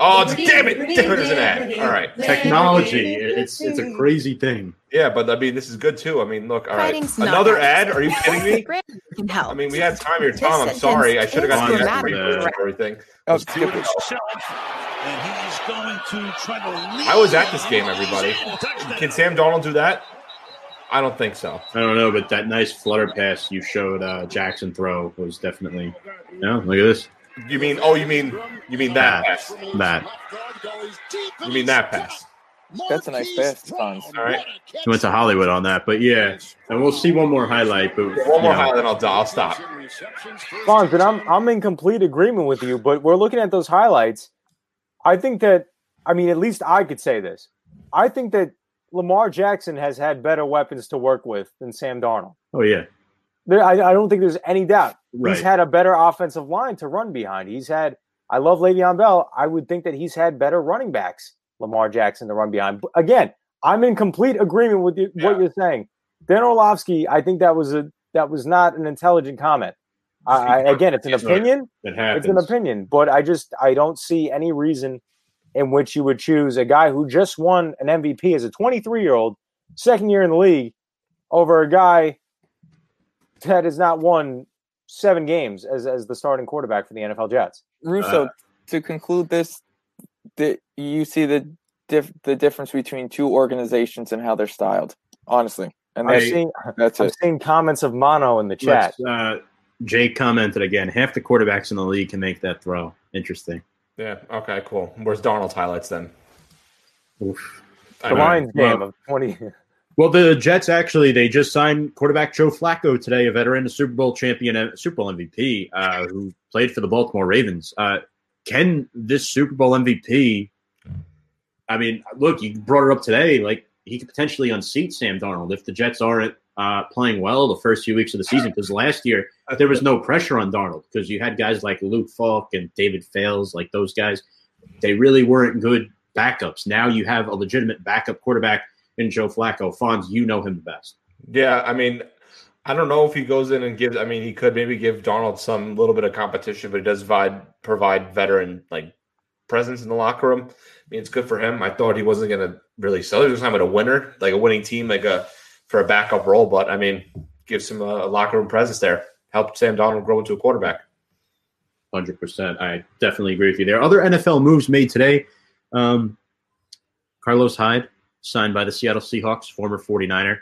Oh, damn it! Damn it! There's an ad. All right. Technology, it's it's a crazy thing. Yeah, but I mean, this is good too. I mean, look. All right. Writing's not Another ad? Are you kidding me? Grammar can help. I mean, we had time here, Tom. I'm sentence sorry. I should have gotten is the ad grammatically read and correct. everything. Oh, Do skip it it. himself. And he's going to try to lead I was at this game, everybody. Can Sam Donald do that? I don't think so. I don't know, but that nice flutter pass you showed uh, Jackson throw was definitely. Yeah, look at this. You mean? Oh, you mean? You mean that pass? That. You mean that pass? That's a nice pass, Fonz. All right. He went to Hollywood on that, but yeah, and we'll see one more highlight. But One more know, highlight, I'll, I'll stop. Fonz, but I'm I'm in complete agreement with you. But we're looking at those highlights. I think that I mean, at least I could say this. I think that Lamar Jackson has had better weapons to work with than Sam Darnold. Oh yeah, There, I, I don't think there's any doubt. right. He's had a better offensive line to run behind. He's had. I love Le'Veon Bell. I would think that he's had better running backs. Lamar Jackson to run behind. But again, I'm in complete agreement with you, what you're saying. Dan Orlovsky, I think that was a that was not an intelligent comment. I, I, again, it's an opinion. It. It's an opinion, but I just I don't see any reason in which you would choose a guy who just won an MVP as a 23 year old, second year in the league, over a guy that has not won seven games as as the starting quarterback for the NFL Jets. Russo, Uh, to conclude this, the, you see the diff, the difference between two organizations and how they're styled, honestly, and I'm I- seeing that's I'm it. seeing comments of mono in the chat. Uh, Jake commented again. Half the quarterbacks in the league can make that throw. Interesting. Yeah. Okay. Cool. Where's Darnold's highlights then? Oof. The mean, Lions well- game of 20. Well, the Jets actually they just signed quarterback Joe Flacco today, a veteran, a Super Bowl champion, a Super Bowl MVP, uh, who played for the Baltimore Ravens. Uh, can this Super Bowl MVP? I mean, look, you brought it up today. Like he could potentially unseat Sam Darnold if the Jets aren't uh, playing well the first few weeks of the season. Because last year there was no pressure on Darnold because you had guys like Luke Falk and David Fales, like those guys. They really weren't good backups. Now you have a legitimate backup quarterback in Joe Flacco. Fonz, you know him the best. Yeah, I mean, I don't know if he goes in and gives. I mean, he could maybe give Donald some little bit of competition, but he does provide provide veteran like presence in the locker room. I mean, it's good for him. I thought he wasn't going to really sell. He was talking about a winner, like a winning team, like a for a backup role. But I mean, gives him a, a locker room presence there. Helped Sam Donald grow into a quarterback. Hundred percent. I definitely agree with you. There other NFL moves made today. Um, Carlos Hyde signed by the Seattle Seahawks, former 49er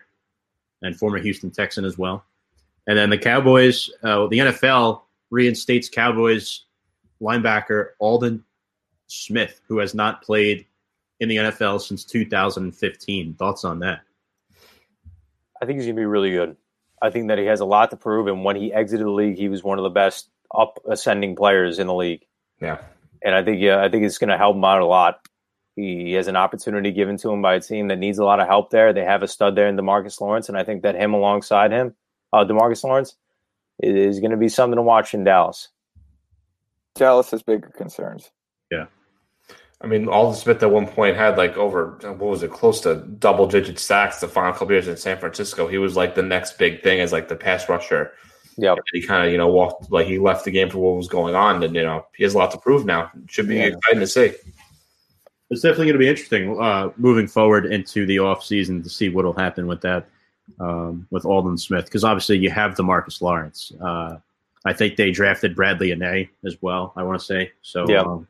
and former Houston Texan as well. And then the Cowboys, uh, the NFL reinstates Cowboys linebacker Aldon Smith, who has not played in the NFL since 2015. Thoughts on that? I think he's going to be really good. I think that he has a lot to prove. And when he exited the league, he was one of the best up ascending players in the league. Yeah, And I think, yeah, I think it's going to help him out a lot. He has an opportunity given to him by a team that needs a lot of help there. They have a stud there in Demarcus Lawrence. And I think that him alongside him, uh, Demarcus Lawrence, is going to be something to watch in Dallas. Dallas has bigger concerns. Yeah. I mean, Aldon Smith at one point had like over what was it, close to double digit sacks the final couple years in San Francisco. He was like the next big thing as like the pass rusher. Yeah, he kind of you know walked like he left the game for what was going on, and you know he has a lot to prove now. Should be Yeah. exciting to see. It's definitely going to be interesting uh, moving forward into the offseason to see what will happen with that um, with Aldon Smith because obviously you have DeMarcus Lawrence. Uh, I think they drafted Bradlee Anae as well. I want to say so. Yeah. Um,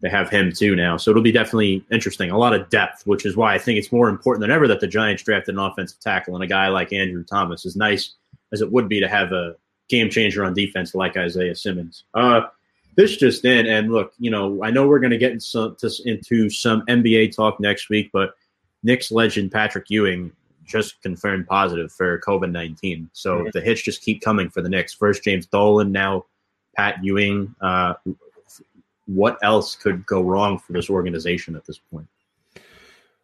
they have him too now, so it'll be definitely interesting. A lot of depth, which is why I think it's more important than ever that the Giants drafted an offensive tackle and a guy like Andrew Thomas. As nice as it would be to have a game changer on defense like Isaiah Simmons. Uh, this just in, and look, you know, I know we're going to get in some, to, into some NBA talk next week, but Knicks legend Patrick Ewing just confirmed positive for COVID nineteen. So Mhm. the hits just keep coming for the Knicks. First James Dolan, now Pat Ewing. Uh, what else could go wrong for this organization at this point?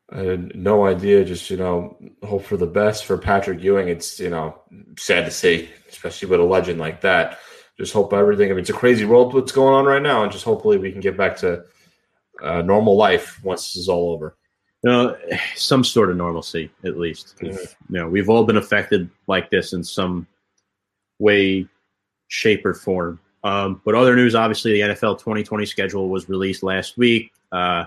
I had no idea. Just you know, hope for the best for Patrick Ewing. It's you know sad to see, especially with a legend like that. Just hope everything. I mean, it's a crazy world what's going on right now, and just hopefully we can get back to uh, normal life once this is all over. you know, some sort of normalcy at least. 'Cause, You know, we've all been affected like this in some way, shape, or form. Um, but other news, obviously, the NFL 2020 schedule was released last week. Uh,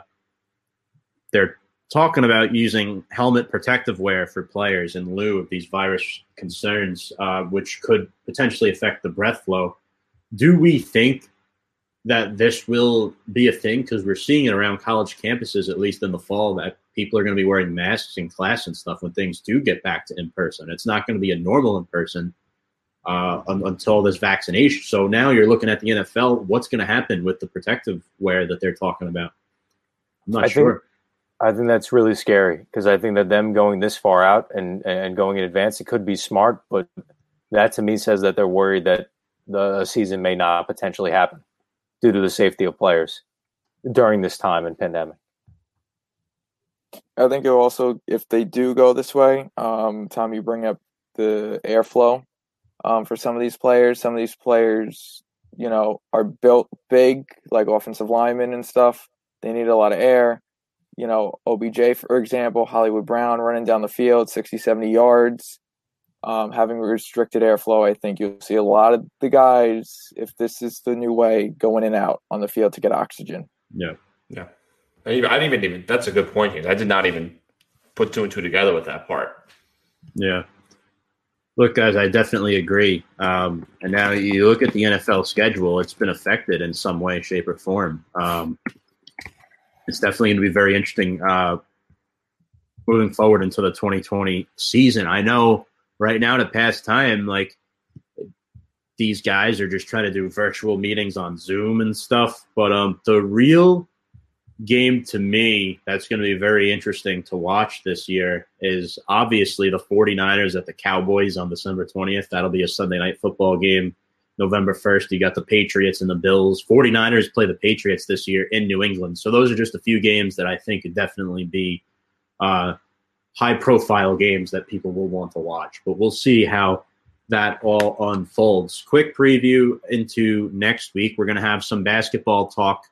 they're talking about using helmet protective wear for players in lieu of these virus concerns, uh, which could potentially affect the breath flow. Do we think that this will be a thing because we're seeing it around college campuses, at least in the fall, that people are going to be wearing masks in class and stuff when things do get back to in person. It's not going to be a normal in person uh, un- until this vaccination. So now you're looking at the NFL. What's going to happen with the protective wear that they're talking about? I'm not I think- sure. I think that's really scary because I think that them going this far out and and going in advance, it could be smart, but that to me says that they're worried that the season may not potentially happen due to the safety of players during this time in pandemic. I think it also, if they do go this way, um, Tom, you bring up the airflow um, for some of these players. Some of these players, you know, are built big, like offensive linemen and stuff. They need a lot of air. You know, OBJ, for example, Hollywood Brown running down the field 60, 70 yards, um, having restricted airflow. I think you'll see a lot of the guys, if this is the new way, going in and out on the field to get oxygen. Yeah. Yeah. I didn't even, I didn't even, that's a good point here. I did not even put two and two together with that part. Yeah. Look, guys, I definitely agree. Um, and now you look at the NFL schedule; it's been affected in some way, shape, or form. Um, it's definitely going to be very interesting uh, moving forward into the 2020 season. I know right now to pass time, like these guys are just trying to do virtual meetings on Zoom and stuff. But um, the real game to me that's going to be very interesting to watch this year is obviously the 49ers at the Cowboys on December 20th. That'll be a Sunday night football game. November 1st, you got the Patriots and the Bills. 49ers play the Patriots this year in New England. So those are just a few games that I think could definitely be uh, high profile games that people will want to watch. But we'll see how that all unfolds. Quick preview into next week. We're going to have some basketball talk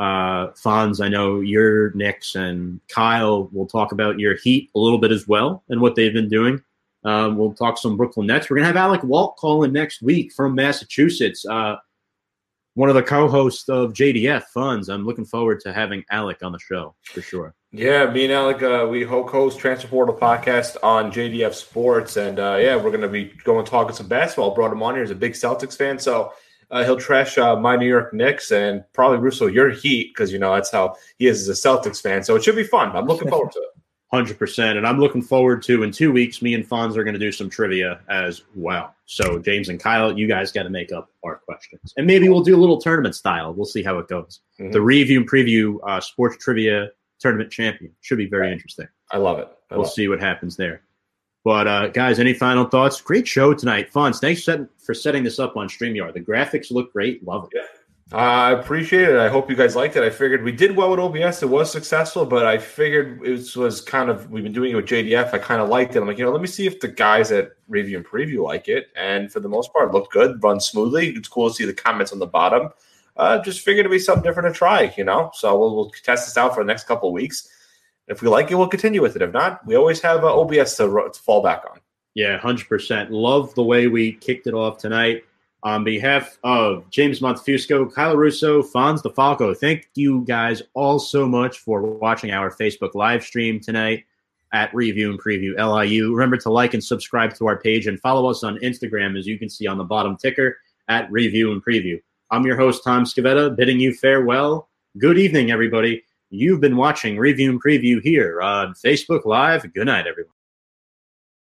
uh, I know your Knicks and Kyle will talk about your Heat a little bit as well and what they've been doing. Um, we'll talk some Brooklyn Nets. We're gonna have Alec Walt calling next week from Massachusetts. Uh, one of the co-hosts of JDF Funds. I'm looking forward to having Alec on the show for sure. Yeah, me and Alec, uh, we host Transfer Portal podcast on JDF Sports, and uh, yeah, we're going to be going talking some basketball. Brought him on here as a big Celtics fan, so uh, he'll trash uh, my New York Knicks and probably Russo your Heat because you know that's how he is as a Celtics fan. So it should be fun. I'm looking forward to it. Hundred percent, and I'm looking forward to in two weeks. Me and Fonz are going to do some trivia as well. So James and Kyle, you guys got to make up our questions, and maybe we'll do a little tournament style. We'll see how it goes. Mm-hmm. The review and preview uh, sports trivia tournament champion should be very interesting. I love it. I we'll love see what happens there. But uh, guys, any final thoughts? Great show tonight. Fonz. Thanks for setting this up on StreamYard. The graphics look great. Love it. Yeah. I appreciate it. I hope you guys liked it. I figured we did well with OBS. It was successful, but I figured it was kind of we've been doing it with JDF. I kind of liked it. I'm like, you know, let me see if the guys at Review and Preview like it. And for the most part, looked good, run smoothly. It's cool to see the comments on the bottom. Uh, just figured it'd be something different to try, you know. So we'll, we'll test this out for the next couple of weeks. If we like it, we'll continue with it. If not, we always have uh, OBS to, to fall back on. Yeah, hundred percent. Love the way we kicked it off tonight. On behalf of James Montefusco, Kyle Russo, Fonz DeFalco, thank you guys all so much for watching our Facebook live stream tonight at Review and Preview LIU. Remember to like and subscribe to our page and follow us on Instagram, as you can see on the bottom ticker at Review and Preview. I'm your host, Tom Scavetta, bidding you farewell. Good evening, everybody. You've been watching Review and Preview here on Facebook Live. Good night, everyone.